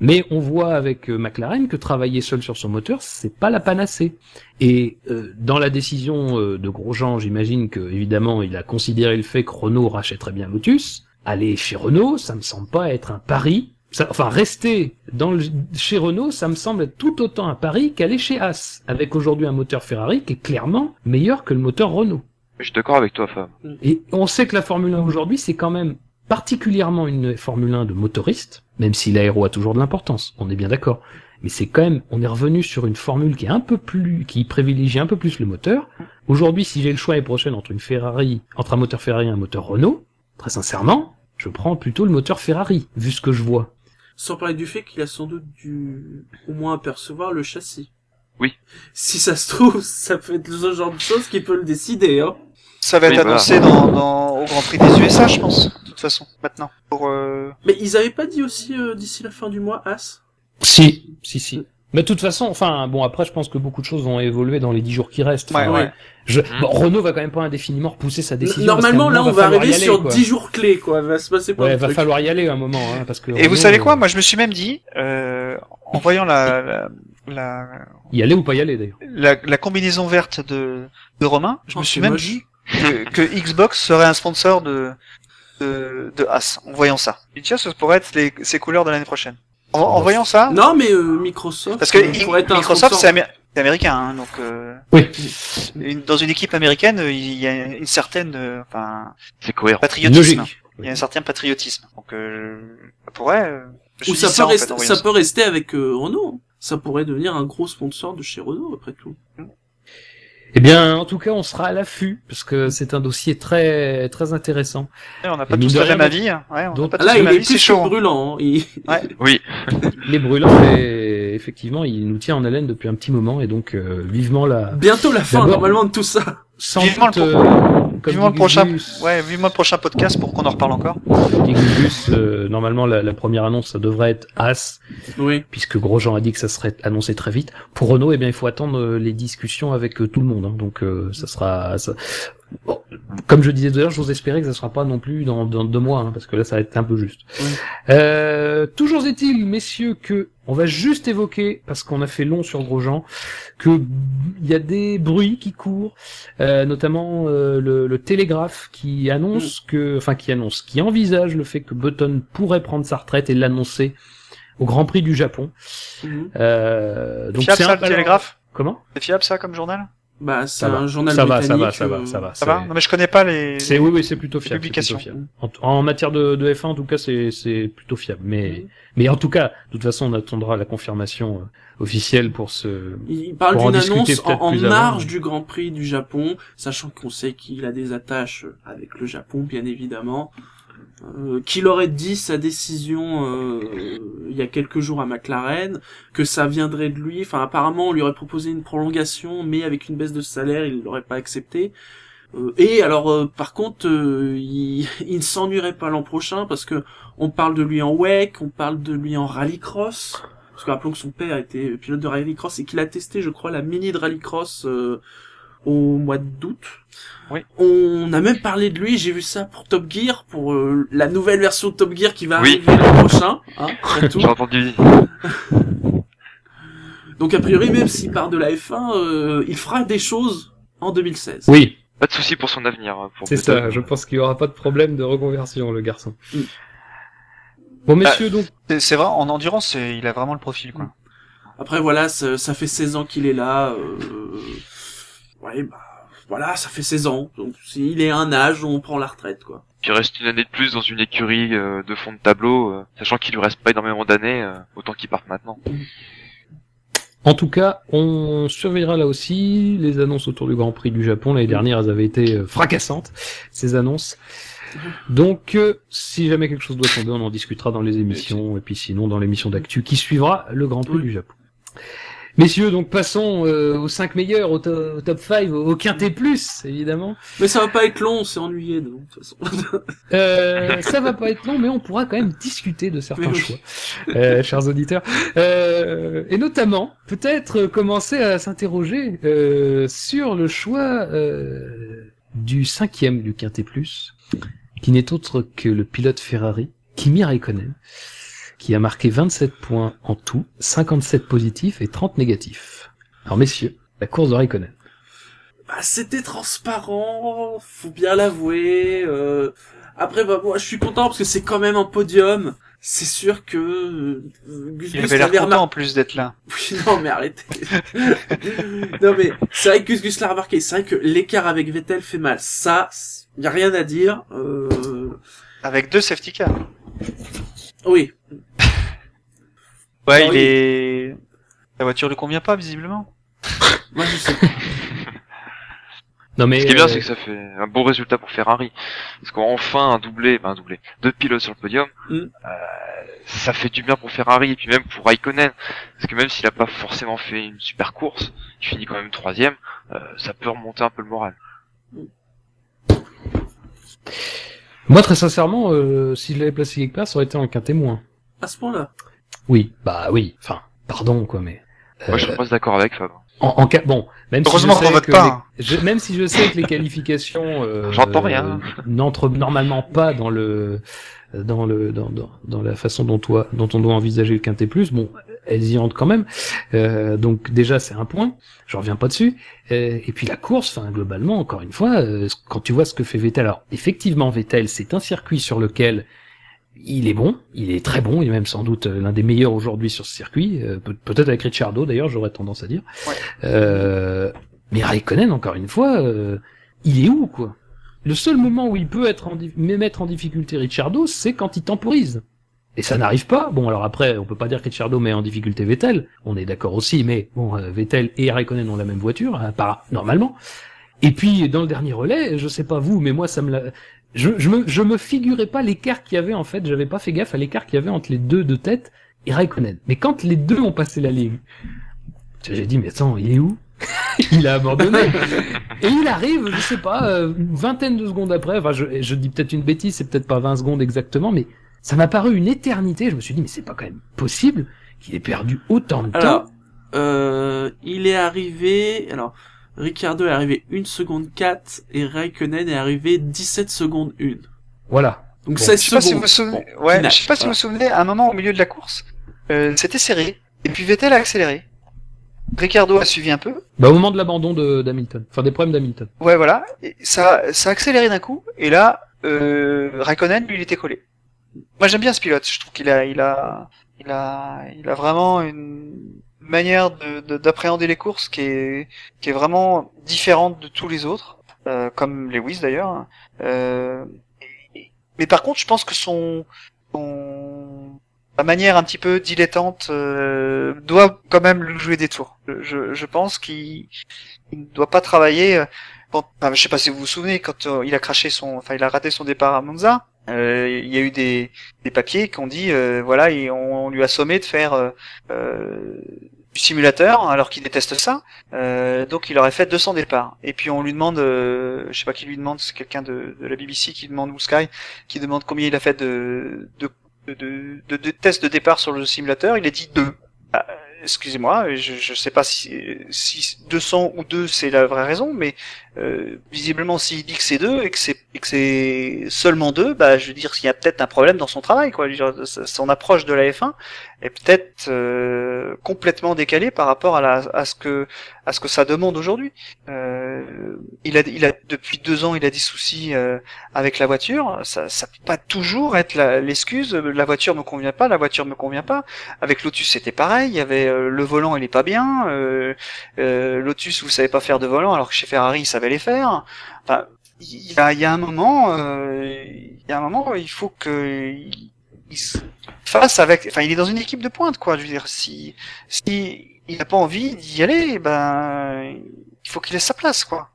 Mais on voit avec euh, McLaren que travailler seul sur son moteur, c'est pas la panacée. Et euh, dans la décision euh, de Grosjean, j'imagine que évidemment il a considéré le fait que Renault rachèterait bien Lotus. Aller chez Renault, ça me semble pas être un pari. Ça- enfin, rester dans le, chez Renault, ça me semble être tout autant un pari qu'aller chez As, avec aujourd'hui un moteur Ferrari qui est clairement meilleur que le moteur Renault. Je suis d'accord avec toi, Fab. Et on sait que la Formule 1 aujourd'hui, c'est quand même particulièrement une Formule 1 de motoristes, même si l'aéro a toujours de l'importance, on est bien d'accord. Mais c'est quand même, on est revenu sur une formule qui est un peu plus, qui privilégie un peu plus le moteur. Aujourd'hui, si j'ai le choix l'année prochaine entre une Ferrari, entre un moteur Ferrari et un moteur Renault, très sincèrement, je prends plutôt le moteur Ferrari, vu ce que je vois. Sans parler du fait qu'il a sans doute dû au moins apercevoir le châssis. Oui. Si ça se trouve, ça peut être ce genre de choses qui peut le décider, hein. Ça va être Oui, voilà. annoncé dans, dans, au Grand Prix des USA, je pense, de toute façon, maintenant. Pour, euh... Mais ils avaient pas dit aussi euh, d'ici la fin du mois, As? Si, si, si. Mais de toute façon, enfin, bon, après, je pense que beaucoup de choses vont évoluer dans les dix jours qui restent. Ouais, ouais. ouais. Je... Mm. Bon, Renault va quand même pas indéfiniment repousser sa décision. Normalement, là, on va arriver aller, sur quoi. 10 jours clés, quoi. Va se passer plein Ouais, va falloir y aller un moment, hein, parce que. Et vous savez quoi? Euh, Moi, je me suis même dit, euh, en voyant la, la, la, Y aller ou pas y aller d'ailleurs. la, la combinaison verte de, de Romain, je Oh, me suis c'est même moche. dit que, que Xbox serait un sponsor de, de, de As, en voyant ça. Et tiens, ça pourrait être les, ces couleurs de l'année prochaine. En, en voyant ça, Non, mais euh, Microsoft. parce que euh, être Microsoft, c'est amé- c'est américain, hein, donc euh, Oui. une- dans une équipe américaine, il y a une certaine, euh, enfin, C'est cohérent. patriotisme. Logique. Il y a un certain patriotisme. Donc, euh, ça pourrait. euh, Ou ça peut, en fait, rester, en voyant ça peut rester avec euh, Renault. Ça pourrait devenir un gros sponsor de chez Renault, après tout. Eh bien, en tout cas, on sera à l'affût, parce que c'est un dossier très, très intéressant. Ouais, On n'a pas tous la même avis. hein. Ouais, on n'a donc- pas tous Là, il est plus chaud. hein. brûlant. hein. Il- Oui. Les brûlants, et effectivement, il nous tient en haleine depuis un petit moment, et donc, euh, vivement la, Bientôt la fin, normalement, de tout ça. sans Vivement doute, le euh, Vivement le prochain, ouais, vivement le prochain podcast pour qu'on en reparle encore. Gugus, euh, normalement, la, la première annonce, ça devrait être As, Oui. puisque Grosjean a dit que ça serait annoncé très vite. Pour Renault, eh bien, il faut attendre euh, les discussions avec euh, tout le monde. hein. donc, euh, ça sera. ça- Comme je disais tout à l'heure, j'ose espérer que ça sera pas non plus dans, dans deux mois, hein, parce que là, ça va être un peu juste. Euh, toujours est-il, messieurs, que on va juste évoquer, parce qu'on a fait long sur Grosjean, que il y a des bruits qui courent, euh, notamment euh, le, le Télégraphe qui annonce que, enfin qui annonce, qui envisage le fait que Button pourrait prendre sa retraite et l'annoncer au Grand Prix du Japon. Mhm. Euh, donc fiable c'est un- le Télégraphe Comment? C'est fiable ça comme journal? Bah, c'est Ça va. un journal Ça va, ça britannique. va, ça va, euh, ça va. Ça va Non mais je connais pas les. C'est oui, oui, c'est plutôt fiable. plutôt fiable. En, en matière de, de F1, en tout cas, c'est c'est plutôt fiable. Mais Mhm. mais en tout cas, de toute façon, on attendra la confirmation euh, officielle pour ce. Il parle d'une annonce en, avant, marge du Grand Prix du Japon, sachant qu'on sait qu'il a des attaches avec le Japon, bien évidemment. Euh, qu'il aurait dit sa décision euh, il y a quelques jours à McLaren, que ça viendrait de lui. Enfin, apparemment, on lui aurait proposé une prolongation, mais avec une baisse de salaire, il l'aurait pas accepté. Euh, et alors, euh, par contre, il, il ne s'ennuierait pas l'an prochain parce que on parle de lui en WEC, on parle de lui en rallycross. Parce que rappelons que son père était pilote de rallycross et qu'il a testé, je crois, la mini de rallycross au mois d'août. Oui. On a même parlé de lui, j'ai vu ça pour Top Gear, pour euh, la nouvelle version de Top Gear qui va Oui. arriver l'an prochain. Hein. J'ai entendu. Donc a priori, même s'il part de la F1, euh, il fera des choses en 2016. Oui, Pas de souci pour son avenir. hein, c'est ça. Je pense qu'il y aura pas de problème de reconversion, le garçon. Mm. Bon, messieurs, donc. C'est- vrai, en endurance, il a vraiment le profil quoi. Après voilà, ça, ça fait 16 ans qu'il est là. Euh... Ouais, bah voilà, ça fait 16 ans. Donc s'il est à un âge où on prend la retraite, quoi. Il reste une année de plus dans une écurie euh, de fond de tableau, euh, sachant qu'il lui reste pas énormément d'années, euh, autant qu'il parte maintenant. En tout cas, on surveillera là aussi les annonces autour du Grand Prix du Japon. L'année dernière, elles avaient été fracassantes, ces annonces. Donc, euh, si jamais quelque chose doit tomber, on en discutera dans les émissions, et puis sinon dans l'émission d'actu qui suivra le Grand Prix Oui. du Japon. Messieurs, donc passons euh, aux 5 meilleurs, au, to- au top 5, au, au quintet plus, évidemment. Mais ça va pas être long, on s'est ennuyé, de toute façon. Euh, ça va pas être long, mais on pourra quand même discuter de certains Oui, choix, euh, chers auditeurs. Euh, et notamment, peut-être commencer à s'interroger euh, sur le choix euh, du cinquième du Quintet Plus, qui n'est autre que le pilote Ferrari, Kimi Raikkonen, qui a marqué 27 points en tout, 57 positifs et 30 négatifs. Alors messieurs, la course de Raikkonen. bah, c'était transparent, faut bien l'avouer. Euh... Après, bah, moi, je suis content parce que c'est quand même un podium. C'est sûr que euh, Gus Il Gus avait l'air content en plus d'être là. Oui, non, mais arrêtez. non, mais c'est vrai que Gus Gus l'a remarqué. C'est vrai que l'écart avec Vettel fait mal. Ça, y a rien à dire. Euh... Avec deux safety cars. Oui. Ouais, il est. La voiture lui convient pas visiblement. Moi, je sais. Non mais Ce qui est bien, euh, c'est que ça fait un bon résultat pour Ferrari. Parce qu'enfin, un doublé, ben un doublé, deux pilotes sur le podium, Mm. euh, ça fait du bien pour Ferrari, et puis même pour Raikkonen. Parce que même s'il a pas forcément fait une super course, il finit quand même troisième, euh, ça peut remonter un peu le moral. Moi, très sincèrement, euh, si je l'avais placé quelque part, ça aurait été en quintet moins. À ce point-là. Oui, bah oui. Enfin, pardon, quoi, mais. Moi, je euh, suis pas d'accord avec Fab. en, en ca- bon, même Heureusement si je sais vote que pas, hein. les- je- même si je sais que les qualifications euh, J'entends rien. euh, n'entrent normalement pas dans le dans le dans, dans, dans la façon dont toi dont on doit envisager le quintet plus. Bon, elles y entrent quand même. Euh, donc déjà c'est un point. Je reviens pas dessus. Euh, et puis la course, enfin globalement encore une fois, euh, quand tu vois ce que fait Vettel, alors effectivement Vettel c'est un circuit sur lequel il est bon, il est très bon, il est même sans doute euh, l'un des meilleurs aujourd'hui sur ce circuit, euh, peut- peut-être avec Ricciardo d'ailleurs, j'aurais tendance à dire. Ouais. Euh, mais Raikkonen, encore une fois, euh, il est où quoi? Le seul moment où il peut être en, mettre en difficulté Ricciardo, c'est quand il temporise. Et ça n'arrive pas. Bon, alors après, on peut pas dire que Ricciardo met en difficulté Vettel. On est d'accord aussi, mais bon, Vettel et Raikkonen ont la même voiture, hein, par normalement. Et puis dans le dernier relais, je sais pas vous, mais moi ça me l'a. Je, je me je me figurais pas l'écart qu'il y avait en fait. J'avais pas fait gaffe à l'écart qu'il y avait entre les deux de tête et Raikkonen. Mais quand les deux ont passé la ligne, j'ai dit mais attends, il est où Il a abandonné. et il arrive, je sais pas, euh, une vingtaine de secondes après. Enfin, je, je dis peut-être une bêtise, c'est peut-être pas 20 secondes exactement, mais ça m'a paru une éternité. Je me suis dit mais c'est pas quand même possible qu'il ait perdu autant de temps. Alors, euh, il est arrivé. Alors, Ricardo est arrivé 1 seconde 4 et Raikkonen est arrivé 17 secondes 1. Voilà. Donc Bon, 16 Je sais pas si vous secondes. vous souvenez, Bon, ouais, je sais pas si vous vous souvenez, à un moment au milieu de la course, euh, c'était serré. Et puis Vettel a accéléré. Ricardo a suivi un peu. Bah, au moment de l'abandon de- d'Hamilton. Enfin, des problèmes d'Hamilton. Ouais, voilà. Et ça, ça a accéléré d'un coup. Et là, euh, Raikkonen, lui, il était collé. Moi, j'aime bien ce pilote. Je trouve qu'il a, il a, il a, il a vraiment une manière de, de- d'appréhender les courses qui est, qui est vraiment différente de tous les autres, euh, comme Lewis d'ailleurs. Euh, mais par contre, je pense que son, son sa manière un petit peu dilettante euh, doit quand même lui jouer des tours. Je, je pense qu'il il ne doit pas travailler. euh, Bon, je sais pas si vous vous souvenez quand euh, il a craché son, enfin il a raté son départ à Monza. Euh, il y a eu des, des papiers qui ont dit euh, voilà et on, lui a sommé de faire euh, euh, du simulateur alors qu'il déteste ça. Euh, donc il aurait fait 200 départs. Et puis on lui demande, je sais pas qui lui demande, c'est quelqu'un de, de la BBC qui demande ou Sky qui demande combien il a fait de de, de, de, tests de départ sur le simulateur. Il a dit deux. Ah, Excusez-moi, je, je sais pas si, si 200 ou 2 c'est la vraie raison, mais euh, visiblement s'il dit que c'est deux et que c'est et que c'est seulement deux, bah je veux dire qu'il y a peut-être un problème dans son travail quoi. Son approche de la F1 est peut-être euh, complètement décalée par rapport à, la, à ce que à ce que ça demande aujourd'hui. Euh, il a il a depuis deux ans il a des soucis euh, avec la voiture. Ça ça peut pas toujours être la- l'excuse. La voiture me convient pas, la voiture me convient pas. Avec Lotus c'était pareil. Il y avait euh, le volant il est pas bien. Euh, euh, Lotus vous savez pas faire de volant alors que chez Ferrari ils savaient les faire. Enfin il y a, il y a un moment euh, il y a un moment il faut que il, il se fasse avec. Enfin il est dans une équipe de pointe quoi. Je veux dire si si il n'a pas envie d'y aller, ben il faut qu'il laisse sa place quoi.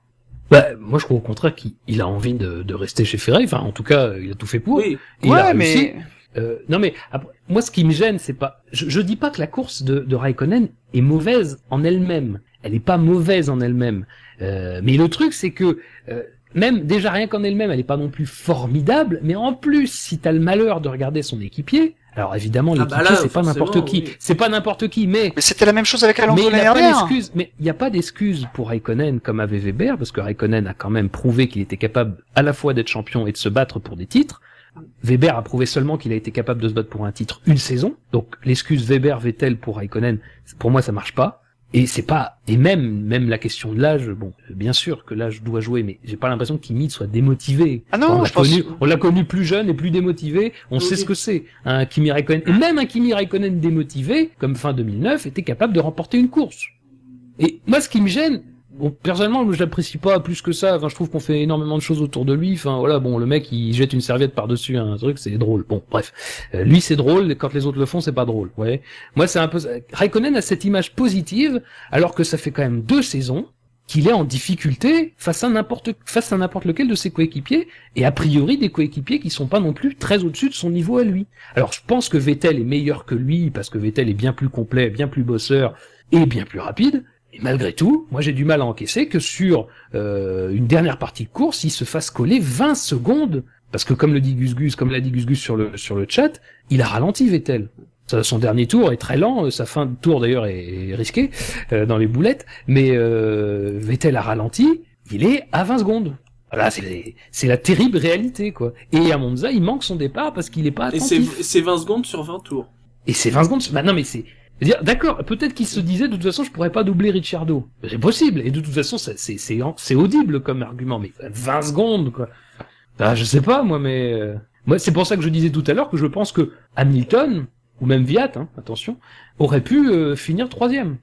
Bah, moi, je crois au contraire qu'il il a envie de, de rester chez Ferrari. Enfin, en tout cas, il a tout fait pour. Oui. Il a ouais réussi. mais Euh, non mais après, moi ce qui me gêne c'est pas je, je dis pas que la course de, de Raikkonen est mauvaise en elle-même elle est pas mauvaise en elle-même Euh, mais le truc c'est que euh, même déjà rien qu'en elle-même elle est pas non plus formidable mais en plus si t'as le malheur de regarder son équipier alors évidemment Ah l'équipier bah là, c'est pas n'importe qui oui. c'est pas n'importe qui mais mais c'était la même chose avec Alonso mais il l'année n'y a pas dernière. d'excuse, mais il n'y a pas d'excuse pour Raikkonen comme avait Weber, parce que Raikkonen a quand même prouvé qu'il était capable à la fois d'être champion et de se battre pour des titres. Weber a prouvé seulement qu'il a été capable de se battre pour un titre une saison. Donc l'excuse Weber-Vettel pour Raikkonen, pour moi ça marche pas. Et c'est pas et même même la question de l'âge, bon, bien sûr que l'âge doit jouer, mais j'ai pas l'impression qu'Imit soit démotivé. Ah non, on l'a pense- connu, on l'a connu plus jeune et plus démotivé. On Oui. sait ce que c'est. Un Kimi Raikkonen et même un Kimi Raikkonen démotivé, comme fin 2009, était capable de remporter une course. Et moi, ce qui me gêne, personnellement, je l'apprécie pas plus que ça. Enfin, je trouve qu'on fait énormément de choses autour de lui. Enfin, voilà, bon, le mec, il jette une serviette par-dessus un truc, c'est drôle. Bon, bref. Euh, lui, c'est drôle. Quand les autres le font, c'est pas drôle. Ouais. Moi, c'est un peu. Raikkonen a cette image positive, alors que ça fait quand même deux saisons qu'il est en difficulté face à n'importe face à n'importe lequel de ses coéquipiers et a priori des coéquipiers qui sont pas non plus très au-dessus de son niveau à lui. Alors je pense que Vettel est meilleur que lui parce que Vettel est bien plus complet, bien plus bosseur et bien plus rapide. Et malgré tout, moi j'ai du mal à encaisser que sur euh, une dernière partie de course, il se fasse coller 20 secondes parce que comme le dit Gus Gus, comme l'a dit Gus Gus sur le sur le chat, il a ralenti Vettel. Son dernier tour est très lent, sa fin de tour d'ailleurs est, risquée euh, dans les boulettes, mais euh, Vettel a ralenti, il est à 20 secondes. Voilà, c'est c'est la terrible réalité quoi. Et à Monza, il manque son départ parce qu'il est pas Et c'est attentif. c'est 20 secondes sur 20 tours. Et c'est 20 secondes. Bah non, mais c'est. D'accord, peut-être qu'il se disait de toute façon je pourrais pas doubler Ricciardo. C'est possible. Et de toute façon c'est c'est c'est audible comme argument. Mais 20 secondes quoi. Ah, je sais pas moi, mais euh, moi c'est pour ça que je disais tout à l'heure que je pense que Hamilton ou même Viat, hein, attention, aurait pu euh, finir troisième.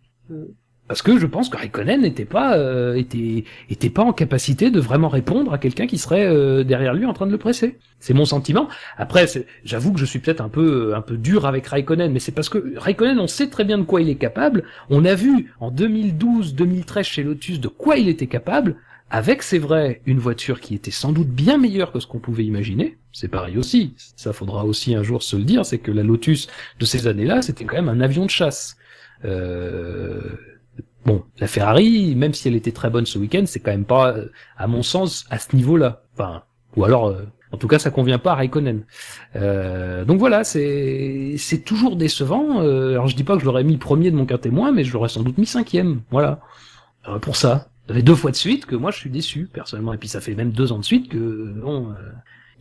Parce que je pense que Raikkonen n'était pas euh, était était pas en capacité de vraiment répondre à quelqu'un qui serait euh, derrière lui en train de le presser. C'est mon sentiment. Après, j'avoue que je suis peut-être un peu un peu dur avec Raikkonen, mais c'est parce que Raikkonen, on sait très bien de quoi il est capable. On a vu en 2012-2013 chez Lotus de quoi il était capable. Avec, c'est vrai, une voiture qui était sans doute bien meilleure que ce qu'on pouvait imaginer. C'est pareil aussi. Ça faudra aussi un jour se le dire, c'est que la Lotus de ces années-là, c'était quand même un avion de chasse. Euh, Bon, la Ferrari, même si elle était très bonne ce week-end, c'est quand même pas, euh, à mon sens, à ce niveau-là. Enfin, ou alors, euh, en tout cas, ça convient pas à Raikkonen. Euh, donc voilà, c'est c'est toujours décevant. Euh, alors je dis pas que je l'aurais mis premier de mon cas témoin, mais je l'aurais sans doute mis cinquième. Voilà, pour ça. Ça fait deux fois de suite que moi je suis déçu personnellement. Et puis ça fait même deux ans de suite que bon, euh,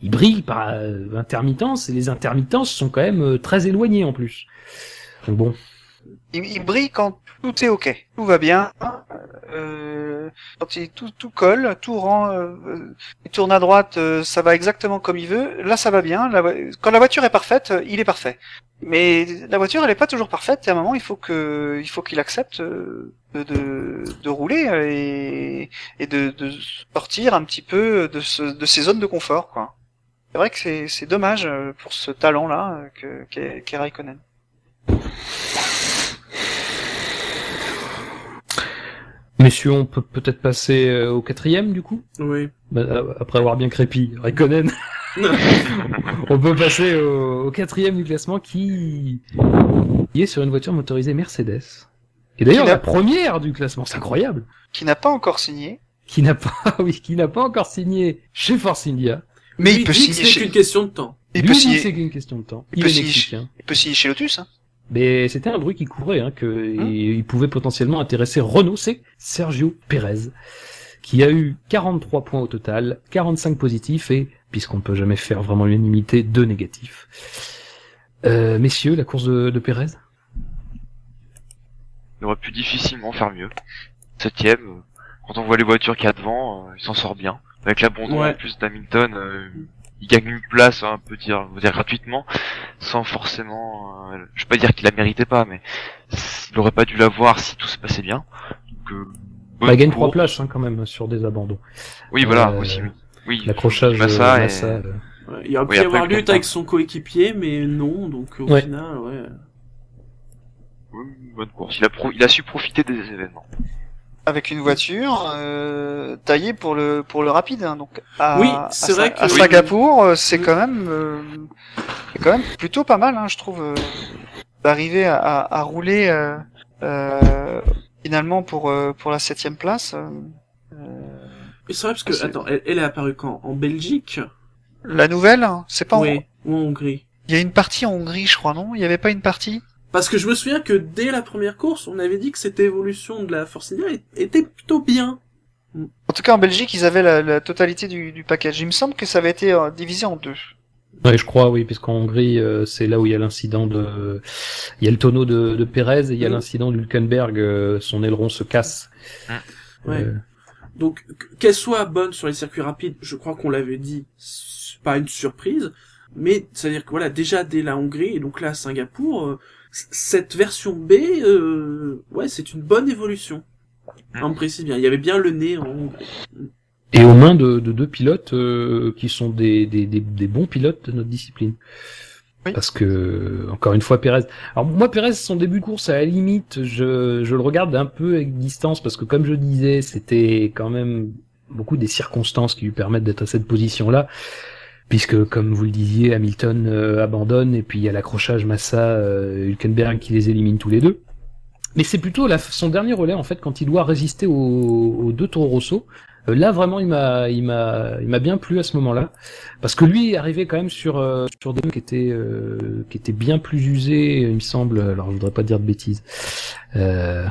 il brille par intermittence et les intermittences sont quand même très éloignées en plus. Donc bon, il brille quand tout est ok, tout va bien. Euh, tout, tout colle, tout rend. euh, euh, il tourne à droite, euh, ça va exactement comme il veut. Là, ça va bien. Quand la voiture est parfaite, euh, il est parfait. Mais la voiture, elle est pas toujours parfaite. Et à un moment, il faut que, il faut qu'il accepte euh, de, de, de rouler et, et de, de sortir un petit peu de, ce, de ses zones de confort, quoi. C'est vrai que c'est, dommage pour ce talent-là que, qu'est, qu'est Raikkonen. Messieurs, on peut peut-être passer euh, au quatrième du coup? Oui. Bah, euh, après avoir bien crépi, Raikkonen. on peut passer au, au quatrième du classement qui... qui est sur une voiture motorisée Mercedes. Et d'ailleurs la première du classement, c'est incroyable. Qui n'a pas encore signé. Qui n'a pas, oui, qui n'a pas encore signé chez Force India. Mais Lui il peut signer c'est chez, qu'une question de temps. il Lui peut dit signer, que c'est qu'une question de temps. il Il, peut est signer mexicain. il peut signer chez Lotus, hein. Mais c'était un bruit qui courait, hein, que il il pouvait potentiellement intéresser Renault, c'est Sergio Pérez, qui a eu 43 points au total, 45 positifs et, puisqu'on ne peut jamais faire vraiment l'unanimité, 2 négatifs. Euh, messieurs, la course de, de Pérez? Il aurait pu difficilement faire mieux. Septième, euh, quand on voit les voitures qu'il y a devant, euh, il s'en sort bien. Avec l'abandon Ouais. en plus d'Hamilton, euh, il gagne une place, hein, on peut dire, on peut dire gratuitement, sans forcément, euh, je vais pas dire qu'il la méritait pas, mais il aurait pas dû l'avoir si tout se passait bien. Donc, euh, Bah, Il gagne. 3 places hein, quand même sur des abandons. Oui, voilà, Euh, aussi, oui. Oui, L'accrochage Massa euh, et- Massa, euh, Ouais, Il aurait pu Oui, y avoir lutte avec son coéquipier, mais non, donc au Ouais. final, ouais. oui, bonne course. Il a, pro- il a su profiter des événements. Avec une voiture euh, taillée pour le pour le rapide. hein. Donc à, Oui, à c'est vrai que- à oui. Singapour, euh, c'est quand même euh, c'est quand même plutôt pas mal, hein, je trouve, euh, d'arriver à, à, à rouler euh, euh, finalement pour euh, pour la septième place. Et c'est vrai parce que, attends, elle, elle est apparue quand? En Belgique? La nouvelle, hein, c'est pas. en- Oui, ou en Hongrie? Il y a une partie en Hongrie, je crois, non? Il y avait pas une partie? Parce que je me souviens que dès la première course, on avait dit que cette évolution de la Force India était plutôt bien. En tout cas, en Belgique, ils avaient la, la totalité du, du package. Il me semble que ça avait été euh, divisé en deux. Ouais, je crois, oui, puisqu'en Hongrie, euh, c'est là où il y a l'incident de, il y a le tonneau de, de Pérez et il y a Mhm. l'incident d'Hülkenberg, euh, son aileron se casse. Ouais. Euh, Donc, que- qu'elle soit bonne sur les circuits rapides, je crois qu'on l'avait dit, c'est pas une surprise. Mais, c'est-à-dire que voilà, déjà dès la Hongrie, et donc là à Singapour, euh, cette version B, euh, ouais, c'est une bonne évolution. On me précise bien, il y avait bien le nez en Hongrie. et aux mains de, de deux pilotes euh, qui sont des, des, des, des bons pilotes de notre discipline. Oui. Parce que, encore une fois, Pérez. Alors, moi, Pérez, son début de course, à la limite, je, je le regarde un peu avec distance parce que, comme je disais, c'était quand même beaucoup des circonstances qui lui permettent d'être à cette position-là. Puisque, comme vous le disiez, Hamilton euh, abandonne et puis il y a l'accrochage Massa, euh, Hülkenberg qui les élimine tous les deux. Mais c'est plutôt la, son dernier relais en fait quand il doit résister aux, aux deux Toro Rosso. Euh, là vraiment il m'a il m'a il m'a bien plu à ce moment-là parce que lui est arrivé quand même sur euh, sur des qui étaient qui étaient bien plus usés il me semble alors je voudrais pas dire de bêtises. Euh...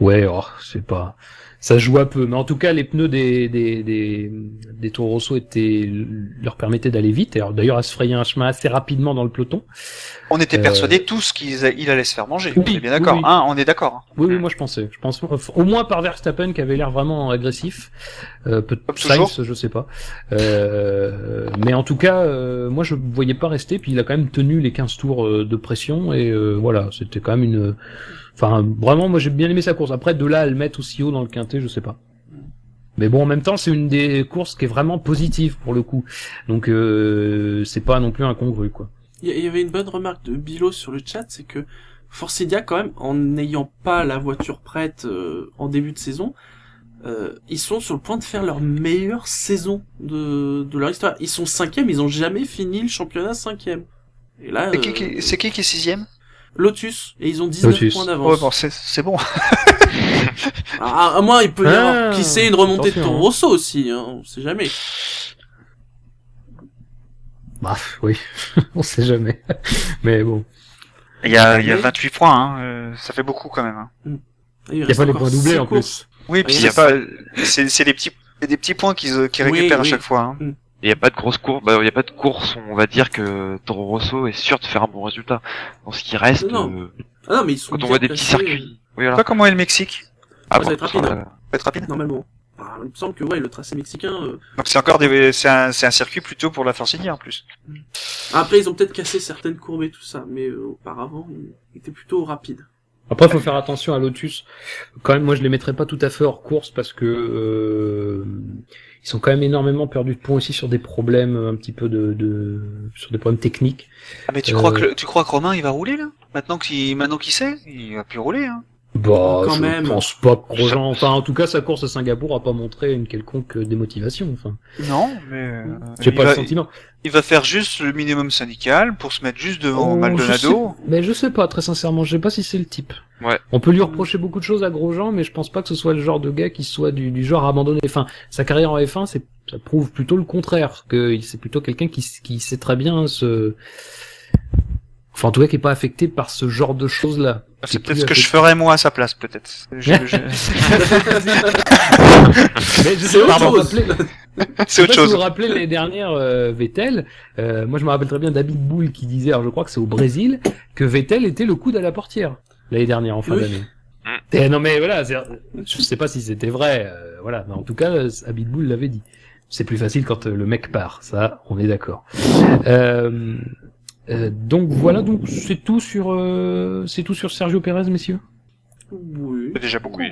Ouais, oh, c'est pas ça joue un peu mais en tout cas les pneus des des des, des Toro Rosso étaient leur permettaient d'aller vite d'ailleurs à se frayer un chemin assez rapidement dans le peloton. On était Euh, persuadés tous qu'il allait se faire manger. Oui, on est bien d'accord. oui, oui. Hein, on est d'accord. Oui, oui, moi je pensais. Je pense au moins par Verstappen qui avait l'air vraiment agressif. Euh, peut Comme toujours. Sainz, je sais pas. Euh, mais en tout cas, euh, moi je ne voyais pas rester. Puis il a quand même tenu les 15 tours euh, de pression et euh, voilà, c'était quand même une. Enfin, vraiment, moi j'ai bien aimé sa course. Après, de là à le mettre aussi haut dans le quintet, je sais pas. Mais bon, en même temps, c'est une des courses qui est vraiment positive pour le coup. Donc euh, c'est pas non plus incongru quoi. Il y- avait une bonne remarque de Bilo sur le chat, c'est que Force India, quand même, en n'ayant pas la voiture prête euh, en début de saison, euh, ils sont sur le point de faire leur meilleure saison de, de leur histoire. Ils sont cinquième, ils ont jamais fini le championnat cinquième. Et là, C'est qui, euh, qui- c'est qui qui est sixième? Lotus, et ils ont 19 Lotus. points Ouais, d'avance. bon, c'est c'est bon. Ah, à moins, il peut y Ah, avoir, qui sait, une remontée de Toro hein. Rosso aussi, hein, on sait jamais. Bah oui, on sait jamais. Mais bon. Il y a, il y a Mais- 28 points. Hein. euh, ça fait beaucoup quand même. Hein. Il Il y a pas les points doublés en courses. plus. Oui, puis Il c'est y a pas, c'est c'est des petits, des petits points qu'ils Oui, récupèrent à chaque fois. Hein. Il n'y a pas de grosse course, bah, il y a pas de course, on va dire que Toro Rosso est sûr de faire un bon résultat. Dans ce qui reste, Non. euh, Ah non, mais ils sont quand on voit des petits circuits, oui, Je sais voilà. pas comment est le Mexique? Ah, ça va être rapide, ça, hein. euh, Ça va être rapide. Normalement. Ah, il me semble que ouais, le tracé mexicain. euh, Donc c'est encore des, c'est un, c'est un circuit plutôt pour la Force en plus. Après, ils ont peut-être cassé certaines courbes et tout ça, mais euh, auparavant, ils étaient plutôt rapides. Après, faut faire attention à Lotus. Quand même, moi, je les mettrais pas tout à fait hors course parce que euh, ils sont quand même énormément perdus de points aussi sur des problèmes un petit peu de, de sur des problèmes techniques. Ah mais tu Euh, crois que le- tu crois que Romain il va rouler là? Maintenant qu'il maintenant qu'il sait, il va plus rouler. Hein. Bah, Quand je même. pense pas que Grosjean. Enfin, en tout cas, sa course à Singapour a pas montré une quelconque démotivation. Enfin, Non, mais euh, j'ai pas va, le sentiment. il va faire juste le minimum syndical pour se mettre juste devant Oh, Maldonado. je sais- Mais je sais pas, très sincèrement, je sais pas si c'est le type. Ouais. On peut lui reprocher beaucoup de choses à Grosjean, mais je pense pas que ce soit le genre de gars qui soit du, du genre à abandonner. Enfin, sa carrière en F1, c'est, ça prouve plutôt le contraire, que c'est plutôt quelqu'un qui, qui sait très bien se, enfin, en tout cas, qui est pas affecté par ce genre de choses-là. C'est peut-être ce que je ferais moi à sa place peut-être. Je- je- Mais je C'est sais pas, autre vous vous chose. rappelez- C'est autre pas si chose. vous vous rappelez l'année dernière euh, Vettel. euh, moi, je me rappelle très bien David qui disait, alors je crois que c'est au Brésil, que Vettel était le coude à la portière l'année dernière en fin Oui. d'année. Et non mais voilà, je sais pas si c'était vrai, euh, voilà, mais en tout cas, euh, David Bull l'avait dit. C'est plus facile quand euh, le mec part, ça, on est d'accord. Euh, euh, donc voilà, donc c'est tout sur, euh, c'est tout sur Sergio Pérez, messieurs? Oui. C'est déjà beaucoup.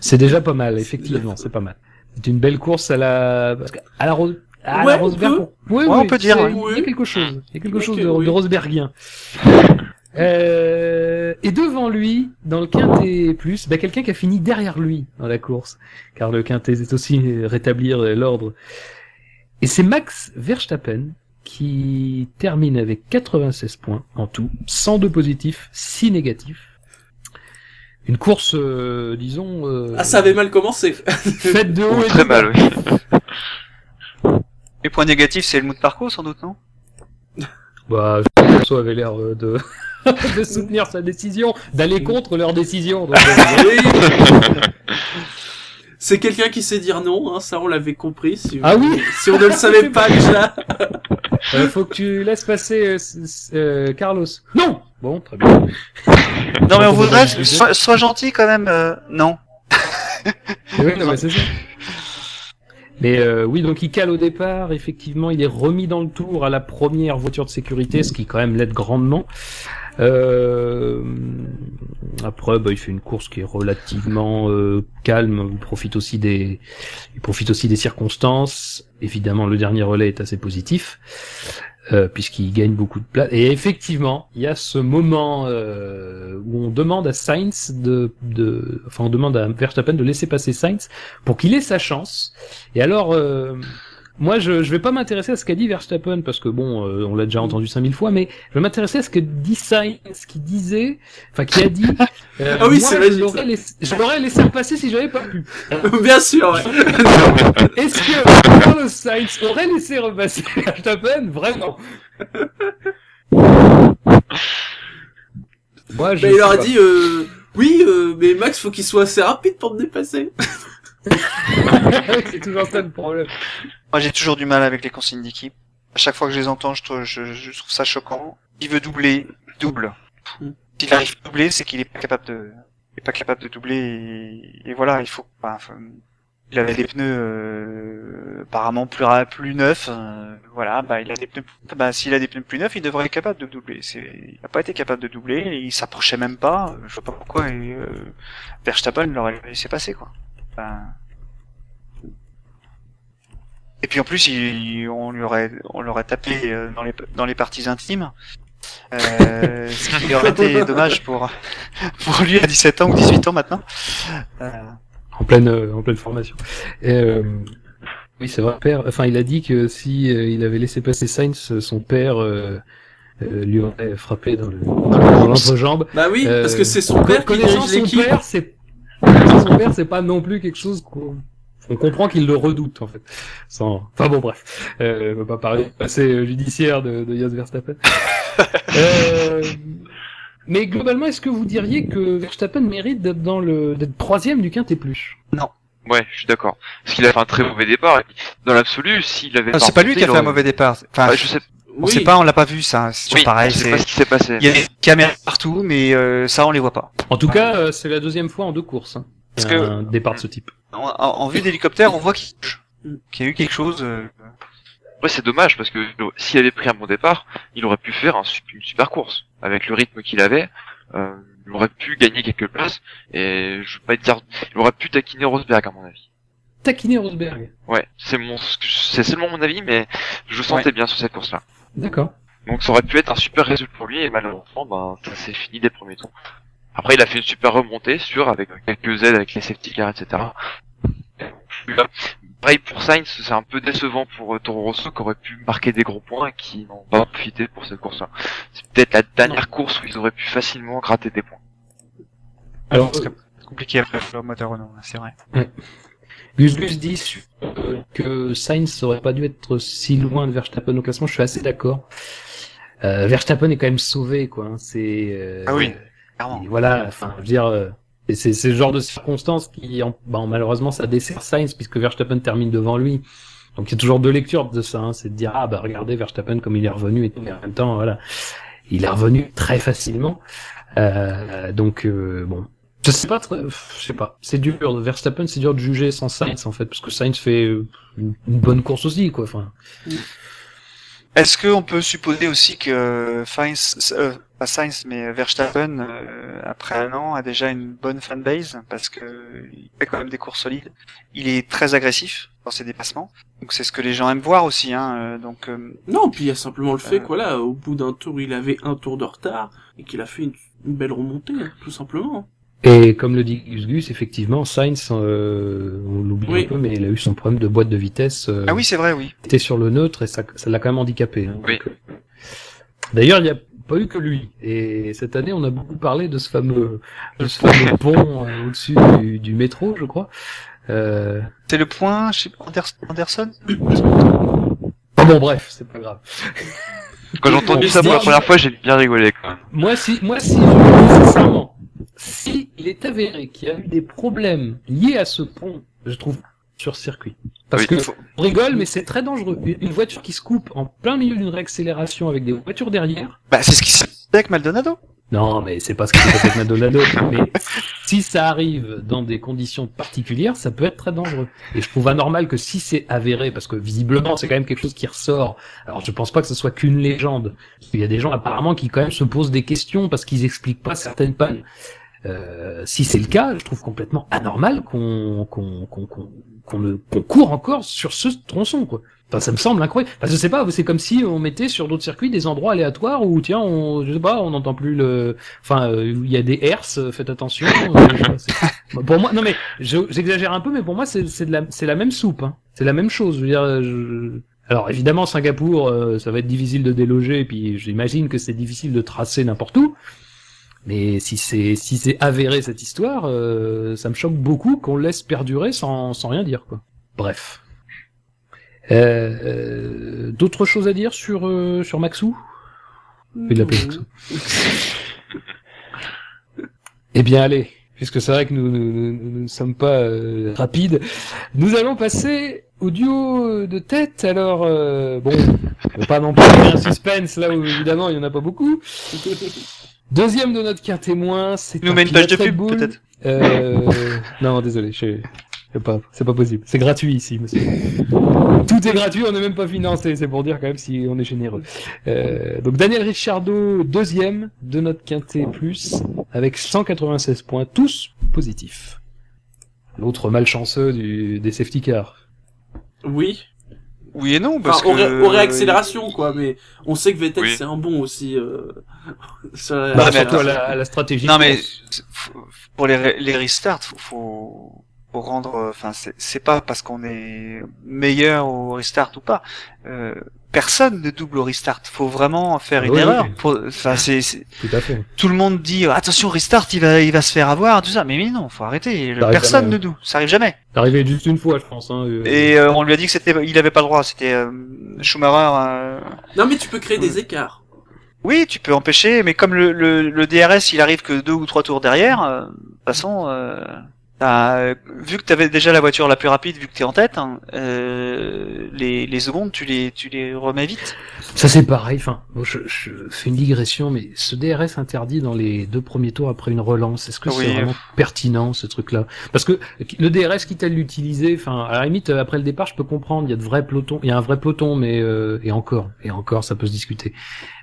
C'est déjà pas mal, effectivement, c'est pas mal. C'est une belle course à la, parce que à la Rose, à Ouais, la on Rosberg. peut. Oui, Ouais, oui, on peut dire. Il y a quelque chose. Il y a quelque chose de, oui. de Rosbergien. Euh, et devant lui, dans le quintet plus, bah, quelqu'un qui a fini derrière lui dans la course, car le quintet c'est aussi rétablir euh, l'ordre. Et c'est Max Verstappen qui termine avec 96 points en tout, 102 positifs, 6 négatifs. Une course, euh, disons, euh, Ah, ça avait mal commencé. faite de haut et Très mal, oui. Les points négatifs c'est le mot de parcours sans doute non? Bah, Alonso avait l'air euh, de... de soutenir sa décision, d'aller contre leur décision. donc, euh. C'est quelqu'un qui sait dire non, hein, ça on l'avait compris. Si, Ah oui Si on ne le savait pas déjà. euh, faut que tu laisses passer euh, euh, Carlos. Non Bon, très bien. Non mais on voudrait, sois, sois gentil quand même. euh, non. Oui, non, mais c'est ça. Mais euh, oui, donc il cale au départ. Effectivement, il est remis dans le tour à la première voiture de sécurité, ce qui quand même l'aide grandement. Euh, après, bah, il fait une course qui est relativement euh, calme. Il profite aussi des, il profite aussi des circonstances. Évidemment, le dernier relais est assez positif. euh, puisqu'il gagne beaucoup de place. Et effectivement, il y a ce moment euh, où on demande à Sainz de, de, enfin on demande à Verstappen de laisser passer Sainz pour qu'il ait sa chance. Et alors, euh, moi je, je vais pas m'intéresser à ce qu'a dit Verstappen parce que bon, euh, on l'a déjà entendu 5000 fois, mais je vais m'intéresser à ce que dit Sainz, qui disait, enfin qui a dit. euh, Ah oui, c'est laissé, je l'aurais laissé passer si j'avais pas pu. Bien sûr, ouais. Est-ce que Carlos Sainz aurait laissé repasser Verstappen? Vraiment Moi, je Mais il leur a dit, euh, oui, euh, mais Max, faut qu'il soit assez rapide pour me dépasser. c'est toujours ça le problème. Moi j'ai toujours du mal avec les consignes d'équipe. À chaque fois que je les entends, je trouve, je, je trouve ça choquant. Il veut doubler, double. Mm. S'il arrive à doubler, c'est qu'il est pas capable de, il est pas capable de doubler et, et voilà, il faut, il avait des pneus euh, apparemment plus plus neufs, euh, voilà, bah il a des pneus, bah s'il a des pneus plus neufs, il devrait être capable de doubler. C'est, il a pas été capable de doubler, et il s'approchait même pas. Je vois pas pourquoi et, euh, Verstappen l'aurait laissé passer quoi. Enfin, et puis en plus, il, on lui aurait, on l'aurait tapé euh, dans les dans les parties intimes. Euh, ce qui aurait été dommage pour pour lui à 17 ans ou 18 ans maintenant. Euh, En pleine, euh, en pleine formation. Et, euh, oui, c'est vrai. Père, enfin, il a dit que si euh, il avait laissé passer Sainz, son père euh, euh, lui aurait frappé dans le dans l'entrejambe. Bah oui, Euh, parce que c'est son père qui dirige son l'équipe. père, c'est connaissant son père, c'est pas non plus quelque chose qu'on on comprend qu'il le redoute en fait. Sans... Enfin bon bref, euh, on va pas parler passé euh, judiciaire de, de Jos Verstappen. euh... Mais globalement, est-ce que vous diriez que Verstappen mérite d'être dans le d'être troisième du quintet plus? Ouais, je suis d'accord. Parce qu'il a fait un très mauvais départ. Dans l'absolu, s'il avait Ah, c'est pas lui qui a fait un mauvais départ. Enfin, Ouais, je sais. on sait pas, on l'a pas vu ça. C'est Oui, pareil. je sais pas ce qui s'est passé. Il y a des caméras partout, mais euh, ça on les voit pas. En tout cas, euh, c'est la deuxième fois en deux courses. Hein. Parce que- un départ de ce type. En, en- en vue d'hélicoptère, on voit qu'il y a eu quelque chose. euh, Ouais, c'est dommage parce que euh, s'il avait pris un bon départ, il aurait pu faire un, une super course. Avec le rythme qu'il avait, euh, il aurait pu gagner quelques places et je veux pas dire, il aurait pu taquiner Rosberg à mon avis. Taquiner Rosberg. Ouais, c'est mon, c'est seulement mon avis, mais je sentais bien sur cette course-là. D'accord. Donc ça aurait pu être un super résultat pour lui et malheureusement, ben ça s'est fini des premiers tours. Après, il a fait une super remontée, sûr, avec quelques aides avec les safety cars, etc. Pareil pour Sainz, c'est un peu décevant pour euh, Toro Rosso qui aurait pu marquer des gros points et qui n'ont pas profité pour cette course-là. C'est peut-être la dernière course où ils auraient pu facilement gratter des points. Alors, c'est compliqué après le moteur Renault, hein, c'est vrai. Gus Gus dit euh, que Sainz aurait pas dû être si loin de Verstappen au classement. Je suis assez d'accord. Euh, Verstappen est quand même sauvé, quoi. hein. C'est euh, Ah oui. Et voilà. Enfin, je veux dire, euh, et c'est c'est le genre de circonstances qui, en- bon, malheureusement, ça dessert Sainz puisque Verstappen termine devant lui. Donc il y a toujours deux lectures de ça. hein. C'est de dire ah bah regardez Verstappen comme il est revenu et tout. Mais en même temps, voilà, il est revenu très facilement. Euh, donc euh, bon, je sais pas, très- je sais pas. C'est dur. Verstappen, c'est dur de juger sans Sainz en fait, parce que Sainz fait euh, une, une bonne course aussi, quoi. Enfin, Est-ce qu'on peut supposer aussi que Sainz, euh, pas Sainz, mais Verstappen, euh, après un an, a déjà une bonne fanbase parce que il fait quand même des courses solides. Il est très agressif dans ses dépassements, donc c'est ce que les gens aiment voir aussi. Hein, euh, donc euh, Non, puis il y a simplement le fait Euh. que voilà, au bout d'un tour, il avait un tour de retard et qu'il a fait une, une belle remontée, hein, tout simplement. Et comme le dit Gus Gus, effectivement, Sainz, euh, on l'oublie Oui. un peu, mais il a eu son problème de boîte de vitesse. euh, ah oui, c'est vrai, oui. Il était sur le neutre et ça, ça l'a quand même handicapé. hein. Oui. Euh, D'ailleurs, il n'y a pas eu que lui. Et cette année, on a beaucoup parlé de ce fameux, de ce fameux pont euh, au-dessus du, du métro, je crois. Euh... C'est le point, je sais pas, Anders- Anderson? Oh bon, bref, c'est pas grave. Quand j'ai entendu ça pour la première fois, j'ai bien rigolé quand même. Moi, si, moi, si, je le dis sincèrement, si il est avéré qu'il y a eu des problèmes liés à ce pont, je trouve sur circuit. Parce Oui. que on rigole, mais c'est très dangereux. Une voiture qui se coupe en plein milieu d'une réaccélération avec des voitures derrière. Bah, c'est ce qui s'est passé avec Maldonado. Non, mais c'est pas ce qui s'est passé avec Maldonado. Mais si ça arrive dans des conditions particulières, ça peut être très dangereux. Et je trouve anormal que si c'est avéré, parce que visiblement c'est quand même quelque chose qui ressort. Alors je pense pas que ce soit qu'une légende. Parce qu'il y a des gens apparemment qui quand même se posent des questions parce qu'ils expliquent pas certaines pannes. Euh, si c'est le cas, je trouve complètement anormal qu'on qu'on qu'on qu'on qu'on court encore sur ce tronçon quoi. Enfin, ça me semble incroyable. Enfin, je sais pas, c'est comme si on mettait sur d'autres circuits des endroits aléatoires où tiens, on, je sais pas, on n'entend plus le, enfin, euh, il y a des herses, euh, faites attention. pour moi, non mais je- j'exagère un peu, mais pour moi c'est la c'est la même soupe, hein. c'est la même chose. Je veux dire, je- alors évidemment Singapour, ça va être difficile de déloger, puis j'imagine que c'est difficile de tracer n'importe où. Mais si c'est si c'est avéré cette histoire, euh, ça me choque beaucoup qu'on le laisse perdurer sans sans rien dire quoi. Bref. Euh, euh, D'autres choses à dire sur euh, sur Maxou? L'appeler Maxou. Eh bien allez, puisque c'est vrai que nous nous, nous- ne sommes pas euh, rapides, nous allons passer au duo de tête. Alors euh, bon, on va pas non plus un suspense là où évidemment il y en a pas beaucoup. Deuxième de notre quin témoin, c'est nous un met une page de pub, peut-être. Euh, non, désolé, je, c'est pas, c'est pas possible. C'est gratuit ici, monsieur. Tout est gratuit, on n'est même pas financé. C'est pour dire quand même si on est généreux. Euh, donc Daniel Ricciardo, deuxième de notre quintet plus, avec 196 points, tous positifs. L'autre malchanceux du, des safety cars. Oui. Oui et non, parce Enfin, que au réaccélération, quoi, mais on sait que Vettel, Oui. c'est un bon aussi. Euh... sur la- Bah, mais attends, la, à la stratégie. Non mais pour les les restarts, faut, faut faut rendre. euh, Enfin, c'est c'est pas parce qu'on est meilleur au restart ou pas. Euh, personne ne double au restart. Faut vraiment faire une Oui, erreur. oui. Faut- Enfin, c'est c'est- Tout à fait. tout le monde dit attention restart, il va il va se faire avoir tout ça. Mais, mais non, faut arrêter. Ça Personne jamais, ne double. Ça arrive jamais. C'est arrivé juste une fois, je pense. Hein, euh. Et euh, on lui a dit que c'était il avait pas le droit. C'était euh, Schumacher. euh, Non, mais tu peux créer des écarts. Oui, tu peux empêcher, mais comme le, le, le DRS, il arrive que deux ou trois tours derrière, euh, de toute façon, euh, T'as, euh, vu que t'avais déjà la voiture la plus rapide, vu que t'es en tête, hein, euh, les, les secondes, tu les, tu les remets vite? Ça c'est pareil. Enfin, bon, je, je fais une digression, mais ce DRS interdit dans les deux premiers tours après une relance, est-ce que c'est vraiment pertinent ce truc-là? Parce que le DRS, quitte à l'utiliser, enfin, à la limite, euh, après le départ, je peux comprendre. Il y a de vrais pelotons, il y a un vrai peloton, mais euh, et encore, et encore, ça peut se discuter.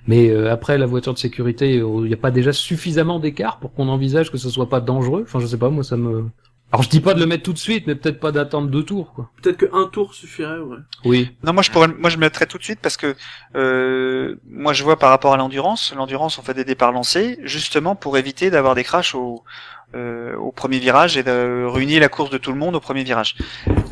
Mais euh, après la voiture de sécurité, euh, il n'y a pas déjà suffisamment d'écart pour qu'on envisage que ce soit pas dangereux. Enfin, je sais pas, moi ça me. Alors je dis pas de le mettre tout de suite, mais peut-être pas d'attendre deux tours, quoi. Peut-être que un tour suffirait, ouais. Oui. Non, moi je pourrais, moi je me mettrais tout de suite parce que euh, moi je vois par rapport à l'endurance, l'endurance on fait des départs lancés justement pour éviter d'avoir des crashs au euh, au premier virage et de ruiner la course de tout le monde au premier virage.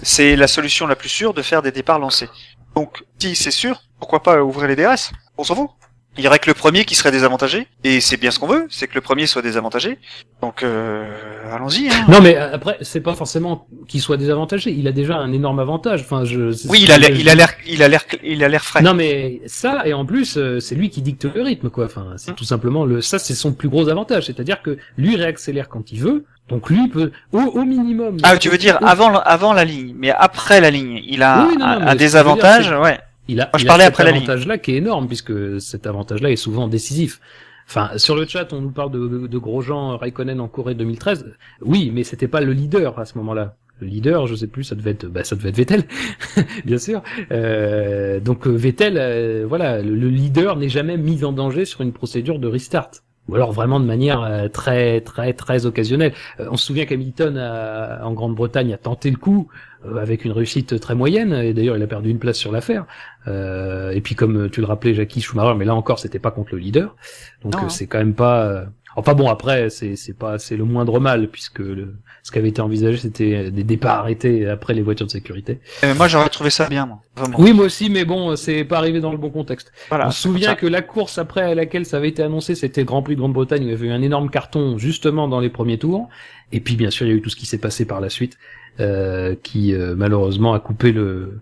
C'est la solution la plus sûre de faire des départs lancés. Donc si c'est sûr, pourquoi pas ouvrir les DRS On s'en fout. Il y aurait que le premier qui serait désavantagé et c'est bien ce qu'on veut, c'est que le premier soit désavantagé. Donc euh, allons-y. Hein. Non, mais après, c'est pas forcément qu'il soit désavantagé. Il a déjà un énorme avantage. Enfin, je. Oui, il a l'air, il a l'air, il a l'air, il a l'air frais. Non, mais ça, et en plus, euh, c'est lui qui dicte le rythme, quoi. Enfin, Hein. c'est tout simplement le. Ça, c'est son plus gros avantage. C'est-à-dire que lui réaccélère quand il veut. Donc lui peut, au, au minimum. Ah, tu veux dire avant, avant la ligne, mais après la ligne, il a Oui, non, non, un, un désavantage, ouais. Il a, Moi, je il a parlais cet après la ligne. avantage-là qui est énorme puisque cet avantage-là est souvent décisif. Enfin, sur le chat, on nous parle de, de Grosjean, Raikkonen en Corée 2013. Oui, mais c'était pas le leader à ce moment-là. Le leader, je sais plus, ça devait être, bah, ça devait être Vettel, bien sûr. Euh, donc euh, Vettel, euh, voilà, le, le leader n'est jamais mis en danger sur une procédure de restart. Ou alors vraiment de manière euh, très très très occasionnelle. Euh, on se souvient qu'Hamilton a- en Grande-Bretagne a tenté le coup euh, avec une réussite très moyenne et d'ailleurs il a perdu une place sur l'affaire. Euh, et puis comme tu le rappelais, Jackie Schumacher, mais là encore c'était pas contre le leader, donc euh, c'est quand même pas. Enfin bon après c'est c'est pas c'est le moindre mal puisque le... ce qui avait été envisagé c'était des départs arrêtés après les voitures de sécurité. Euh, moi, j'aurais trouvé ça bien, moi. Vraiment. Oui moi aussi mais bon c'est pas arrivé dans le bon contexte. Voilà. On se souvient que la course après à laquelle ça avait été annoncé, c'était le Grand Prix de Grande-Bretagne où il y avait eu un énorme carton justement dans les premiers tours. Et puis bien sûr, il y a eu tout ce qui s'est passé par la suite, euh, qui euh, malheureusement a coupé le,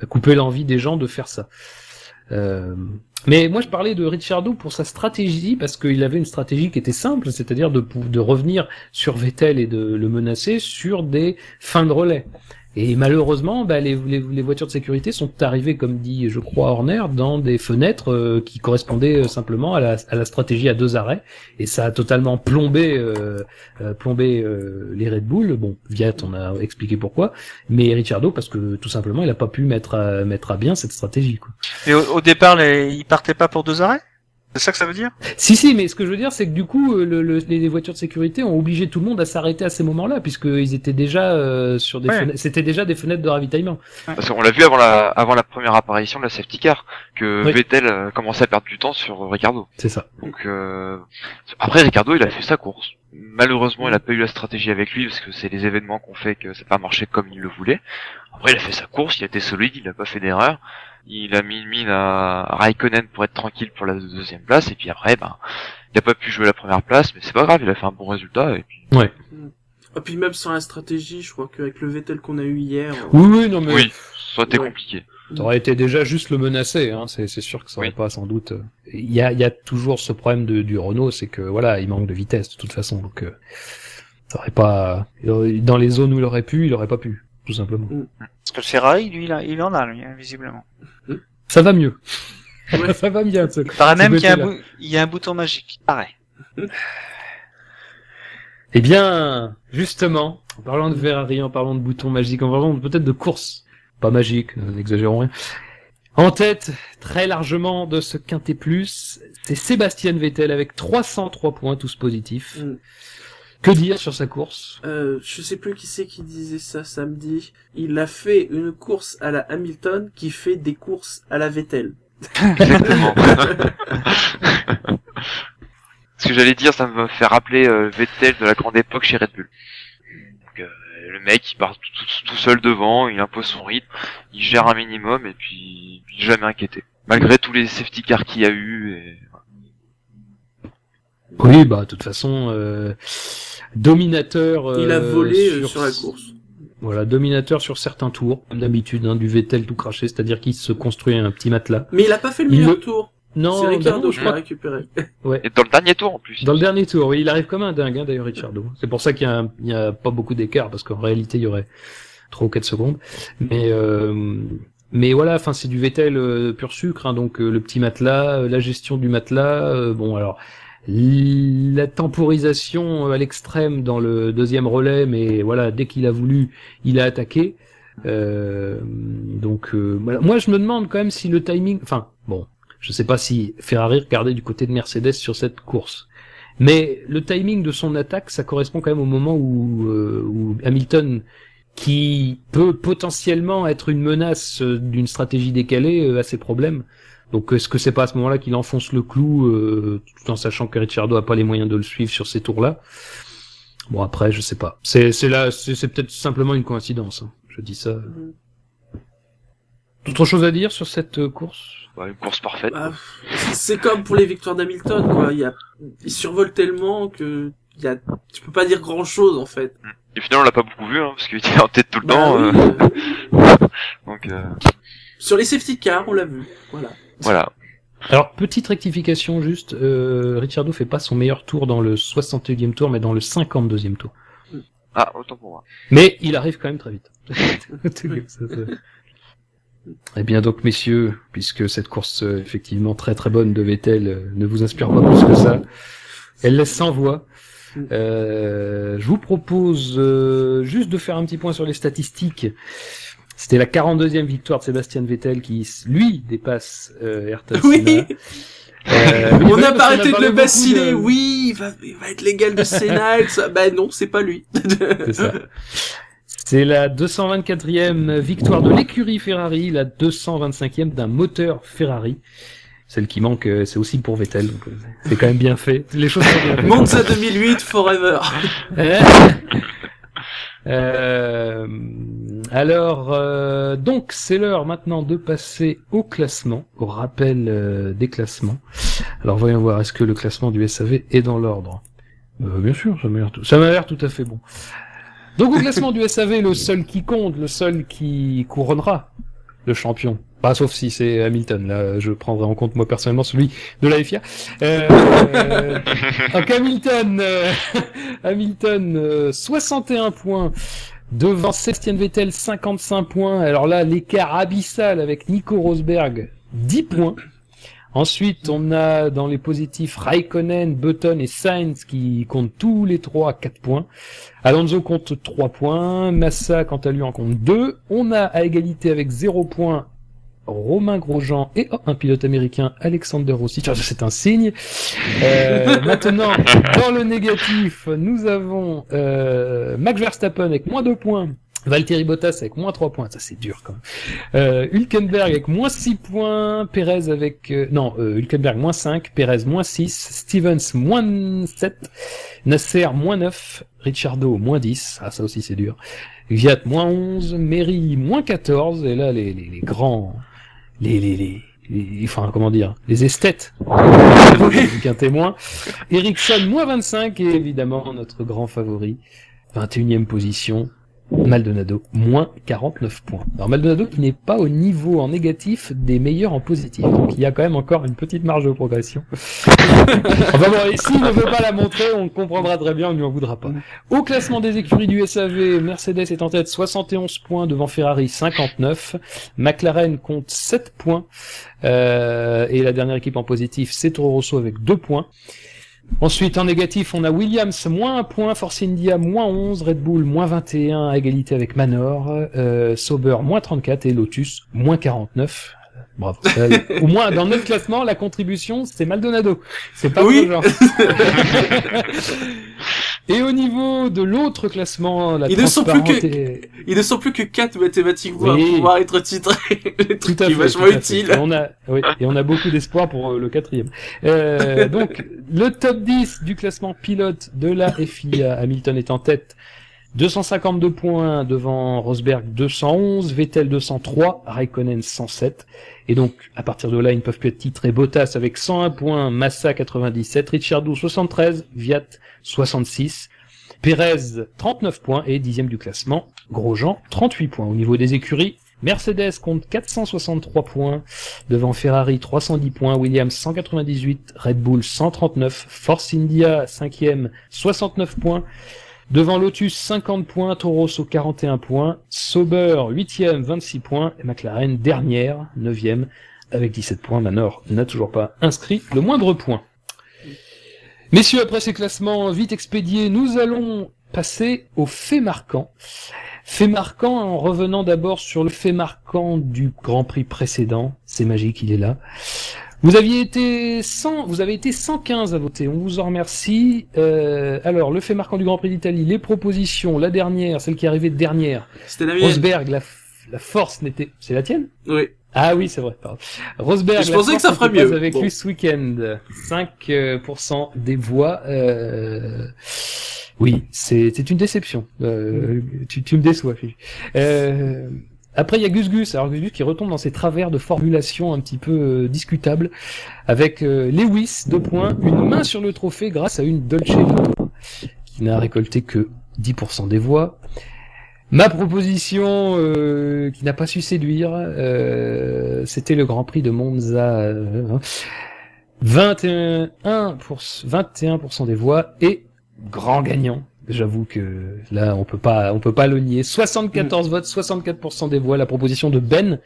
a coupé l'envie des gens de faire ça. Euh, mais moi, je parlais de Ricciardo pour sa stratégie parce qu'il avait une stratégie qui était simple, c'est-à-dire de, revenir sur Vettel et de le menacer sur des fins de relais. Et malheureusement, bah, les, les, les voitures de sécurité sont arrivées, comme dit, je crois, Horner, dans des fenêtres euh, qui correspondaient euh, simplement à la, à la stratégie à deux arrêts. Et ça a totalement plombé, euh, euh, plombé euh, les Red Bull. Bon, Viat, on a expliqué pourquoi. Mais Ricciardo, parce que tout simplement, il a pas pu mettre à, mettre à bien cette stratégie. Quoi. Mais au, au départ, les... ils partaient pas pour deux arrêts? C'est ça que ça veut dire? Si, si, mais ce que je veux dire, c'est que du coup, euh, le, le- les voitures de sécurité ont obligé tout le monde à s'arrêter à ces moments-là, puisqu'ils étaient déjà euh, sur des Ouais. fenêtres, c'était déjà des fenêtres de ravitaillement. Parce qu'on l'a vu avant la, avant la première apparition de la safety car, que Oui. Vettel euh, commençait à perdre du temps sur Ricardo. C'est ça. Donc euh, après Ricardo, il a fait sa course. Malheureusement, il a pas eu la stratégie avec lui parce que c'est les événements qu'on fait que ça n'a pas marché comme il le voulait. Après, il a fait sa course, il a été solide, il a pas fait d'erreur. Il a mis une mine à Raikkonen pour être tranquille pour la deuxième place et puis après, ben, il a pas pu jouer la première place, mais c'est pas grave, il a fait un bon résultat et puis Et puis même sans la stratégie, je crois qu'avec le Vettel qu'on a eu hier, euh, Oui, oui, non, mais oui, ça a été Ouais. compliqué. Ça aurait été déjà juste le menacer, hein. c'est, c'est sûr que ça aurait Oui. pas sans doute. euh, Il y a, il y a toujours ce problème de, du Renault, c'est que voilà, il manque de vitesse de toute façon, donc euh, ça aurait pas. Dans les zones où il aurait pu, il aurait pas pu, tout simplement. Parce que le Ferrari, lui, il, a- il en a, lui, hein, visiblement. Ça va mieux. Ouais. ça va bien. ce- Il paraît même qu'il y, a un côté-là. bou- il y a un bouton magique. Pareil. Eh bien, justement, en parlant de Ferrari, en parlant de boutons magiques, en parlant peut-être de course, pas magique, euh, n'exagérons rien. En tête, très largement de ce quintet plus, c'est Sébastien Vettel avec 303 points, tous positifs. Mm. Que dire sur sa course? Euh, je sais plus qui c'est qui disait ça samedi. Il a fait une course à la Hamilton qui fait des courses à la Vettel. Exactement. Ce que j'allais dire, ça me fait rappeler euh, Vettel de la grande époque chez Red Bull. Donc, euh, le mec, il part tout, seul devant, il impose son rythme, il gère un minimum et puis il est jamais inquiété. Malgré tous les safety cars qu'il y a eu. Et... Oui, bah de toute façon, euh, dominateur. Il a euh, volé euh, sur la s- course. Voilà, dominateur sur certains tours, comme d'habitude, hein, du Vettel tout craché, c'est-à-dire qu'il se construit un petit matelas. Mais il a pas fait le Il meilleur le- tour. Non, C'est bah Ricardo qui je l'a crois. récupéré. Et dans le dernier tour en plus. Dans le dernier tour, oui, il arrive comme un dingue, hein, d'ailleurs, Richardo. C'est pour ça qu'il y a, un- il y a pas beaucoup d'écart, parce qu'en réalité, il y aurait 3 ou 4 secondes. Mais, euh, mais voilà, enfin, c'est du Vettel euh, pur sucre, hein, donc euh, le petit matelas, euh, la gestion du matelas, euh, bon, alors, la temporisation euh, à l'extrême dans le deuxième relais, mais voilà, dès qu'il a voulu, il a attaqué. Euh, donc, euh, moi, je me demande quand même si le timing, enfin, bon, je sais pas si Ferrari regardait du côté de Mercedes sur cette course. Mais le timing de son attaque, ça correspond quand même au moment où, où Hamilton, qui peut potentiellement être une menace d'une stratégie décalée, a ses problèmes. Donc est-ce que c'est pas à ce moment-là qu'il enfonce le clou, euh, tout en sachant que Ricciardo a pas les moyens de le suivre sur ces tours-là? Bon après, je sais pas. C'est c'est là, c'est c'est peut-être simplement une coïncidence. hein. Je dis ça. D'autres choses à dire sur cette euh, course? Bah, une course parfaite. Bah, c'est comme pour les victoires d'Hamilton, quoi. Il y a, il survole tellement que il y a, tu peux pas dire grand chose en fait. Et finalement, on l'a pas beaucoup vu, hein, parce qu'il était en tête tout le Bah temps. oui, euh, donc euh, sur les safety cars, on l'a vu. Voilà. Voilà. Alors, petite rectification juste, euh, Ricciardo fait pas son meilleur tour dans le 61e tour, mais dans le 52e tour. Ah, autant pour moi. Mais il arrive quand même très vite. Eh bien donc, messieurs, puisque cette course euh, effectivement très très bonne de Vettel euh, ne vous inspire pas plus que ça, elle laisse sans voix. Euh, je vous propose euh, juste de faire un petit point sur les statistiques. C'était la 42e victoire de Sébastien Vettel qui, lui, dépasse euh, Ayrton Oui. Senna. Euh, on n'a pas arrêté de le bassiner. de- Oui, il va, il va être l'égal de Senna ça. Bah non, c'est pas lui. C'est ça. C'est la 224e victoire de l'écurie Ferrari, la 225e d'un moteur Ferrari. Celle qui manque, euh, c'est aussi pour Vettel. donc, euh, C'est quand même bien fait. Les choses sont bien faites. Monza 2008 forever. Euh, alors, euh, donc c'est l'heure maintenant de passer au classement, au rappel euh, des classements. Alors voyons voir, est-ce que le classement du SAV est dans l'ordre? Euh, Bien sûr, ça m'a l'air tout, ça m'a l'air tout à fait bon. Donc au classement du SAV, le seul qui compte, le seul qui couronnera le champion. Pas sauf si c'est Hamilton. Là, je prendrai en compte moi personnellement celui de la FIA. Euh, donc Hamilton, euh, Hamilton, euh, 61 points. Devant Sébastien Vettel, 55 points. Alors là, l'écart abyssal avec Nico Rosberg, 10 points. Ensuite, on a dans les positifs Raikkonen, Button et Sainz qui comptent tous les trois 4 points. Alonso compte 3 points. Massa, quant à lui, en compte 2. On a à égalité avec 0 points Romain Grosjean et oh, un pilote américain, Alexander Rossi. C'est un signe. Euh, maintenant, dans le négatif, nous avons euh, Max Verstappen avec moins 2 points. Valtteri Bottas avec moins 3 points, ça c'est dur quand même. Euh, Hülkenberg avec moins 6 points, Perez avec... euh, non, euh, Hülkenberg moins 5, Perez moins 6, Stevens moins 7, Nasser moins 9, Ricciardo moins 10, ah ça aussi c'est dur, Viat moins 11, Mary moins 14, et là les, les, les grands... Les, les, les, les- enfin comment dire, les esthètes. Du témoin. Ericsson moins 25 et évidemment notre grand favori, 21e position, Maldonado, moins 49 points. Alors Maldonado qui n'est pas au niveau en négatif des meilleurs en positif. Donc il y a quand même encore une petite marge de progression. enfin bon, s'il ne veut pas la montrer, on comprendra très bien, on ne lui en voudra pas. Au classement des écuries du SAV, Mercedes est en tête 71 points devant Ferrari 59. McLaren compte 7 points. Euh, et la dernière équipe en positif, c'est Toro Rosso avec 2 points. Ensuite, en négatif, on a Williams, moins 1 point, Force India, moins 11, Red Bull, moins 21, à égalité avec Manor, euh, Sauber, moins 34 et Lotus, moins 49. Bravo. Euh, au moins, dans notre classement, la contribution, c'est Maldonado. C'est pas Oui. Et au niveau de l'autre classement, la Ils ne sont plus que- Ils ne sont plus que 4 mathématiquement Oui. à pouvoir être titrés. Le Tout truc à qui est vachement tout à fait. utile. Et on a, oui, et on a beaucoup d'espoir pour euh, le quatrième. Euh, donc, le top 10 du classement pilote de la FIA, Hamilton est en tête. 252 points devant Rosberg 211, Vettel 203, Raikkonen 107. Et donc, à partir de là, ils ne peuvent plus être titrés. Bottas avec 101 points, Massa 97, Ricciardo 73, Viat 66, Perez 39 points et dixième du classement, Grosjean 38 points. Au niveau des écuries, Mercedes compte 463 points, devant Ferrari 310 points, Williams 198, Red Bull 139, Force India 5e 69 points, devant Lotus 50 points, Toro Rosso 41 points, Sauber 8e 26 points, et McLaren dernière 9e avec 17 points. Manor n'a toujours pas inscrit le moindre point. Messieurs, après ces classements vite expédiés, nous allons passer aux faits marquants. Fait marquant en revenant d'abord sur le fait marquant du Grand Prix précédent. C'est magique, il est là. Vous aviez été 100, vous avez été 115 à voter. On vous en remercie. Euh, alors, le fait marquant du Grand Prix d'Italie, les propositions, la dernière, celle qui est arrivée dernière. C'était la mienne. Rosberg, la, la force n'était, c'est la tienne? Oui. Ah oui, c'est vrai. Pardon. Rosberg, Je la pensais que ça ferait mieux. Avec Bon. lui ce week-end, 5% des voix. Euh... Oui, c'est c'est une déception. Euh, tu, tu me déçois, Philippe. Euh... Après, il y a Gus Gus. Alors Gus Gus qui retombe dans ses travers de formulation un petit peu euh, discutables, avec euh, Lewis deux points, une main sur le trophée grâce à une Dolce qui n'a récolté que 10% des voix. Ma proposition euh, qui n'a pas su séduire, c'était le Grand Prix de Monza. euh, 21%, pour, 21% des voix et grand gagnant. J'avoue que là on peut pas on peut pas le nier. 74 votes, 64% des voix. La proposition de Ben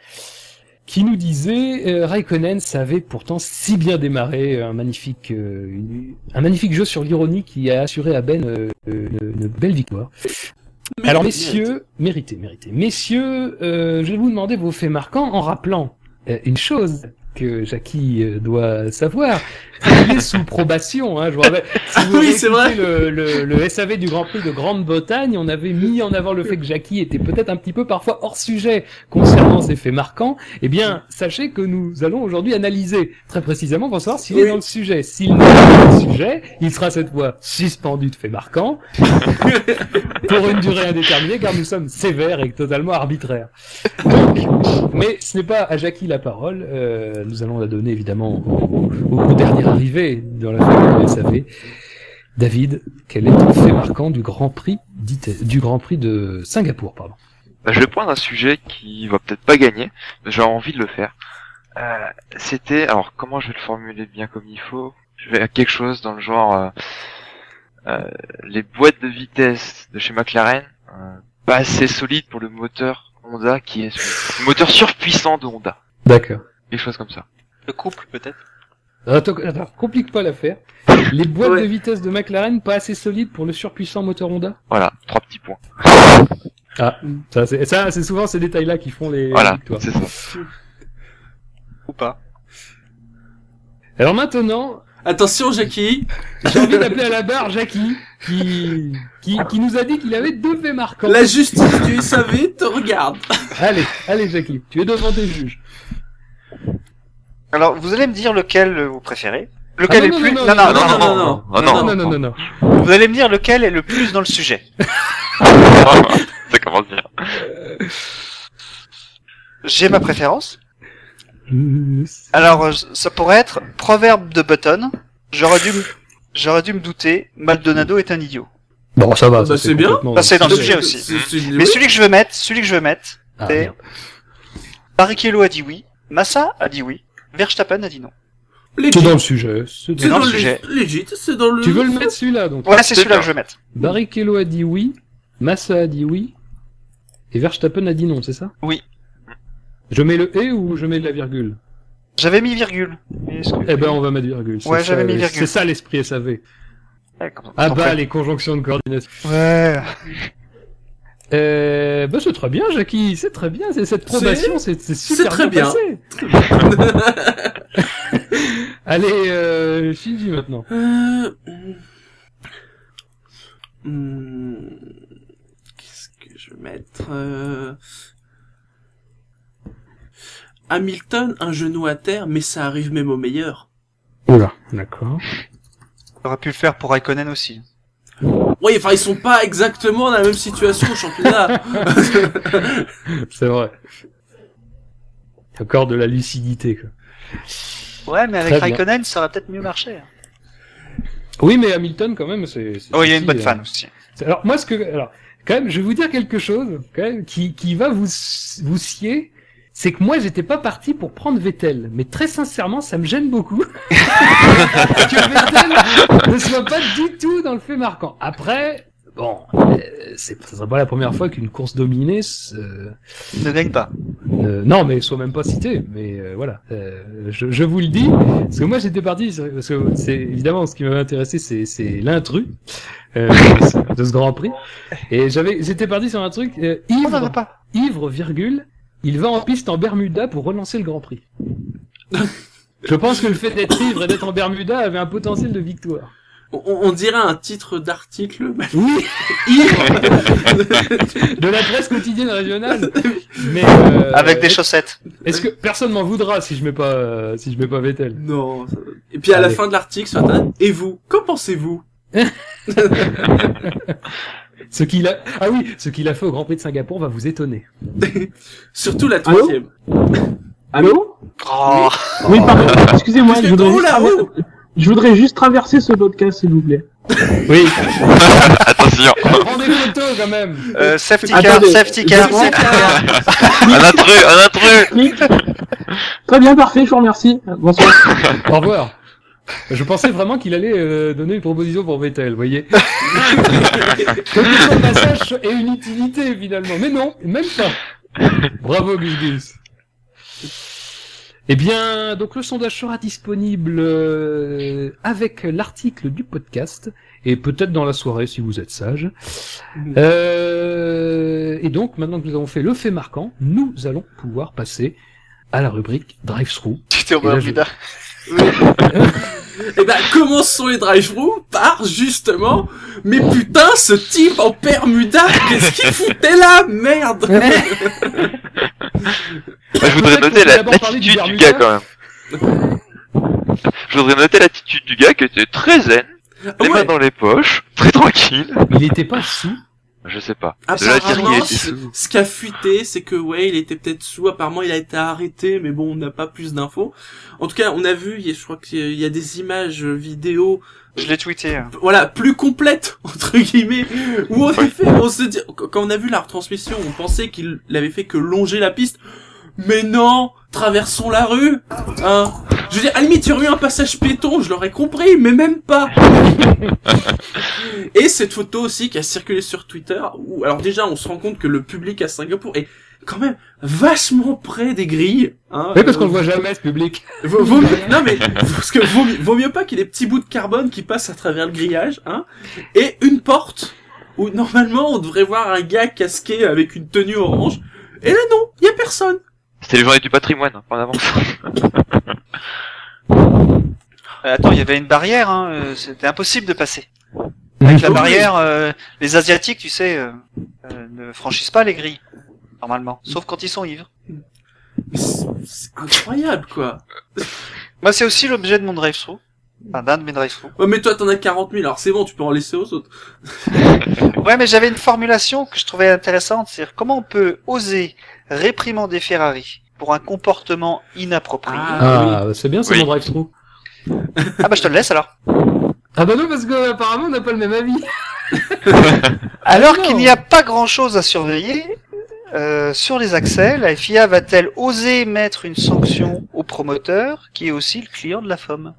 qui nous disait euh, Raikkonen savait pourtant si bien démarrer un magnifique euh, une- un magnifique jeu sur l'ironie qui a assuré à Ben euh, une, une belle victoire. Alors messieurs, méritez, méritez. Messieurs, euh, je vais vous demander vos faits marquants en rappelant euh, une chose que Jackie euh, doit savoir. Il est sous probation, hein, je vous rappelle. Si vous Oui, c'est vrai. Le, le, le SAV du Grand Prix de Grande-Bretagne, on avait mis en avant le fait que Jackie était peut-être un petit peu parfois hors sujet concernant ces faits marquants. Eh bien, sachez que nous allons aujourd'hui analyser très précisément pour savoir s'il est dans le sujet. S'il n'est pas dans le sujet, il sera cette fois suspendu de faits marquants pour une durée indéterminée car nous sommes sévères et totalement arbitraires. Donc, mais ce n'est pas à Jackie la parole, euh, nous allons la donner évidemment au, au- au dernier arrivé dans la famille du SAV. David, quel est ton fait marquant du Grand Prix du Grand Prix de Singapour, pardon? Bah, je vais prendre un sujet qui va peut-être pas gagner, mais j'ai envie de le faire. Euh, C'était, alors comment je vais le formuler bien comme il faut? Je vais à quelque chose dans le genre euh, euh, les boîtes de vitesse de chez McLaren, euh, pas assez solides pour le moteur Honda qui est le moteur surpuissant de Honda. D'accord. Quelque chose comme ça. Le couple, peut-être? Attends, attends, complique pas l'affaire. Les boîtes Ouais. de vitesse de McLaren pas assez solides pour le surpuissant moteur Honda? Voilà, trois petits points. Ah, ça c'est ça, c'est souvent ces détails-là qui font les Voilà, victoires. c'est ça. Ou pas. Alors maintenant, Attention, Jackie. j'ai envie d'appeler à la barre Jackie, qui, qui, qui nous a dit qu'il avait deux faits marquants. La justice du SAV te regarde. Allez, allez Jackie, tu es devant tes juges. Alors, vous allez me dire lequel euh, vous préférez. Lequel Ah est le plus... non, non, non, non, non, non, non, non. Ah Non, non, non, non, non, non. Vous allez me dire lequel est le plus dans le sujet. ça commence bien. J'ai ma préférence. Alors, euh, ça pourrait être Proverbe de Button. J'aurais dû, me- j'aurais dû me douter. Maldonado est un idiot. Bon, ça va, Bah, c'est bien. complètement- Bah, c'est dans le sujet aussi. Mais celui que je veux mettre, celui que je veux mettre, Ah, c'est. Barrichello a dit oui, Massa a dit oui, Verstappen a dit non. C'est dans le sujet. c'est dans dans le sujet. Legit, c'est dans le. Tu veux le mettre celui-là, donc. Voilà, c'est celui-là que je veux mettre. Barrichello a dit oui, Massa a dit oui, et Verstappen a dit non, c'est ça? Oui. Je mets le et ou je mets de la virgule? J'avais mis virgule. Que- Eh ben, on va mettre virgule. c'est Ouais, ça, j'avais mis le- virgule. C'est ça l'esprit SAV. Ouais, comme- Ah comme bah, ça. les conjonctions de coordination. Ouais. Euh, bah, c'est très bien, Jackie, c'est très bien, c'est cette probation, c'est c'est super c'est très bien. Allez, euh, Shinji maintenant. Euh... hmm, Qu'est-ce que je vais mettre euh... Hamilton, un genou à terre, mais ça arrive même au meilleur. Oula, d'accord. J'aurais pu le faire pour Raikkonen aussi. Oui, enfin, ils sont pas exactement dans la même situation au championnat. C'est vrai. Encore de la lucidité, quoi. Ouais, mais avec. Raikkonen, ça aurait peut-être mieux marché. Oui, mais Hamilton, quand même, c'est... Oh, il y a une bonne euh, fan aussi. Alors, moi, ce que... Alors, quand même, je vais vous dire quelque chose, quand même, qui, qui va vous, vous scier. C'est que moi, j'étais pas parti pour prendre Vettel. Mais très sincèrement, ça me gêne beaucoup. que Vettel ne soit pas du tout dans le fait marquant. Après, bon, euh, c'est, ce sera pas la première fois qu'une course dominée se- Ne gagne pas. euh, non, mais soit même pas cité. Mais euh, voilà, Euh, je, je vous le dis parce que moi j'étais parti parce que c'est évidemment ce qui m'avait intéressé, c'est l'intrus euh, de ce Grand Prix. Et j'avais, j'étais parti sur un truc euh, ivre, ivre virgule. Il va en piste en Bermuda pour relancer le Grand Prix. Je pense que le fait d'être ivre et d'être en Bermuda avait un potentiel de victoire. On, on dirait un titre d'article. Oui, Ivre. de la presse quotidienne régionale. Mais euh, Avec des chaussettes. Est-ce que personne m'en voudra si je mets pas euh, si je mets pas Vettel? Non. ça- Et puis à la fin de l'article sur Internet, et vous, qu'en pensez-vous? Ce qu'il a, ah oui, ce qu'il a fait au Grand Prix de Singapour va vous étonner. Surtout la troisième. Allô Oh, Oui, pardon. Excusez-moi, je voudrais, juste là-haut traverser- je voudrais juste traverser ce podcast, s'il vous plaît. Oui. Attention, Prends des photos quand même. euh, safety car, Attendez. safety car, Je- safety car. un intrus, un intrus. Très bien, parfait, je vous remercie. Bonsoir. Au revoir. Je pensais vraiment qu'il allait euh, donner une proposition pour Vettel, vous voyez. Quelque passage et une utilité finalement, mais non, même pas. Bravo Gus Gus. Eh bien, donc le sondage sera disponible euh, avec l'article du podcast et peut-être dans la soirée si vous êtes sage. Euh, et donc, maintenant que nous avons fait le fait marquant, nous allons pouvoir passer à la rubrique Drive-Through. Tu t'es Et. Eh ben, commençons les drive-through par, justement, mais putain, ce type en Bermuda, qu'est-ce qu'il foutait là, merde Moi, je voudrais noter la- du l'attitude du gars quand même. Je voudrais noter l'attitude du gars qui était très zen, les Ouais. mains dans les poches, très tranquille. Il était pas sous. Je sais pas. Apparemment, était ce sous. ce qui a fuité, c'est que ouais, il était peut-être sous. Apparemment, il a été arrêté, mais bon, on n'a pas plus d'infos. En tout cas, on a vu, je crois qu'il y a des images euh, vidéo, Je l'ai tweeté. hein. voilà, plus complètes entre guillemets, où en effet, on se dit, quand on a vu la retransmission, on pensait qu'il avait fait que longer la piste. Mais non, traversons la rue, hein. Je veux dire, à la limite, il y aurait eu un passage piéton, je l'aurais compris, mais même pas. Et cette photo aussi qui a circulé sur Twitter, où, alors déjà, on se rend compte que le public à Singapour est quand même vachement près des grilles, hein. Oui, parce qu'on le voit jamais, ce public. Vaut, vaut mieux, non mais parce que vaut, mieux- vaut mieux pas qu'il y ait des petits bouts de carbone qui passent à travers le grillage, hein, et une porte où normalement on devrait voir un gars casqué avec une tenue orange. Et là non, y a personne. C'était les journées du patrimoine, hein, pas en avance. Euh, attends, il y avait une barrière, hein. euh, C'était impossible de passer. Avec la barrière, euh, les Asiatiques, tu sais, euh, euh, ne franchissent pas les grilles. Normalement. Sauf quand ils sont ivres. C'est incroyable quoi. Moi, c'est aussi l'objet de mon drive-thru. Enfin, d'un de mes drive-thru. Ouais mais toi t'en as 40 000, alors c'est bon, tu peux en laisser aux autres. Ouais, mais j'avais une formulation que je trouvais intéressante. C'est comment on peut oser réprimander Ferrari pour un comportement inapproprié. Ah, Ah, c'est bien, c'est Oui. mon drive-through. Ah bah je te le laisse alors. Ah bah non, parce que apparemment on n'a pas le même avis. Alors non. qu'il n'y a pas grand chose à surveiller, euh, sur les accès, la FIA va-t-elle oser mettre une sanction au promoteur qui est aussi le client de la FOM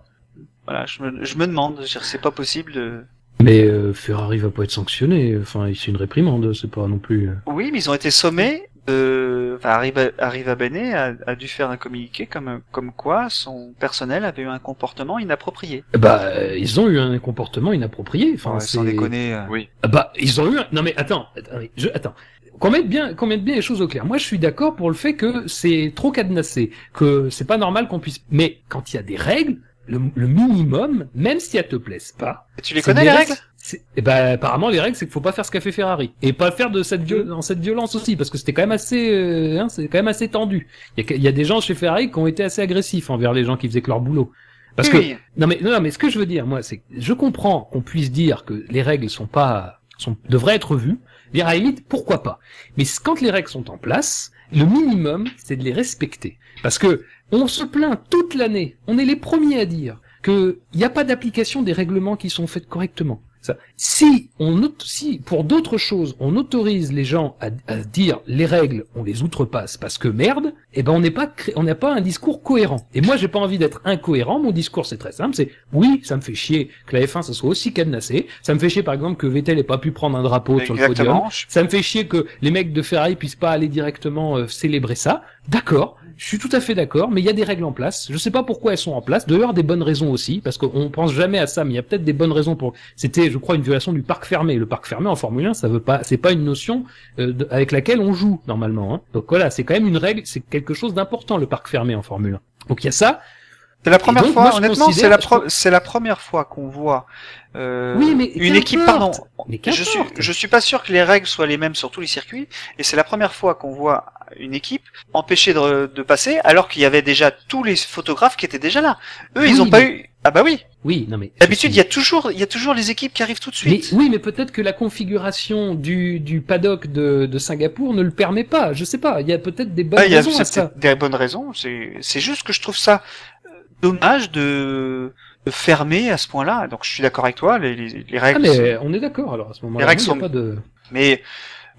Voilà, je me, je me demande, je veux dire, c'est pas possible de... Mais euh, Ferrari va pas être sanctionné. Enfin, c'est une réprimande, c'est pas non plus. euh. Oui, mais ils ont été sommés de... Enfin, Arriva, Arriva Bene a, a dû faire un communiqué comme, comme quoi son personnel avait eu un comportement inapproprié. Bah, euh, ils ont eu un comportement inapproprié. Enfin, Ouais, c'est. sans déconner. euh. Oui. Ah Bah, ils ont eu. Un... Non mais attends, attends, je... attends. Qu'on mette bien, qu'on mette bien les choses au clair. Moi, je suis d'accord pour le fait que c'est trop cadenassé, que c'est pas normal qu'on puisse. Mais quand il y a des règles, le, le minimum, même si elles te plaisent pas. Et tu les connais les règles c'est- Eh ben, apparemment, les règles, c'est qu'il faut pas faire ce qu'a fait Ferrari et pas faire de cette viol- dans cette violence aussi, parce que c'était quand même assez, euh, hein, c'est quand même assez tendu. Il y, a, il y a des gens chez Ferrari qui ont été assez agressifs envers les gens qui faisaient que leur boulot. Parce que non mais non, mais ce que je veux dire moi c'est que je comprends qu'on puisse dire que les règles sont pas sont devraient être vues. Dire à la limite pourquoi pas. Mais quand les règles sont en place, le minimum c'est de les respecter. Parce que on se plaint toute l'année. On est les premiers à dire que il n'y a pas d'application des règlements qui sont faits correctement. Ça. Si on si pour d'autres choses on autorise les gens à, à dire les règles on les outrepasse parce que merde, eh ben on n'est pas on n'a pas un discours cohérent. Et moi j'ai pas envie d'être incohérent. Mon discours c'est très simple, c'est oui ça me fait chier que la F1 ça soit aussi cadenassé. Ça me fait chier par exemple que Vettel ait pas pu prendre un drapeau sur le podium. Ça me fait chier que les mecs de Ferrari puissent pas aller directement euh, célébrer ça. D'accord, je suis tout à fait d'accord, mais il y a des règles en place. Je sais pas pourquoi elles sont en place. D'ailleurs, des bonnes raisons aussi, parce qu'on pense jamais à ça, mais il y a peut-être des bonnes raisons pour. C'était, je crois, une violation du parc fermé. Le parc fermé en Formule 1, ça veut pas, c'est pas une notion euh, avec laquelle on joue normalement. Hein. Donc voilà, c'est quand même une règle, c'est quelque chose d'important le parc fermé en Formule 1. Donc il y a ça. C'est la première donc, fois, moi, honnêtement, c'est la, pro- la première fois qu'on voit euh, Oui, mais une équipe, pardon. Mais Je suis, je suis pas sûr que les règles soient les mêmes sur tous les circuits, et c'est la première fois qu'on voit une équipe empêchée de, de passer, alors qu'il y avait déjà tous les photographes qui étaient déjà là. Eux, Oui, ils ont pas eu. Ah bah oui. Oui, non mais. D'habitude, il y a toujours, il y a toujours les équipes qui arrivent tout de Mais suite. oui, mais peut-être que la configuration du, du paddock de, de Singapour ne le permet pas. Je sais pas. Il y a peut-être des bonnes Ah, il y a raisons à ça. des bonnes raisons. C'est, juste que je trouve ça dommage de, de fermer à ce point-là. Donc, je suis d'accord avec toi. Les, les, les Ah règles. mais c'est- on est d'accord alors à ce moment-là. Les règles sont- pas de. Mais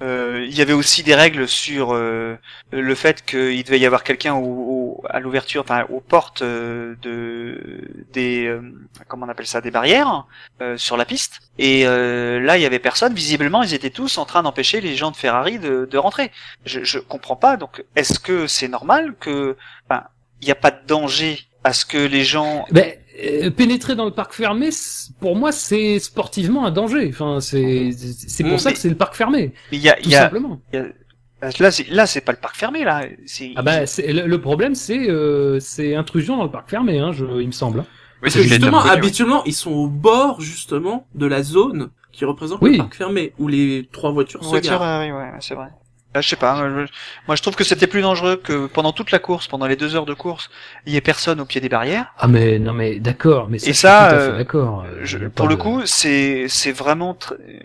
euh, il y avait aussi des règles sur euh, le fait qu'il devait y avoir quelqu'un au, au- à l'ouverture, enfin aux portes euh, de des euh, comment on appelle ça, des barrières euh, sur la piste. Et euh, là, il y avait personne. Visiblement, ils étaient tous en train d'empêcher les gens de Ferrari de, de rentrer. Je, je comprends pas. Donc, est-ce que c'est normal que, enfin, il n'y a pas de danger à ce que les gens Ben, euh, pénétrer dans le parc fermé, pour moi, c'est sportivement un danger. Enfin, c'est c'est pour Mm, ça que c'est le parc fermé, il y a, tout il y a, simplement. il y a- là, c'est là, c'est pas le parc fermé là. C'est Ah bah, c'est- le, le problème, c'est euh, c'est intrusion dans le parc fermé, hein, je, il me semble. Oui, Parce c'est que justement, habituellement, ils sont au bord, justement, de la zone qui représente Oui. le parc fermé, où les trois voitures se voiture, garent. euh, oui, ouais, c'est vrai. Euh, je sais pas, moi je, moi, je trouve que c'était plus dangereux que pendant toute la course, pendant les deux heures de course, il y ait personne au pied des barrières. Ah mais non mais d'accord, mais ça, Et ça, euh, d'accord. euh, pour le de- coup, c'est c'est vraiment tr- euh,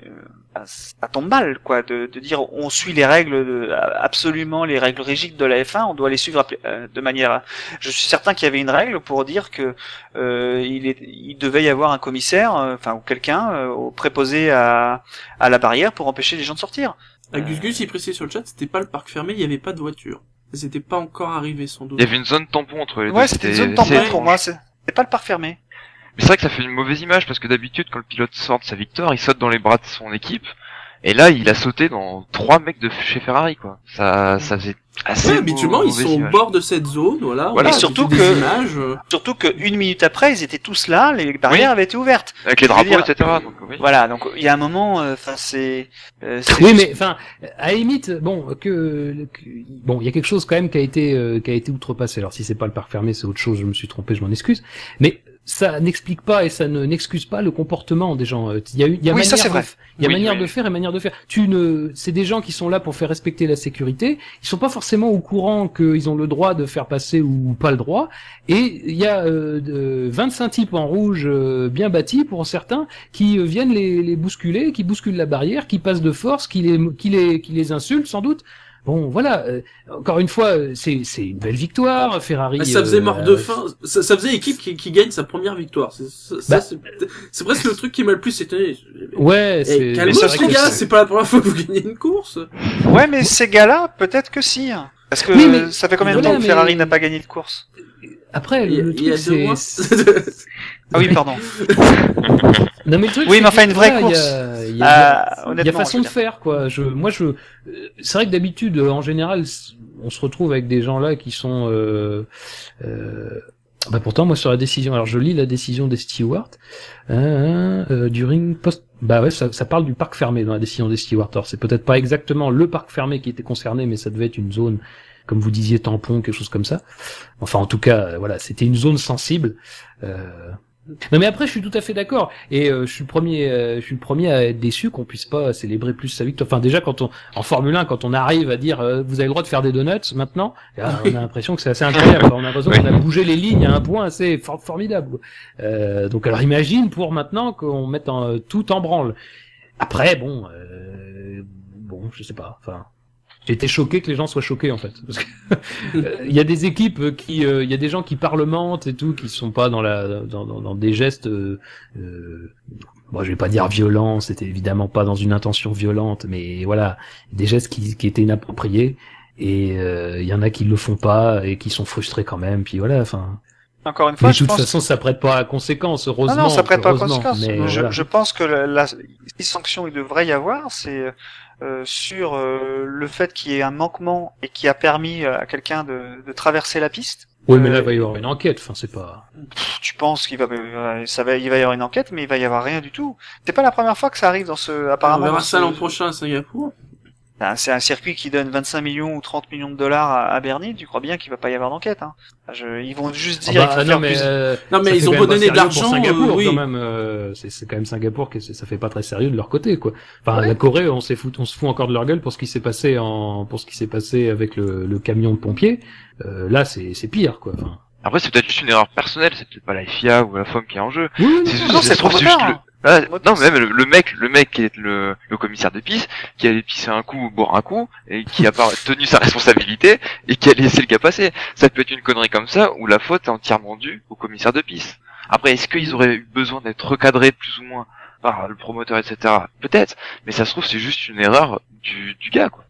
bah, ça tombe mal, quoi, de, de dire on suit les règles, de- absolument les règles rigides de la F1, on doit les suivre de manière. Je suis certain qu'il y avait une règle pour dire que euh, il, est, il devait y avoir un commissaire, enfin ou quelqu'un euh, préposé à à la barrière pour empêcher les gens de sortir. À Gus Gus, il précise sur le chat, c'était pas le parc fermé, il y avait pas de voiture. C'était pas encore arrivé, sans doute. Il y avait une zone tampon entre les deux. Ouais, c'était une zone tampon pour moi. C'est c'est pas le parc fermé. Mais c'est vrai que ça fait une mauvaise image parce que d'habitude, quand le pilote sort de sa victoire, il saute dans les bras de son équipe. Et là, il a sauté dans trois mecs de chez Ferrari, quoi. Ça, ça faisait assez. Ouais, habituellement, ils sont au bord de cette zone, voilà. Voilà, a surtout que- images, euh, Surtout que une minute après, ils étaient tous là, les barrières avaient été ouvertes. Avec les drapeaux, dire, etc. Donc, oui. Voilà, donc il y a un moment, euh, enfin c'est. euh, c'est Oui, juste- mais enfin, à la limite, bon, que, que- bon, il y a quelque chose quand même qui a été euh, qui a été outrepassé. Alors si c'est pas le parc fermé, c'est autre chose. Je me suis trompé, je m'en excuse. Mais ça n'explique pas et ça ne n'excuse pas le comportement des gens. Euh, Il y a il y a Oui, manière de- vrai. Il y a Oui, manière oui. de faire et manière de faire. Tu ne, c'est des gens qui sont là pour faire respecter la sécurité. Ils sont pas forcément au courant qu'ils ont le droit de faire passer ou pas le droit. Et il y a euh, de- 25 types en rouge euh, bien bâtis pour certains qui euh, viennent les, les bousculer, qui bousculent la barrière, qui passent de force, qui les, qui les, qui les insultent sans doute. Bon, voilà. euh, encore une fois, euh, c'est, c'est une belle victoire. Ferrari. Ah, ça faisait euh, mort de faim. Ça, ça faisait équipe qui, qui gagne sa première victoire. C'est, Bah. c'est, c'est presque le truc qui m'a le plus étonné. Ouais, Eh, c'est. mais les gars, c'est- c'est pas la première fois que vous gagnez une course. Ouais, mais ces gars-là, peut-être que si. hein. Parce que Oui, mais- ça fait combien de voilà, temps que mais- Ferrari n'a pas gagné de course? Après, Il y a- le, le il y a truc, deux mois. c'est. Ah oui, pardon. Non mais le truc Oui, c'est mais enfin, une vraie voilà, il y a- course. Il y y a- il y a honnêtement, façon de faire quoi. Je, moi je, euh, c'est vrai que d'habitude euh, en général on se retrouve avec des gens là qui sont. Euh, euh, bah pourtant moi sur la décision, alors je lis la décision des stewards. Hein, euh, during post. Bah ouais, ça, ça parle du parc fermé dans la décision des stewards. Alors c'est peut-être pas exactement le parc fermé qui était concerné, mais ça devait être une zone. Comme vous disiez, tampon, quelque chose comme ça. Enfin, en tout cas, euh, voilà, c'était une zone sensible. Euh, non mais après je suis tout à fait d'accord et euh, je suis le premier euh, je suis le premier à être déçu qu'on puisse pas célébrer plus sa victoire. Enfin déjà quand on en Formule 1 quand on arrive à dire euh, vous avez le droit de faire des donuts maintenant, là, on a l'impression que c'est assez incroyable. on a l'impression qu'on a bougé les lignes à un point assez for- formidable. Euh, donc alors imagine pour maintenant qu'on mette en- tout en branle. Après bon euh, bon je sais pas enfin été choqué que les gens soient choqués en fait. Parce que euh, il y a des équipes qui, euh, il y a des gens qui parlementent et tout, qui sont pas dans la, dans, dans, dans des gestes, euh, euh, bon, je vais pas dire violent, c'était évidemment pas dans une intention violente, mais voilà, des gestes qui, qui étaient inappropriés. Et euh, il y en a qui le font pas et qui sont frustrés quand même. Puis voilà, enfin. Encore une fois, Mais de je toute pense. façon, ça prête pas à conséquence, heureusement. non, non, ça prête pas à conséquence. mais je, voilà. je pense que la, la les sanctions il devrait y avoir, c'est euh, sur euh, le fait qu'il y ait un manquement et qui a permis à quelqu'un de, de traverser la piste. Oui, mais là, Euh, il va y avoir une enquête. Enfin, c'est pas. Pff, Tu penses qu'il va, euh, ça va, il va y avoir une enquête, mais il va y avoir rien du tout. C'est pas la première fois que ça arrive dans ce, On apparemment. verra dans ça l'an prochain à Singapour. Ben, c'est un circuit qui donne 25 millions ou 30 millions de dollars à, à Bernie. Tu crois bien qu'il va pas y avoir d'enquête hein Je, Ils vont juste Ah dire. bah, il faut non, mais, plus- euh, Non, mais ils ont beau donner de l'argent, Singapour, euh, oui. quand même. euh, c'est c'est quand même Singapour que c'est- ça fait pas très sérieux de leur côté, quoi. Enfin, la Corée, on s'est fout, on se fout encore de leur gueule pour ce qui s'est passé en, pour ce qui s'est passé avec le, le camion de pompiers. Euh, là, c'est c'est pire, quoi. Enfin, Après, c'est peut-être juste une erreur personnelle, c'est peut-être pas la FIA ou la FOM qui est en jeu. oui, Ah non, c'est- trop juste tard, le- Ah, non, même le, le mec, le mec qui est le, le commissaire de piste, qui allait pisser un coup ou boire un coup, et qui a pas tenu sa responsabilité, et qui a laissé le gars passer. Ça peut être une connerie comme ça, où la faute est entièrement due au commissaire de piste. Après, est-ce qu'ils auraient eu besoin d'être recadrés plus ou moins par le promoteur, etc. Peut-être, mais ça se trouve c'est juste une erreur du, du gars, quoi.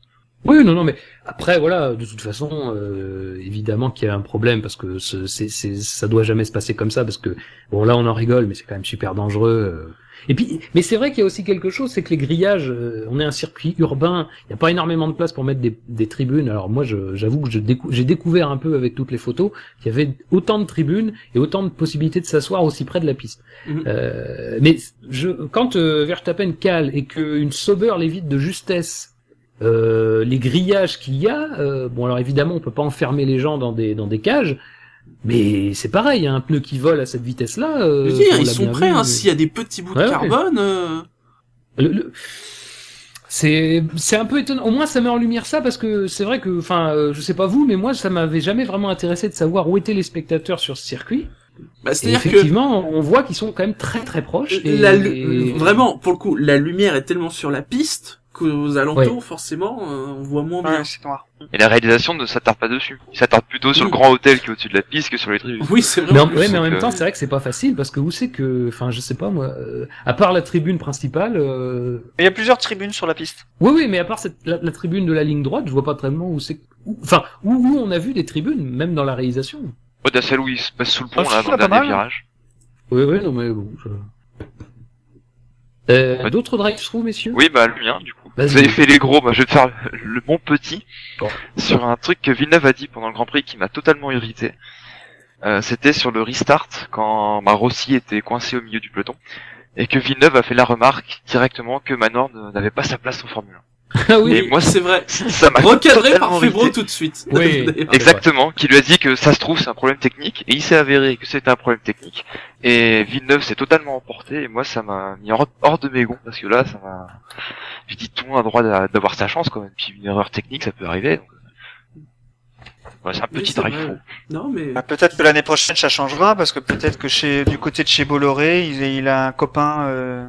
Oui, non, non, mais après, voilà, de toute façon, euh, évidemment qu'il y a un problème parce que ce- c'est, c'est, ça doit jamais se passer comme ça parce que bon, là, on en rigole, mais c'est quand même super dangereux. Et puis, mais c'est vrai qu'il y a aussi quelque chose, c'est que les grillages, euh, on est un circuit urbain, il n'y a pas énormément de place pour mettre des, des tribunes. Alors moi, j'avoue que décou- j'ai découvert un peu avec toutes les photos qu'il y avait autant de tribunes et autant de possibilités de s'asseoir aussi près de la piste. Mhm. Euh, mais je, quand euh, Verstappen cale et qu'une Sauber l'évite de justesse euh, les grillages qu'il y a, euh, bon alors évidemment on peut pas enfermer les gens dans des dans des cages, mais c'est pareil, un pneu qui vole à cette vitesse-là. euh, Je veux dire, ils sont prêts, hein, s'il y a des petits bouts Ouais, de ouais. carbone. euh, Le- le- C'est c'est un peu étonnant. Au moins ça met en lumière ça parce que c'est vrai que, enfin, euh, je sais pas vous, mais moi ça m'avait jamais vraiment intéressé de savoir où étaient les spectateurs sur ce circuit. Bah, C'est-à-dire que effectivement, on voit qu'ils sont quand même très très proches. Et, la lu- et- vraiment, pour le coup, la lumière est tellement sur la piste qu'aux alentours, Ouais. forcément, euh, on voit moins bien. Ouais, c'est noir. Et la réalisation ne s'attarde pas dessus. Il s'attarde plutôt sur le grand hôtel qui est au-dessus de la piste que sur les tribunes. Oui, c'est vrai. Mais en ouais, mais même temps, c'est vrai que c'est pas facile parce que où c'est que, enfin, je sais pas moi, euh, à part la tribune principale, euh... Il y a plusieurs tribunes sur la piste. oui, oui, mais à part cette, la, la tribune de la ligne droite, je vois pas tellement où c'est, où- enfin, où, où on a vu des tribunes, même dans la réalisation. Ouais, t'as celle où il se passe sous le pont, Ah, là, dans le dernier mal. virage. Oui, oui, non mais bon. Je... Euh, Ouais. D'autres drive-through, messieurs? Oui, bah, le mien, du coup. Vous avez fait les gros, bah, je vais te faire le, bon petit. Bon. Sur un truc que Villeneuve a dit pendant le Grand Prix qui m'a totalement irrité. Euh, c'était sur le restart, quand bah, Rossi était coincé au milieu du peloton. Et que Villeneuve a fait la remarque directement que Manor n'avait pas sa place en Formule Ah oui. Et moi, Euh, c'est vrai. 1. Ça m'a Recadré par Febro tout de suite. Oui. D'ailleurs. Exactement, qui lui a dit que ça se trouve c'est un problème technique, et il s'est avéré que c'était un problème technique, et Villeneuve s'est totalement emporté, et moi ça m'a mis hors, hors de mes gonds, parce que là ça m'a... J'ai dit tout le monde a le droit d'a- d'avoir sa chance quand même, puis une erreur technique ça peut arriver, donc... Ouais, c'est un Oui, petit c'est drive. Non, mais. Bah, peut-être que l'année prochaine ça changera parce que peut-être que chez du côté de chez Bolloré, il, il a un copain euh,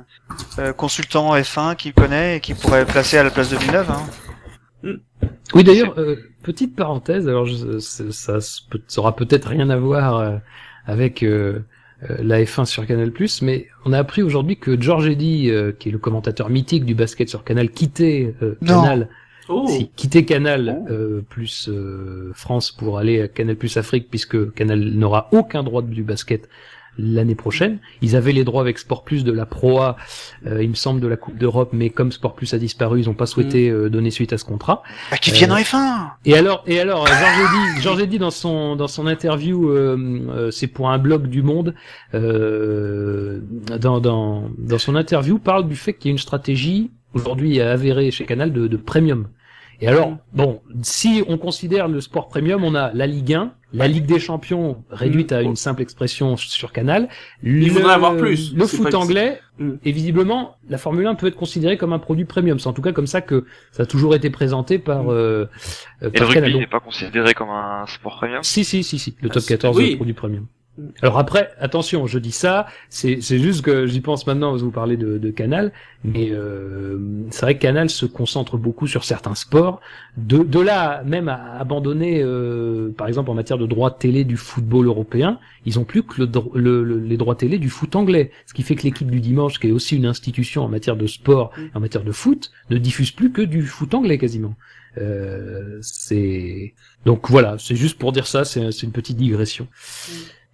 euh, consultant F1 qu'il connaît et qui pourrait placer à la place de Villeneuve. Hein. Oui, d'ailleurs, euh, petite parenthèse, alors je, ça, ça, se peut- ça aura peut-être rien à voir euh, avec euh, euh, la F1 sur Canal+, mais on a appris aujourd'hui que George Eddy, euh, qui est le commentateur mythique du basket sur Canal, quittait euh. Canal, Oh. si, Canal euh, plus euh, France pour aller à Canal plus Afrique, puisque Canal n'aura aucun droit du basket l'année prochaine. Ils avaient les droits avec Sport Plus de la Proa, euh, il me semble, de la Coupe d'Europe, mais comme Sport Plus a disparu, ils n'ont pas souhaité euh, donner suite à ce contrat. Bah, qui viennent Euh, en F1 Et alors, et alors, Georges Eddy dans son dans son interview, euh, euh, c'est pour un blog du Monde, euh, dans dans dans son interview parle du fait qu'il y a une stratégie aujourd'hui avérée chez Canal de, de premium. Et alors, bon, si on considère le sport premium, on a la Ligue 1, la Ligue des Champions réduite à une simple expression sur Canal. Il le, faudrait avoir plus. Le foot anglais, Mm. et visiblement, la Formule 1 peut être considérée comme un produit premium. C'est en tout cas comme ça que ça a toujours été présenté par, euh, euh, Et le par rugby n'est pas considéré comme un sport premium? Si, si, si, si. Le Ah, top c'est- 14 oui. est produit premium. Alors après, attention, je dis ça, c'est juste que j'y pense maintenant vous parlez de, de Canal, mais euh, c'est vrai que Canal se concentre beaucoup sur certains sports. De, de là même à abandonner, euh, par exemple en matière de droits télé du football européen, ils ont plus que le, le- le- les droits télé du foot anglais. Ce qui fait que l'équipe du dimanche, qui est aussi une institution en matière de sport, et en matière de foot, ne diffuse plus que du foot anglais quasiment. Euh, c'est donc voilà, c'est juste pour dire ça, c'est c'est une petite digression.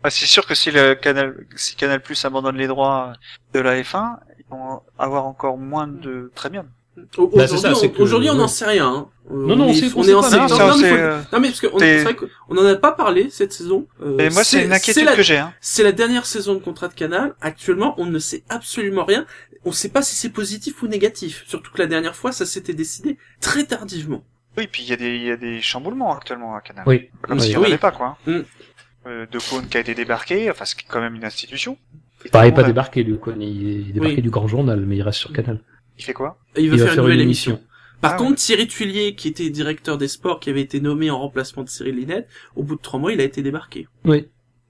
Bah, c'est sûr que si le Canal, si Canal Plus abandonne les droits de la F1, ils vont avoir encore moins de premium. Bah, Aujourd'hui, on- que- aujourd'hui, on n'en sait rien. hein. Euh, Non, non, on est, sait- on on sait est en pas, non, septembre. Non, mais c'est, faut- euh, non, mais parce que on, c'est vrai qu'on en a pas parlé cette saison. Euh, Et moi, c'est une inquiétude la, que j'ai. Hein. C'est la dernière saison de contrat de Canal. Actuellement, on ne sait absolument rien. On ne sait pas si c'est positif ou négatif. Surtout que la dernière fois, ça s'était décidé très tardivement. Oui, puis il y a des, il y a des chamboulements actuellement à Canal. Oui. Comme Oui. n'y en Oui. avait pas, quoi. Mm. Euh, de Cône qui a été débarqué, enfin, ce qui est quand même une institution. Tout le pas a- débarqué, lui, quoi. Il il est débarqué Oui. du grand journal, mais il reste sur Canal. Il fait quoi Et il veut faire, une nouvelle émission. Par Ah contre, Thierry Tuilier, qui était directeur des sports, qui avait été nommé en remplacement de Cyril Linette, au bout de trois mois, il a été débarqué. Oui.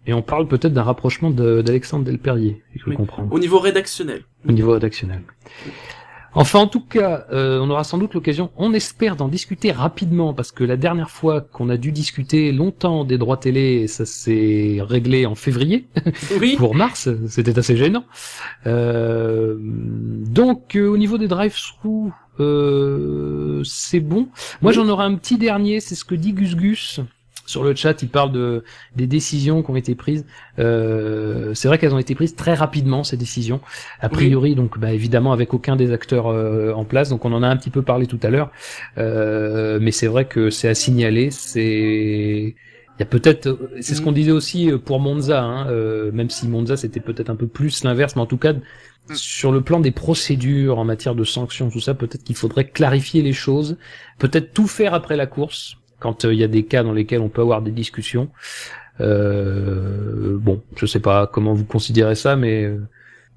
Et on parle peut-être d'un rapprochement de- d'Alexandre Delperrier, si je Oui. comprends, Au niveau rédactionnel. au niveau rédactionnel. Enfin, en tout cas, euh, on aura sans doute l'occasion, on espère d'en discuter rapidement, parce que la dernière fois qu'on a dû discuter longtemps des droits télé, ça s'est réglé en février. Oui. pour mars, c'était assez gênant. Euh, donc euh, au niveau des drive-through, euh, c'est bon. Moi Oui. j'en aurai un petit dernier, c'est ce que dit Gus Gus sur le chat. Il parle de des décisions qui ont été prises. Euh, c'est vrai qu'elles ont été prises très rapidement ces décisions. A priori donc bah, évidemment avec aucun des acteurs euh, en place. Donc on en a un petit peu parlé tout à l'heure. Euh, mais c'est vrai que c'est à signaler. C'est il y a peut-être, c'est ce qu'on disait aussi euh, pour Monza, hein, euh, même si Monza c'était peut-être un peu plus l'inverse, mais en tout cas sur le plan des procédures en matière de sanctions, tout ça, peut-être qu'il faudrait clarifier les choses, peut-être tout faire après la course, quand euh, il y a des cas dans lesquels on peut avoir des discussions. Euh, bon, je sais pas comment vous considérez ça, mais euh,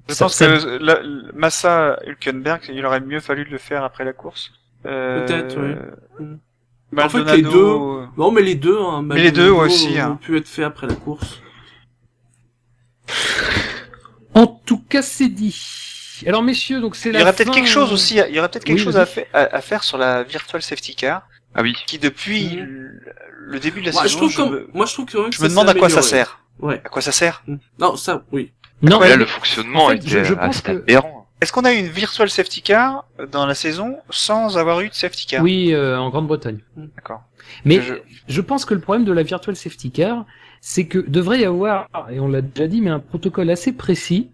Je ça- pense ça- que la, Massa Hülkenberg, il aurait mieux fallu le faire après la course. Euh, Peut-être. Mm. En fait, les deux- Non, mais les deux, hein, Mais les deux aussi, hein. ont pu être faits après la course. en tout cas c'est dit. Alors messieurs, donc c'est Il la y aurait peut-être quelque chose aussi, il y aurait peut-être quelque Oui, chose à, à faire sur la virtual safety car, Ah oui. qui depuis Mhm. le, début de la Moi, je saison, trouve je, comme- me, moi, je trouve que, je me demande à quoi ça sert. Ouais. À quoi ça sert Non, ça, oui. Non, Là, mais- le fonctionnement en fait, était je- je pense que- aberrant. Est-ce qu'on a eu une virtual safety car dans la saison sans avoir eu de safety car? Oui, euh, en Grande-Bretagne. D'accord. Mais Je- je... pense que le problème de la virtual safety car, c'est que devrait y avoir, et on l'a déjà dit, mais un protocole assez précis,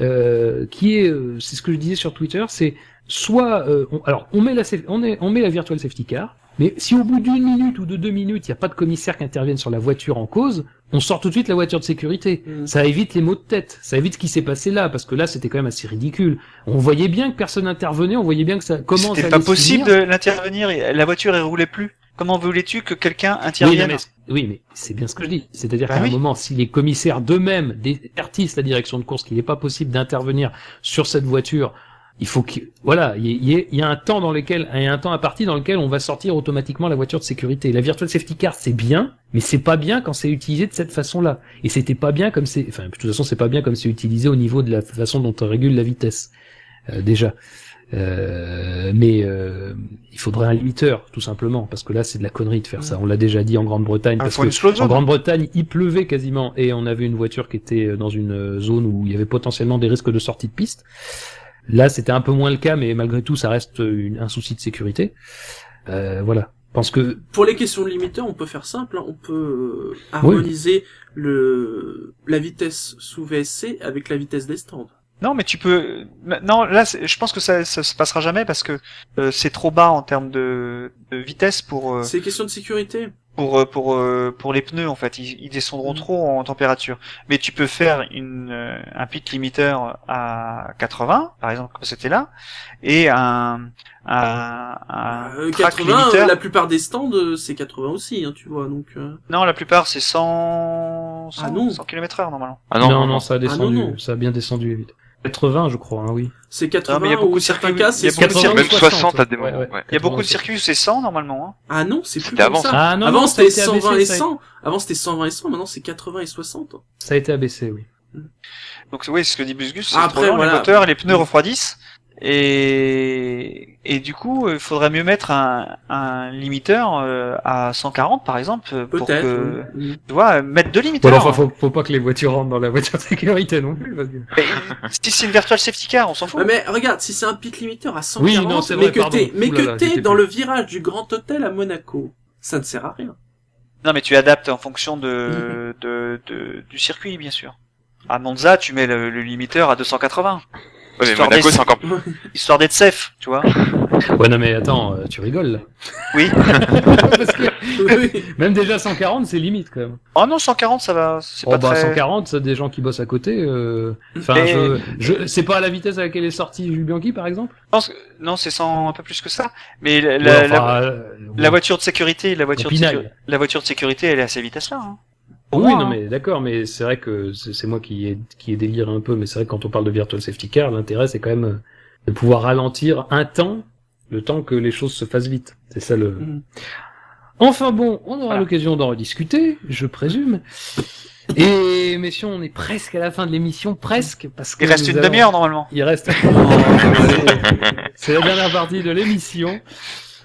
euh, qui est, euh, c'est ce que je disais sur Twitter, c'est soit, euh, on- alors on met la, on, est, on met la virtual safety car, mais si au bout d'une minute ou de deux minutes, il n'y a pas de commissaire qui intervienne sur la voiture en cause, on sort tout de suite la voiture de sécurité. Mm. Ça évite les maux de tête, ça évite ce qui s'est passé là, parce que là c'était quand même assez ridicule. On voyait bien que personne n'intervenait, on voyait bien que ça comment ça C'était pas possible finir. de l'intervenir, et la voiture elle roulait plus. Comment voulais-tu que quelqu'un intervienne mais, oui, mais c'est bien ce que je dis. C'est-à-dire Bah qu'à oui. un moment, si les commissaires d'eux-mêmes avertissent la direction de course qu'il n'est pas possible d'intervenir sur cette voiture, il faut que, voilà, il y, a- y y un temps dans lequel, il y a un temps imparti dans lequel on va sortir automatiquement la voiture de sécurité. La virtual safety car, c'est bien, mais c'est pas bien quand c'est utilisé de cette façon-là. Et c'était pas bien comme c'est, enfin, de toute façon, c'est pas bien comme c'est utilisé au niveau de la façon dont on régule la vitesse, euh, déjà. Euh, mais euh, il faudrait un limiteur, tout simplement, parce que là, c'est de la connerie de faire ça. On l'a déjà dit en Grande-Bretagne, parce que en. Grande-Bretagne, il pleuvait quasiment, et on avait une voiture qui était dans une zone où il y avait potentiellement des risques de sortie de piste. Là, c'était un peu moins le cas, mais malgré tout, ça reste une- un souci de sécurité. Euh, voilà. Je pense que Pour les questions de limiteur, on peut faire simple. hein. On peut euh, harmoniser le la vitesse sous VSC avec la vitesse des stands. Non, mais tu peux. Non, là, c'est- je pense que ça, ça se passera jamais parce que euh, c'est trop bas en termes de, de vitesse pour euh, C'est question de sécurité. Pour euh, pour euh, pour les pneus en fait. Ils, ils descendront Mhm. trop en température. Mais tu peux faire une euh, un pit limiteur à 80, par exemple, comme c'était là, et un un, un Euh, track 80, limiteur. la plupart des stands, c'est 80 aussi, hein, tu vois. Donc, euh, Non, la plupart c'est 100 100, Ah non. 100 km heure normalement. Ah non, non, non, ça a Ah, non, descendu, non. ça a bien descendu vite. 80, je crois, hein, oui. C'est 80 Non, mais il y a beaucoup ou de certains circuits- cas, c'est a beaucoup de 60. Il y a même 60, 60 à des ouais, moments. ouais. ouais. Il y a beaucoup de 80. circuits où c'est 100 normalement. Hein. Ah non, c'est plus comme avant, ça. Ah non, Avant c'était ça a été 120 abaissé, et ça a- 100. Avant c'était 120 et 100, maintenant c'est 80 et 60. Ça a été abaissé, oui. Donc oui, ce que dit Busgus, c'est Après, trop lent, voilà. les moteurs et les pneus refroidissent. Et, et du coup, il faudrait mieux mettre un, un limiteur euh, à 140 par exemple euh, pour Peut-être. que oui. tu vois mettre deux Bon, limiteurs. alors, enfin, faut, faut pas que les voitures rentrent dans la voiture de sécurité non plus. Parce que... Mais si c'est une virtual safety car, on s'en fout. Mais regarde, si c'est un pit limiter à 140, Oui, non, c'est vrai, mais que t'es, mais que t'es dans plus. le virage du Grand Hôtel à Monaco, ça ne sert à rien. Non, mais tu adaptes en fonction de, de, de- du circuit, bien sûr. À Monza, tu mets le, le limiteur à 280, Ouais, mais Histoire Monaco, d'être- c'est encore histoire d'être safe, tu vois. Ouais, non, mais attends, euh, tu rigoles, là. Oui. Parce que Oui. même déjà 140, c'est limite, quand même. Oh non, 140, ça va. C'est Oh, pas bah, très. 140, c'est des gens qui bossent à côté. euh, Enfin, Mais- je, je, c'est pas à la vitesse à laquelle est sorti Jules Bianchi, par exemple? Je pense que- Non, c'est 100, un peu plus que ça. Mais la, Ouais, la, enfin, la- euh, la voiture de sécurité, la voiture de, la voiture de sécurité, elle est à ces vitesses-là. Hein. Pour oui, moi, non, hein. mais d'accord, mais c'est vrai que c'est moi qui ai, qui ai déliré un peu, mais c'est vrai que quand on parle de virtual safety car, l'intérêt c'est quand même euh, de pouvoir ralentir un temps, le temps que les choses se fassent vite. C'est ça le. Mhm. Enfin bon, on aura Voilà. l'occasion d'en rediscuter, je présume. Et messieurs, on est presque à la fin de l'émission, presque, parce que Il reste une allons- demi-heure normalement. Il reste. c'est la dernière partie de l'émission.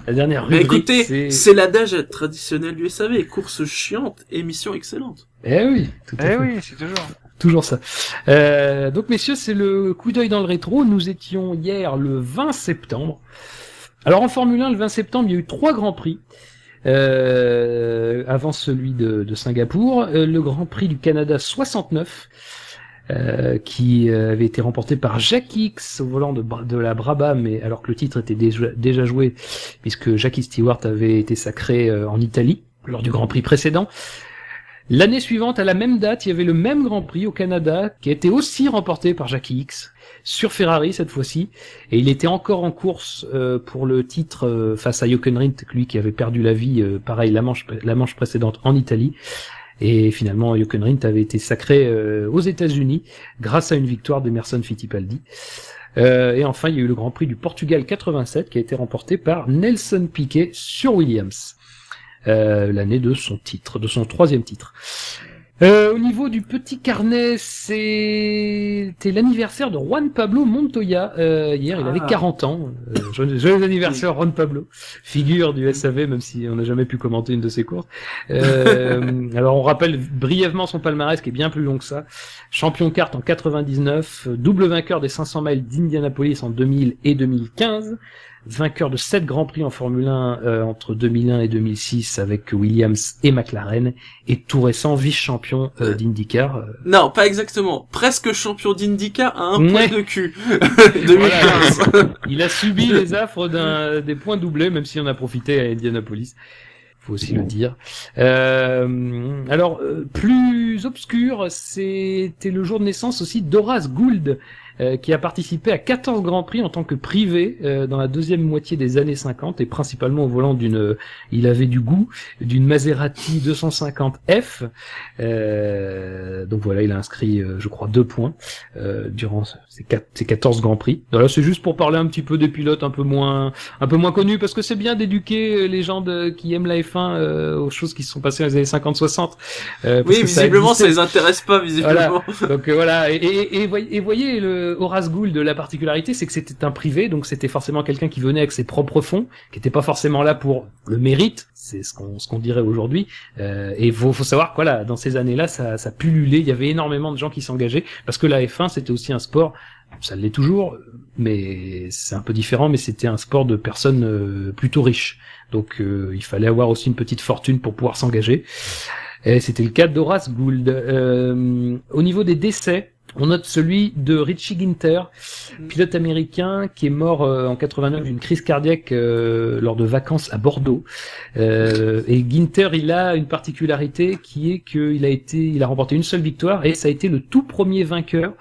La dernière Mais écoutez, c'est- c'est l'adage traditionnel du SAV, course chiante, émission excellente. Eh oui, tout à Eh fait. oui, c'est toujours. Toujours ça. Euh, donc messieurs, c'est le coup d'œil dans le rétro. Nous étions hier le 20 septembre. Alors en Formule 1, le 20 septembre, il y a eu trois grands prix. Euh, avant celui de, de Singapour, Euh, le Grand Prix du Canada 69, euh, qui euh, avait été remporté par Jackie X au volant de, de la Brabham, mais alors que le titre était déjà, déjà joué, puisque Jackie Stewart avait été sacré euh, en Italie lors du Grand Prix précédent. L'année suivante, à la même date, il y avait le même Grand Prix au Canada qui a été aussi remporté par Jackie X sur Ferrari cette fois-ci, et il était encore en course euh, pour le titre euh, face à Jochen Rindt, lui qui avait perdu la vie, euh, pareil la manche la manche précédente en Italie. Et finalement, Jochen avait été sacré euh, aux États-Unis grâce à une victoire d'Emerson Fittipaldi. Euh, et enfin, il y a eu le Grand Prix du Portugal 87 qui a été remporté par Nelson Piquet sur Williams euh, l'année de son titre, de son troisième titre. Euh, au niveau du petit carnet, c'était l'anniversaire de Juan Pablo Montoya. Euh, hier, il avait Ah. 40 ans. Euh, joyeux, joyeux anniversaire, Juan Pablo. Figure du SAV, même si on n'a jamais pu commenter une de ses courses. Euh, alors, on rappelle brièvement son palmarès, qui est bien plus long que ça. Champion kart en 99, euh, double vainqueur des 500 miles d'Indianapolis en 2000 et 2015 vainqueur de sept grands prix en Formule 1 euh, entre 2001 et 2006 avec Williams et McLaren, et tout récent vice-champion euh, d'IndyCar. euh, Non, pas exactement. Presque champion d'IndyCar à un Ouais. point de cul. 2015. Il a subi les affres d'un des points doublés, même si on a profité à Indianapolis. Faut aussi le dire. Euh, alors, euh, plus obscur, c'était le jour de naissance aussi d'Horace Gould, euh, qui a participé à 14 grands prix en tant que privé euh, dans la deuxième moitié des années 50 et principalement au volant d'une, il avait du goût, d'une Maserati 250F. Euh, donc voilà, il a inscrit, euh, je crois, deux points euh, durant ces, quatre- ces 14 grands prix. Voilà, c'est juste pour parler un petit peu des pilotes un peu moins, un peu moins connus parce que c'est bien d'éduquer les gens de, qui aiment la F1 euh, aux choses qui se sont passées dans les années 50-60. euh, parce Oui, que ça visiblement, ça existait. les intéresse pas, visiblement. Donc euh, voilà, et, et, et voyez, et Horace Gould, la particularité, c'est que c'était un privé, donc c'était forcément quelqu'un qui venait avec ses propres fonds, qui n'était pas forcément là pour le mérite, c'est ce qu'on ce qu'on dirait aujourd'hui. Euh, et faut, faut savoir que voilà, dans ces années-là, ça, ça pullulait, il y avait énormément de gens qui s'engageaient, parce que la F1 c'était aussi un sport, ça l'est toujours, mais c'est un peu différent, mais c'était un sport de personnes euh, plutôt riches. Donc euh, il fallait avoir aussi une petite fortune pour pouvoir s'engager. Et c'était le cas d'Horace Gould. Au niveau des décès, on note celui de Richie Ginter, pilote américain qui est mort euh, en 89 d'une crise cardiaque euh, lors de vacances à Bordeaux. Euh, et Ginter, il a une particularité qui est qu'il a été, il a remporté une seule victoire et ça a été le tout premier vainqueur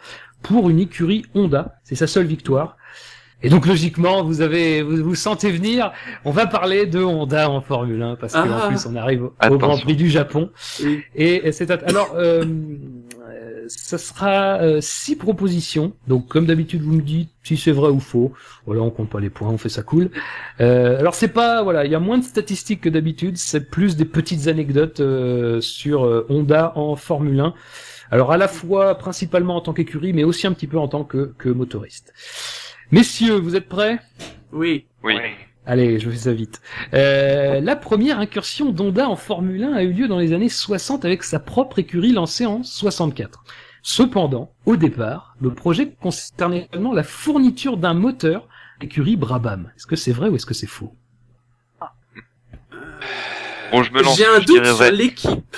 pour une écurie Honda. C'est sa seule victoire. Et donc logiquement, vous avez, vous, vous sentez venir. On va parler de Honda en Formule 1 parce qu'en Ah. plus on arrive au. Grand Prix du Japon. Oui. Et, et c'est alors euh, ça sera euh, six propositions. Donc, comme d'habitude, vous me dites si c'est vrai ou faux. Voilà, on compte pas les points, on fait ça cool. Euh, alors, c'est pas, voilà, il y a moins de statistiques que d'habitude. C'est plus des petites anecdotes euh, sur euh, Honda en Formule 1. Alors, à la fois, principalement en tant qu'écurie, mais aussi un petit peu en tant que, que motoriste. Messieurs, vous êtes prêts? Oui. Oui. Allez, je fais ça vite. Euh, la première incursion d'Honda en Formule 1 a eu lieu dans les années 60 avec sa propre écurie lancée en 64. Cependant, au départ, le projet concernait seulement la fourniture d'un moteur l'écurie Brabham. Est-ce que c'est vrai ou est-ce que c'est faux? Bon, je me lance. J'ai un je doute sur l'équipe.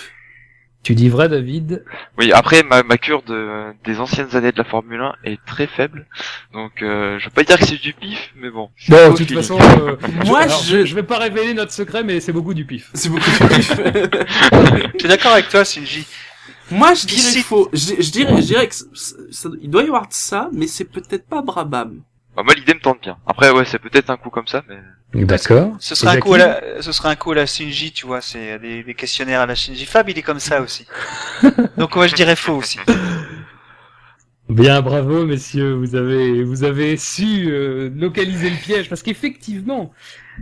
Tu dis vrai, David? Oui, après ma, ma cure de des anciennes années de la Formule 1 est très faible, donc euh, je veux pas dire que c'est du pif, mais bon. Bon, de toute feeling. façon, euh, Moi, alors, je- je vais pas révéler notre secret, mais c'est beaucoup du pif. C'est beaucoup de pif. Je suis d'accord avec toi, Shinji. Moi, je dirais Ici- faux. Je, je dirais, je dirais que ça- il doit y avoir de ça, mais c'est peut-être pas Brabham. Bah, moi l'idée me tente bien. Après ouais, c'est peut-être un coup comme ça, mais D'accord. Ce serait un coup à la, ce serait un coup à la Shinji, tu vois, c'est des, des questionnaires à la Shinji. Fab, il est comme ça aussi. Donc moi je dirais faux aussi. Bien, bravo, messieurs. Vous avez, vous avez su euh, localiser le piège parce qu'effectivement,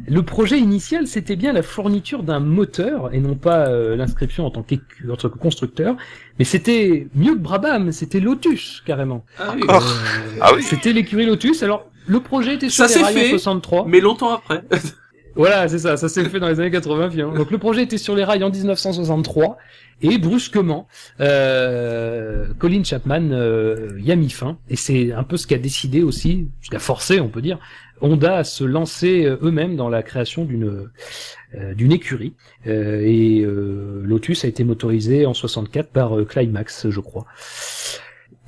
le projet initial c'était bien la fourniture d'un moteur et non pas euh, l'inscription en tant, qu'écu- en tant que constructeur. Mais c'était mieux que Brabham, c'était Lotus carrément. Ah oui. Euh, Ah oui. C'était l'écurie Lotus. Alors le projet était sur Ça les rails en fait. 63. Mais longtemps après. Voilà, c'est ça, ça s'est fait dans les années 80. finalement. Donc le projet était sur les rails en 1963 et brusquement, euh, Colin Chapman euh, y a mis fin et c'est un peu ce qui a décidé aussi, ce qui a forcé, on peut dire, Honda se lancer euh, eux-mêmes dans la création d'une euh, écurie Euh, et Lotus a été motorisé en 64 par Climax, je crois.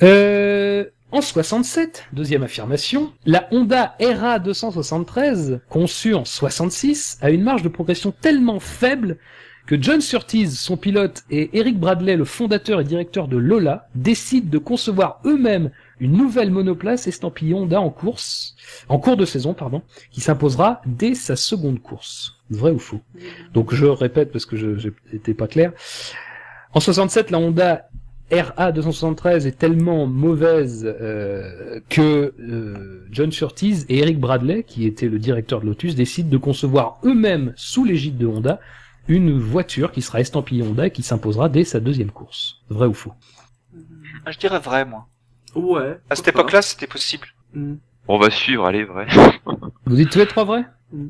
Euh, en 67, deuxième affirmation, la Honda RA 273, conçue en 66, a une marge de progression tellement faible que John Surtees, son pilote, et Eric Bradley, le fondateur et directeur de Lola, décident de concevoir eux-mêmes une nouvelle monoplace estampillée Honda en course, en cours de saison, pardon, qui s'imposera dès sa seconde course. Vrai ou faux? Donc je répète parce que je n'étais pas clair. En 67, la Honda RA 273 est tellement mauvaise euh, que euh, John Surtees et Eric Bradley, qui était le directeur de Lotus, décident de concevoir eux-mêmes sous l'égide de Honda une voiture qui sera estampillée Honda et qui s'imposera dès sa deuxième course. Vrai ou faux? Ah, Je dirais vrai, moi. Ouais. À cette époque-là, c'était possible. Hmm. on va suivre, allez, vrai. Vous dites tous les trois vrai Mm.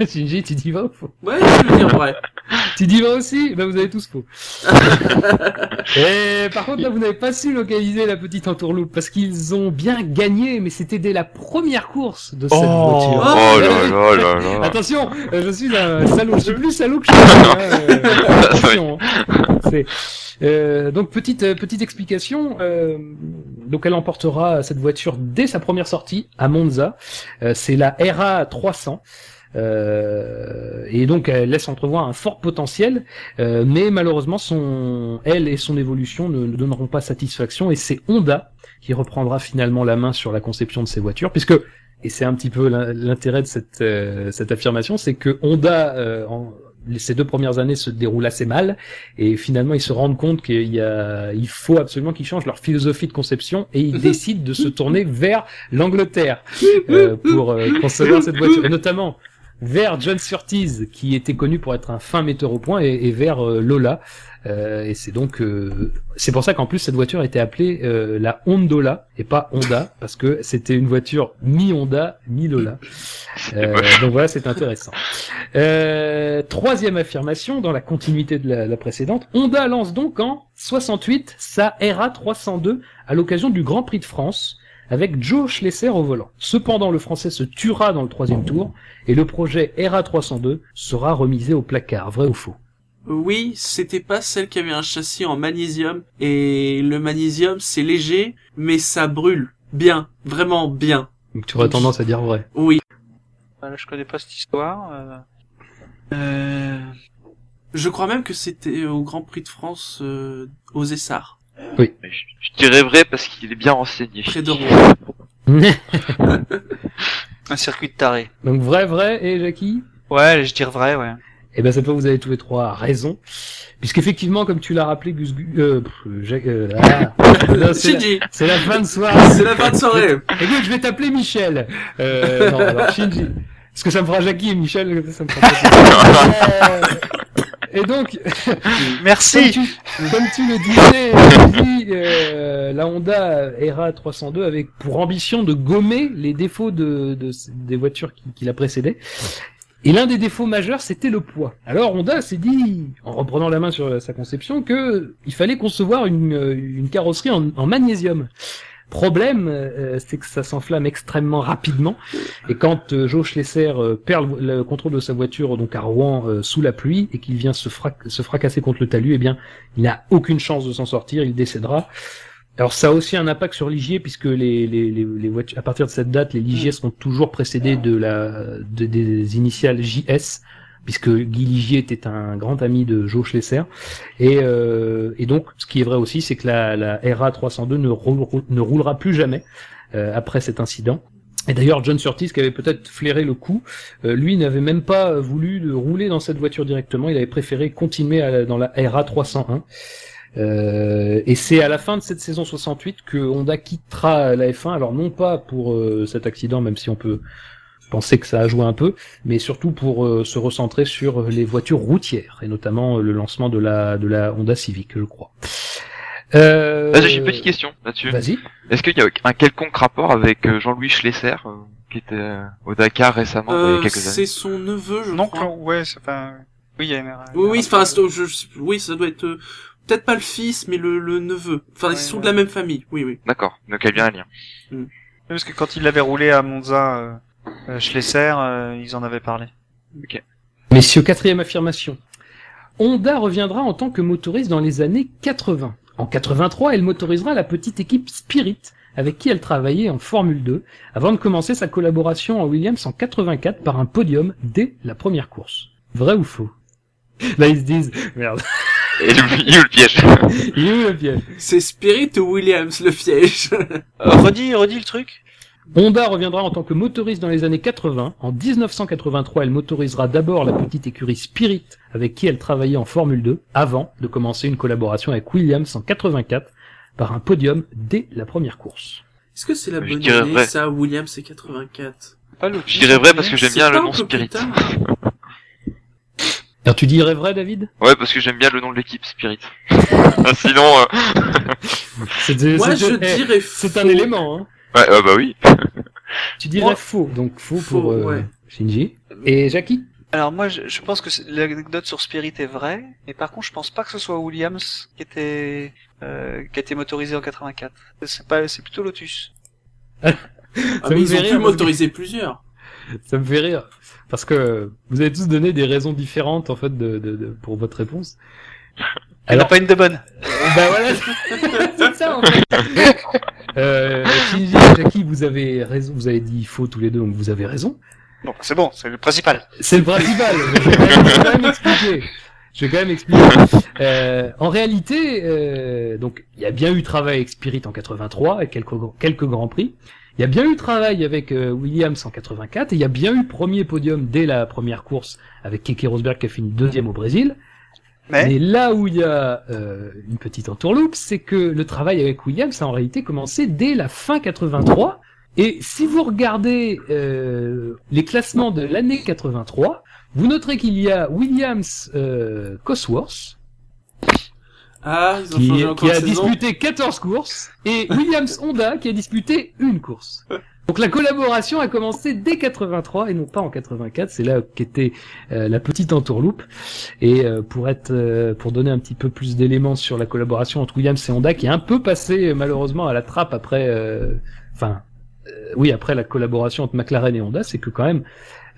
Shinji, tu dis vrai ou faux? Ouais, je veux dire vrai. Tu dis vrai aussi? Ben vous avez tous faux. Et par contre là vous n'avez pas su localiser la petite entourloupe parce qu'ils ont bien gagné mais c'était dès la première course de cette voiture. Oh là là là là. Attention, euh, je suis un salaud, je suis plus salaud que je suis. hein, euh, attention. hein. C'est euh, donc petite euh, petite explication. euh, donc elle emportera cette voiture dès sa première sortie à Monza. Euh, C'est la RA 300. Euh, et donc elle laisse entrevoir un fort potentiel, mais malheureusement son elle et son évolution ne, ne donneront pas satisfaction et c'est Honda qui reprendra finalement la main sur la conception de ces voitures, puisque et c'est un petit peu l'in- l'intérêt de cette euh, cette affirmation, c'est que Honda euh, en, ces deux premières années se déroulent assez mal et finalement ils se rendent compte qu'il y a il faut absolument qu'ils changent leur philosophie de conception et ils décident de se tourner vers l'Angleterre euh, pour euh, concevoir cette voiture. Et notamment vers John Surtees qui était connu pour être un fin metteur au point et, et vers euh, Lola Euh, et c'est donc euh, c'est pour ça qu'en plus cette voiture était appelée euh, la Hondola et pas Honda parce que c'était une voiture mi Honda mi Lola euh, donc voilà, c'est intéressant. Euh, troisième affirmation dans la continuité de la, la précédente. Honda lance donc en 68 sa RA 302 à l'occasion du Grand Prix de France avec Joe Schlesser au volant. Cependant, le français se tuera dans le troisième tour et le projet RA 302 sera remisé au placard. Vrai ou faux? Oui, c'était pas celle qui avait un châssis en magnésium. Et le magnésium, c'est léger, mais ça brûle. Bien. Vraiment bien. Donc tu aurais tendance à dire vrai. Oui. Voilà, je connais pas cette histoire. Euh... Euh... Je crois même que c'était au Grand Prix de France euh, aux Essarts, Mais Je, je dirais vrai parce qu'il est bien renseigné. près de Rouen. Un circuit de taré. donc vrai, vrai et Jackie? Ouais, je dirais vrai, ouais. Et ben cette fois vous avez tous les trois raison, puisqu'effectivement comme tu l'as rappelé Gus, Gus- euh, Jacques, euh, ah, non, c'est la- Shinji, c'est la fin de soirée. c'est la fin de soirée. Écoute, je vais t'appeler Michel. Euh, non, alors Shinji. Parce que ça me fera Jackie et Michel, ça, me fera. Euh, Et donc, comme Merci. tu, comme tu le disais, euh, la Honda ERA 302 avait pour ambition de gommer les défauts de, de- des voitures qui, qui la précédaient. Et l'un des défauts majeurs, c'était le poids. Alors Honda s'est dit, en reprenant la main sur sa conception, que il fallait concevoir une, une carrosserie en, en magnésium. Problème, euh, c'est que ça s'enflamme extrêmement rapidement. Et quand euh, Joe Schlesser euh, perd le, le contrôle de sa voiture donc à Rouen euh, sous la pluie et qu'il vient se, frac- se fracasser contre le talus, eh bien, il n'a aucune chance de s'en sortir, il décédera. Alors ça a aussi un impact sur Ligier puisque les, les, les, les voitures, à partir de cette date, les Ligier seront toujours précédés de la de- des initiales JS puisque Guy Ligier était un grand ami de Joe Schlesser et, euh, et donc ce qui est vrai aussi, c'est que la, la RA 302 ne, roule- ne roulera plus jamais euh, après cet incident. Et d'ailleurs, John Surtees, qui avait peut-être flairé le coup, euh, lui n'avait même pas voulu de rouler dans cette voiture directement. Il avait préféré continuer à dans la RA 301. Euh, et c'est à la fin de cette saison 68 que Honda quittera la F1. Alors non pas pour euh, cet accident, même si on peut penser que ça a joué un peu, mais surtout pour euh, se recentrer sur les voitures routières et notamment euh, le lancement de la de la Honda Civic, je crois. Euh... Vas-y, j'ai une petite question là-dessus. Vas-y. Est-ce qu'il y a un quelconque rapport avec euh, Jean-Louis Schlesser, euh, qui était euh, au Dakar récemment, il y Euh, a quelques c'est années son neveu, je Non, crois. ouais, c'est pas. Oui, il y a une. Oui, oui, enfin, c'est- je, je- oui, ça doit être euh, peut-être pas le fils, mais le, le neveu. Enfin, Ouais, ils sont ouais. de la même famille. Oui, oui. D'accord, donc il y a bien un lien. Parce que quand il l'avait roulé à Monza, euh, Schlesser, euh, ils en avaient parlé. Messieurs, quatrième affirmation. Honda reviendra en tant que motoriste dans les années 80. En 83, elle motorisera la petite équipe Spirit, avec qui elle travaillait en Formule 2, avant de commencer sa collaboration en Williams en 84 par un podium dès la première course. Vrai ou faux? Là, ils se disent, merde, Et le, il y a eu le piège. où le piège? C'est Spirit ou Williams le piège? Euh, redis, redis le truc. Honda reviendra en tant que motoriste dans les années 80. En 1983, elle motorisera d'abord la petite écurie Spirit avec qui elle travaillait en Formule 2 avant de commencer une collaboration avec Williams en 84 par un podium dès la première course. Est-ce que c'est la Je bonne dirais année, vrai. ça, Williams c'est 84 Pas le. Je dirais vrai parce que j'aime bien le nom Spirit. Alors tu dirais vrai David? Ouais, parce que j'aime bien le nom de l'équipe, Spirit. Sinon, euh... C'est je eh, dirais c'est un élément. Hein. Ouais, ouais, bah oui. Tu dirais Moi- faux, donc faux, Faux, pour euh, ouais. Shinji. Et Jackie? Alors moi, je, je pense que c'est- l'anecdote sur Spirit est vraie, mais par contre, je pense pas que ce soit Williams qui était euh, qui a été motorisé en 84. C'est pas, c'est plutôt Lotus. Ah, Ça mais me ils fait ont rire, pu parce que- motoriser plusieurs. Ça me fait rire parce que vous avez tous donné des raisons différentes en fait de, de, de- pour votre réponse. Il n'y en a pas une de bonne. Bah voilà, c'est ça en fait. Euh, Shinji et Jackie, vous avez raison, vous avez dit faux tous les deux, donc vous avez raison. Bon, c'est bon, c'est le principal. C'est le principal. mais je vais quand même, je vais quand même expliquer. Je vais quand même expliquer. Euh, en réalité, euh, donc il y a bien eu travail avec Spirit en 83 et quelques quelques grands prix. Il y a bien eu travail avec euh, Williams en 84 et il y a bien eu premier podium dès la première course avec Keke Rosberg qui a fini deuxième au Brésil. Mais, Mais là où il y a euh, une petite entourloupe, c'est que le travail avec Williams a en réalité commencé dès la fin 83. Et si vous regardez euh, les classements de l'année 83, vous noterez qu'il y a Williams euh, Cosworth Ah, ils ont qui, changé qui a saison. disputé 14 courses et Williams Honda qui a disputé une course. Donc la collaboration a commencé dès 83 et non pas en 84. C'est là qu'était euh, la petite entourloupe. Et euh, pour être, euh, pour donner un petit peu plus d'éléments sur la collaboration entre Williams et Honda, qui est un peu passé euh, malheureusement à la trappe après, euh, enfin, euh, oui après la collaboration entre McLaren et Honda, c'est que quand même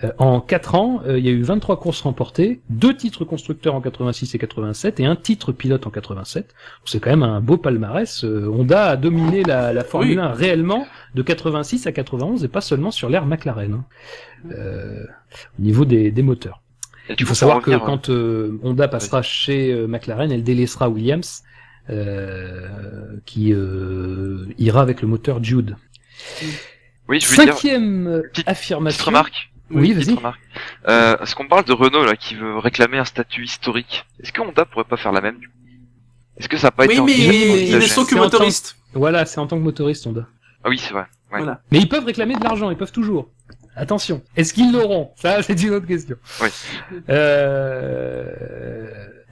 euh, en 4 ans, euh, il y a eu 23 courses remportées, deux titres constructeurs en 86 et 87 et un titre pilote en 87. C'est quand même un beau palmarès. Euh, Honda a dominé la, la Formule Oui. 1 réellement de 86 à 91 et pas seulement sur l'ère McLaren. hein. Euh, au niveau des, des moteurs. Et Il faut savoir que quand euh, Honda passera chez euh, McLaren, elle délaissera Williams, euh, qui euh, ira avec le moteur Jude. Oui, je voulais dire, Cinquième euh, petite- affirmation. remarque. Oui, vas-y. remarque. Euh, Est-ce qu'on parle de Renault là qui veut réclamer un statut historique? Est-ce que Honda pourrait pas faire la même du coup? Est-ce que ça n'a pas Oui, été mais envisagé ils ne sont que motoristes. Voilà, c'est en tant que motoriste, Honda. Ah oui, c'est vrai. Ouais. Voilà. Mais ils peuvent réclamer de l'argent, ils peuvent toujours. Attention. Est-ce qu'ils l'auront? Ça, c'est une autre question. Oui. Euh...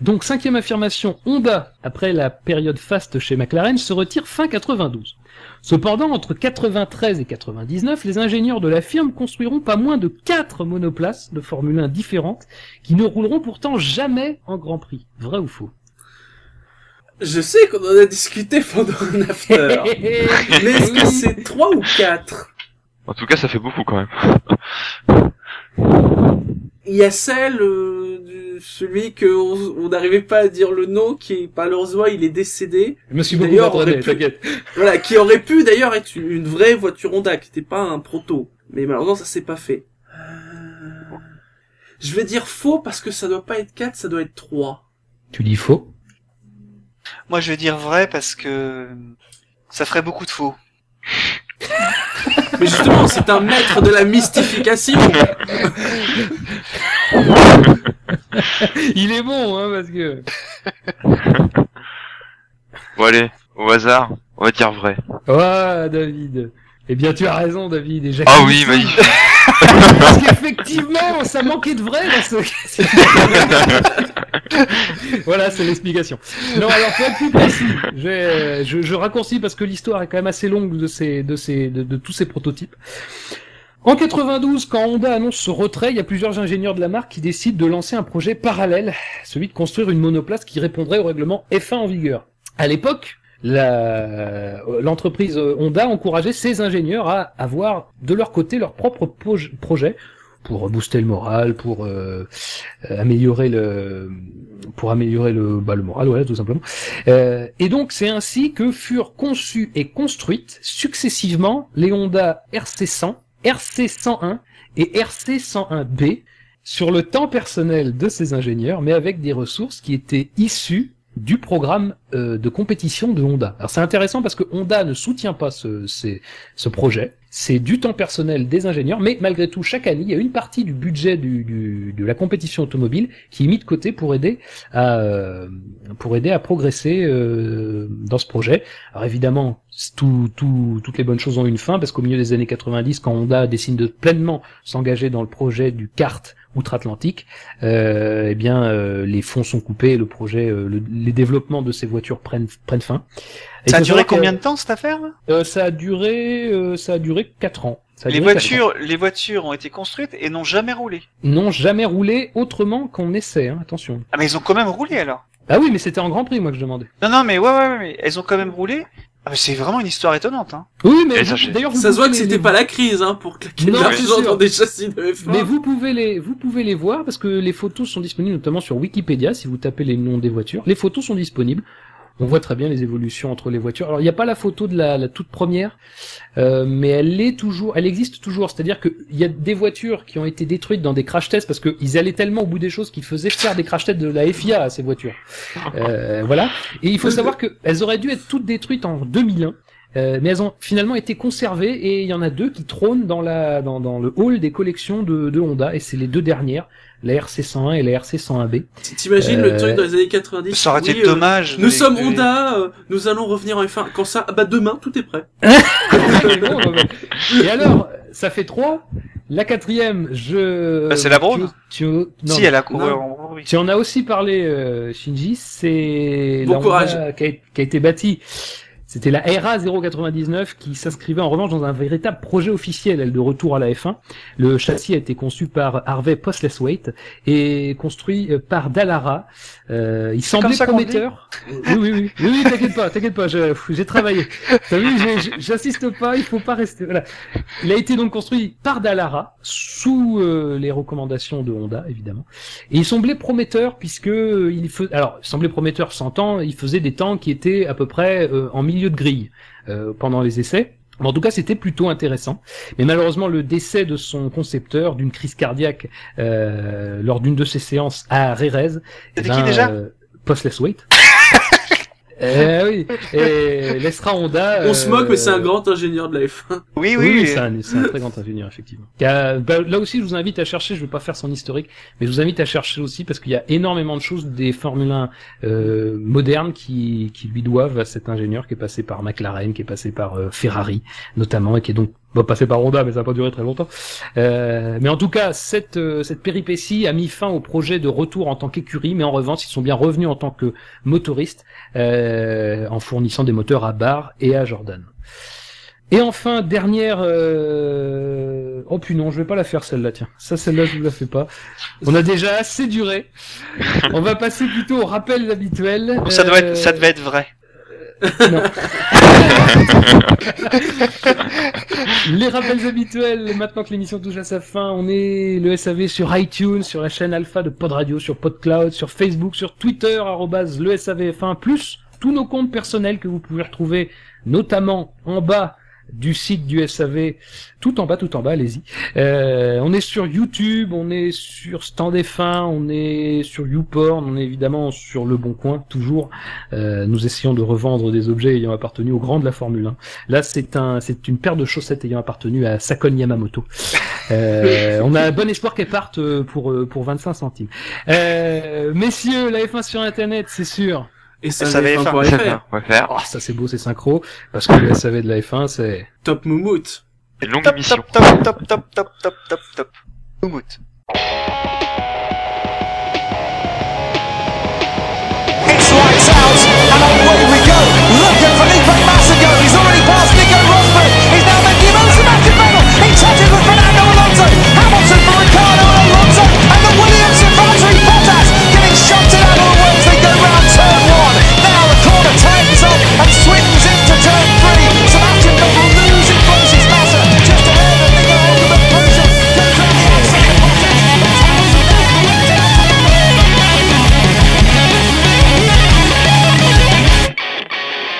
Donc, cinquième affirmation, Honda, après la période faste chez McLaren, se retire fin 92. Cependant, entre 93 et 99, les ingénieurs de la firme construiront pas moins de quatre monoplaces de Formule 1 différentes qui ne rouleront pourtant jamais en Grand Prix. Vrai ou faux? Je sais qu'on en a discuté pendant un after. mais est-ce que c'est 3 ou 4 En tout cas, ça fait beaucoup quand même. Il y a celle, euh, du- celui que on on n'arrivait pas à dire le nom, qui malheureusement il est décédé. Beaucoup D'ailleurs, aurait pu-. Voilà, qui aurait pu d'ailleurs être une une vraie voiture Honda, qui n'était pas un proto. Mais malheureusement ça s'est pas fait. Je vais dire faux parce que ça doit pas être 4, ça doit être 3. Tu dis faux? Moi, je vais dire vrai parce que ça ferait beaucoup de faux. Mais justement, c'est un maître de la mystification. Il est bon, hein, parce que... Bon allez, au hasard, on va dire vrai. Ouais, David. Eh bien, tu as raison, David. Jacques Ah oui, magnifique. Parce qu'effectivement, ça manquait de vrai dans ce... voilà, c'est l'explication. Non, alors pour être plus précis, je, je, je raccourcis parce que l'histoire est quand même assez longue de ces, de ces, de, de tous ces prototypes. En 92, quand Honda annonce ce retrait, il y a plusieurs ingénieurs de la marque qui décident de lancer un projet parallèle, celui de construire une monoplace qui répondrait au règlement F1 en vigueur. À l'époque, l'entreprise Honda encourageait ses ingénieurs à avoir de leur côté leur propre proj- projet pour booster le moral, pour euh, euh, améliorer le, pour améliorer le, bah, le moral, voilà, tout simplement. Euh, et donc c'est ainsi que furent conçues et construites successivement les Honda RC100, RC101 et RC101B sur le temps personnel de ces ingénieurs, mais avec des ressources qui étaient issues du programme euh, de compétition de Honda. Alors c'est intéressant parce que Honda ne soutient pas ce, ce projet. C'est du temps personnel des ingénieurs, mais malgré tout, chaque année, il y a une partie du budget du, de la compétition automobile qui est mis de côté pour aider à euh, pour aider à progresser euh, dans ce projet. Alors évidemment, tout, tout, toutes les bonnes choses ont une fin parce qu'au milieu des années 90, quand Honda décide de pleinement s'engager dans le projet du kart outre-Atlantique, euh, eh bien euh, les fonds sont coupés, et le projet, euh, le- les développements de ces voitures prennent prennent fin. Et Ça a duré combien de temps cette affaire euh, Ça a duré, euh, ça a duré quatre ans. Ça a Les duré quatre ans. voitures, les voitures ont été construites et n'ont jamais roulé. n'ont jamais roulé autrement qu'on essaie. Hein, attention. Ah mais ils ont quand même roulé alors? Ah oui, mais c'était en Grand Prix, moi que je demandais. Non non mais ouais ouais, ouais mais elles ont quand même roulé. Ah, mais c'est vraiment une histoire étonnante hein. Oui, mais d'ailleurs, vous Ça se voit que les- c'était pas la crise, hein, pour claquer Non, de des châssis de F1. Mais vous pouvez les, vous pouvez les voir parce que les photos sont disponibles notamment sur Wikipédia si vous tapez les noms des voitures. Les photos sont disponibles. On voit très bien les évolutions entre les voitures. Alors il n'y a pas la photo de la, la toute première, euh, mais elle est toujours, elle existe toujours. C'est-à-dire qu'il y a des voitures qui ont été détruites dans des crash tests parce qu'ils allaient tellement au bout des choses qu'ils faisaient faire des crash tests de la FIA à ces voitures. Euh, voilà. Et il faut savoir qu'elles auraient dû être toutes détruites en 2001. euh, mais elles ont finalement été conservées et il y en a deux qui trônent dans la dans, dans le hall des collections de, de Honda et c'est les deux dernières, la RC101 et la RC101B. T'imagines Euh, le truc dans les années 90 Ça aurait été oui, euh, dommage. Nous sommes les- Honda, euh, nous allons revenir en F1. Quand ça, ah bah demain, tout est prêt. Et alors, ça fait trois. La quatrième, je. Bah, c'est la Braun. Tu, tu- non, Si elle a couru oui. Tu en as aussi parlé, euh, Shinji. C'est Bon la courage. Honda qui a, qui a été bâtie. C'était la RA 099 qui s'inscrivait en revanche dans un véritable projet officiel, elle de retour à la F1. Le châssis a été conçu par Harvey Postlethwaite et construit euh, par Dallara. Euh, il semblait prometteur. Oui, oui, oui, oui, oui, t'inquiète pas, t'inquiète pas, j'ai travaillé. T'as vu, j'insiste pas, il faut pas rester. Voilà. Il a été donc construit par Dallara sous euh, les recommandations de Honda, évidemment. Et il semblait prometteur puisque euh, il faisait, alors il semblait prometteur 100 ans, il faisait des temps qui étaient à peu près euh, en milieu de grille euh, pendant les essais. Mais en tout cas, c'était plutôt intéressant. Mais malheureusement, le décès de son concepteur d'une crise cardiaque euh, lors d'une de ses séances à Rérez, eh C'était qui déjà? euh, Postlethwaite. Eh oui. Et Lestra Honda. On se moque, mais c'est un euh, grand ingénieur de la F1. Oui, Oui, oui. oui, c'est un, c'est un très grand ingénieur, effectivement. A- bah, là aussi, je vous invite à chercher, je vais pas faire son historique, mais je vous invite à chercher aussi parce qu'il y a énormément de choses des Formule 1 euh, modernes qui, qui lui doivent à cet ingénieur qui est passé par McLaren, qui est passé par euh, Ferrari, notamment, et qui est donc bon, passé par Honda, mais ça n'a pas duré très longtemps. Euh, mais en tout cas, cette, euh, cette péripétie a mis fin au projet de retour en tant qu'écurie, mais en revanche, ils sont bien revenus en tant que motoristes, euh, en fournissant des moteurs à Barre et à Jordan. Et enfin, dernière... Euh... Oh puis non, je vais pas la faire celle-là, tiens. Ça, celle-là, je vous la fais pas. On a déjà assez duré. On va passer plutôt aux rappels habituels. Ça doit Euh, être, ça devait être vrai. non. Les rappels habituels, maintenant que l'émission touche à sa fin, on est le SAV sur iTunes, sur la chaîne Alpha de Pod Radio, sur PodCloud, sur Facebook, sur Twitter, arrobase le SAVF1, plus tous nos comptes personnels que vous pouvez retrouver notamment en bas du site du SAV, tout en bas, tout en bas, allez-y. Euh, on est sur YouTube, on est sur Stand F1, on est sur YouPorn, on est évidemment sur Le Bon Coin, toujours. Euh, nous essayons de revendre des objets ayant appartenu au grand de la Formule 1. Là, c'est un, c'est une paire de chaussettes ayant appartenu à Sakon Yamamoto. Euh, on a bon espoir qu'elles partent euh, pour euh, pour 25 centimes. Euh, messieurs, la F1 sur Internet, c'est sûr. Et ça, Ça avait avait fait faim. pour faire. On va faire Oh, ça c'est beau, c'est synchro, parce que le SAV de la F1, c'est Top Moumout. longue Top, émission. top, top, top, top, top, top, top, top. Moumout.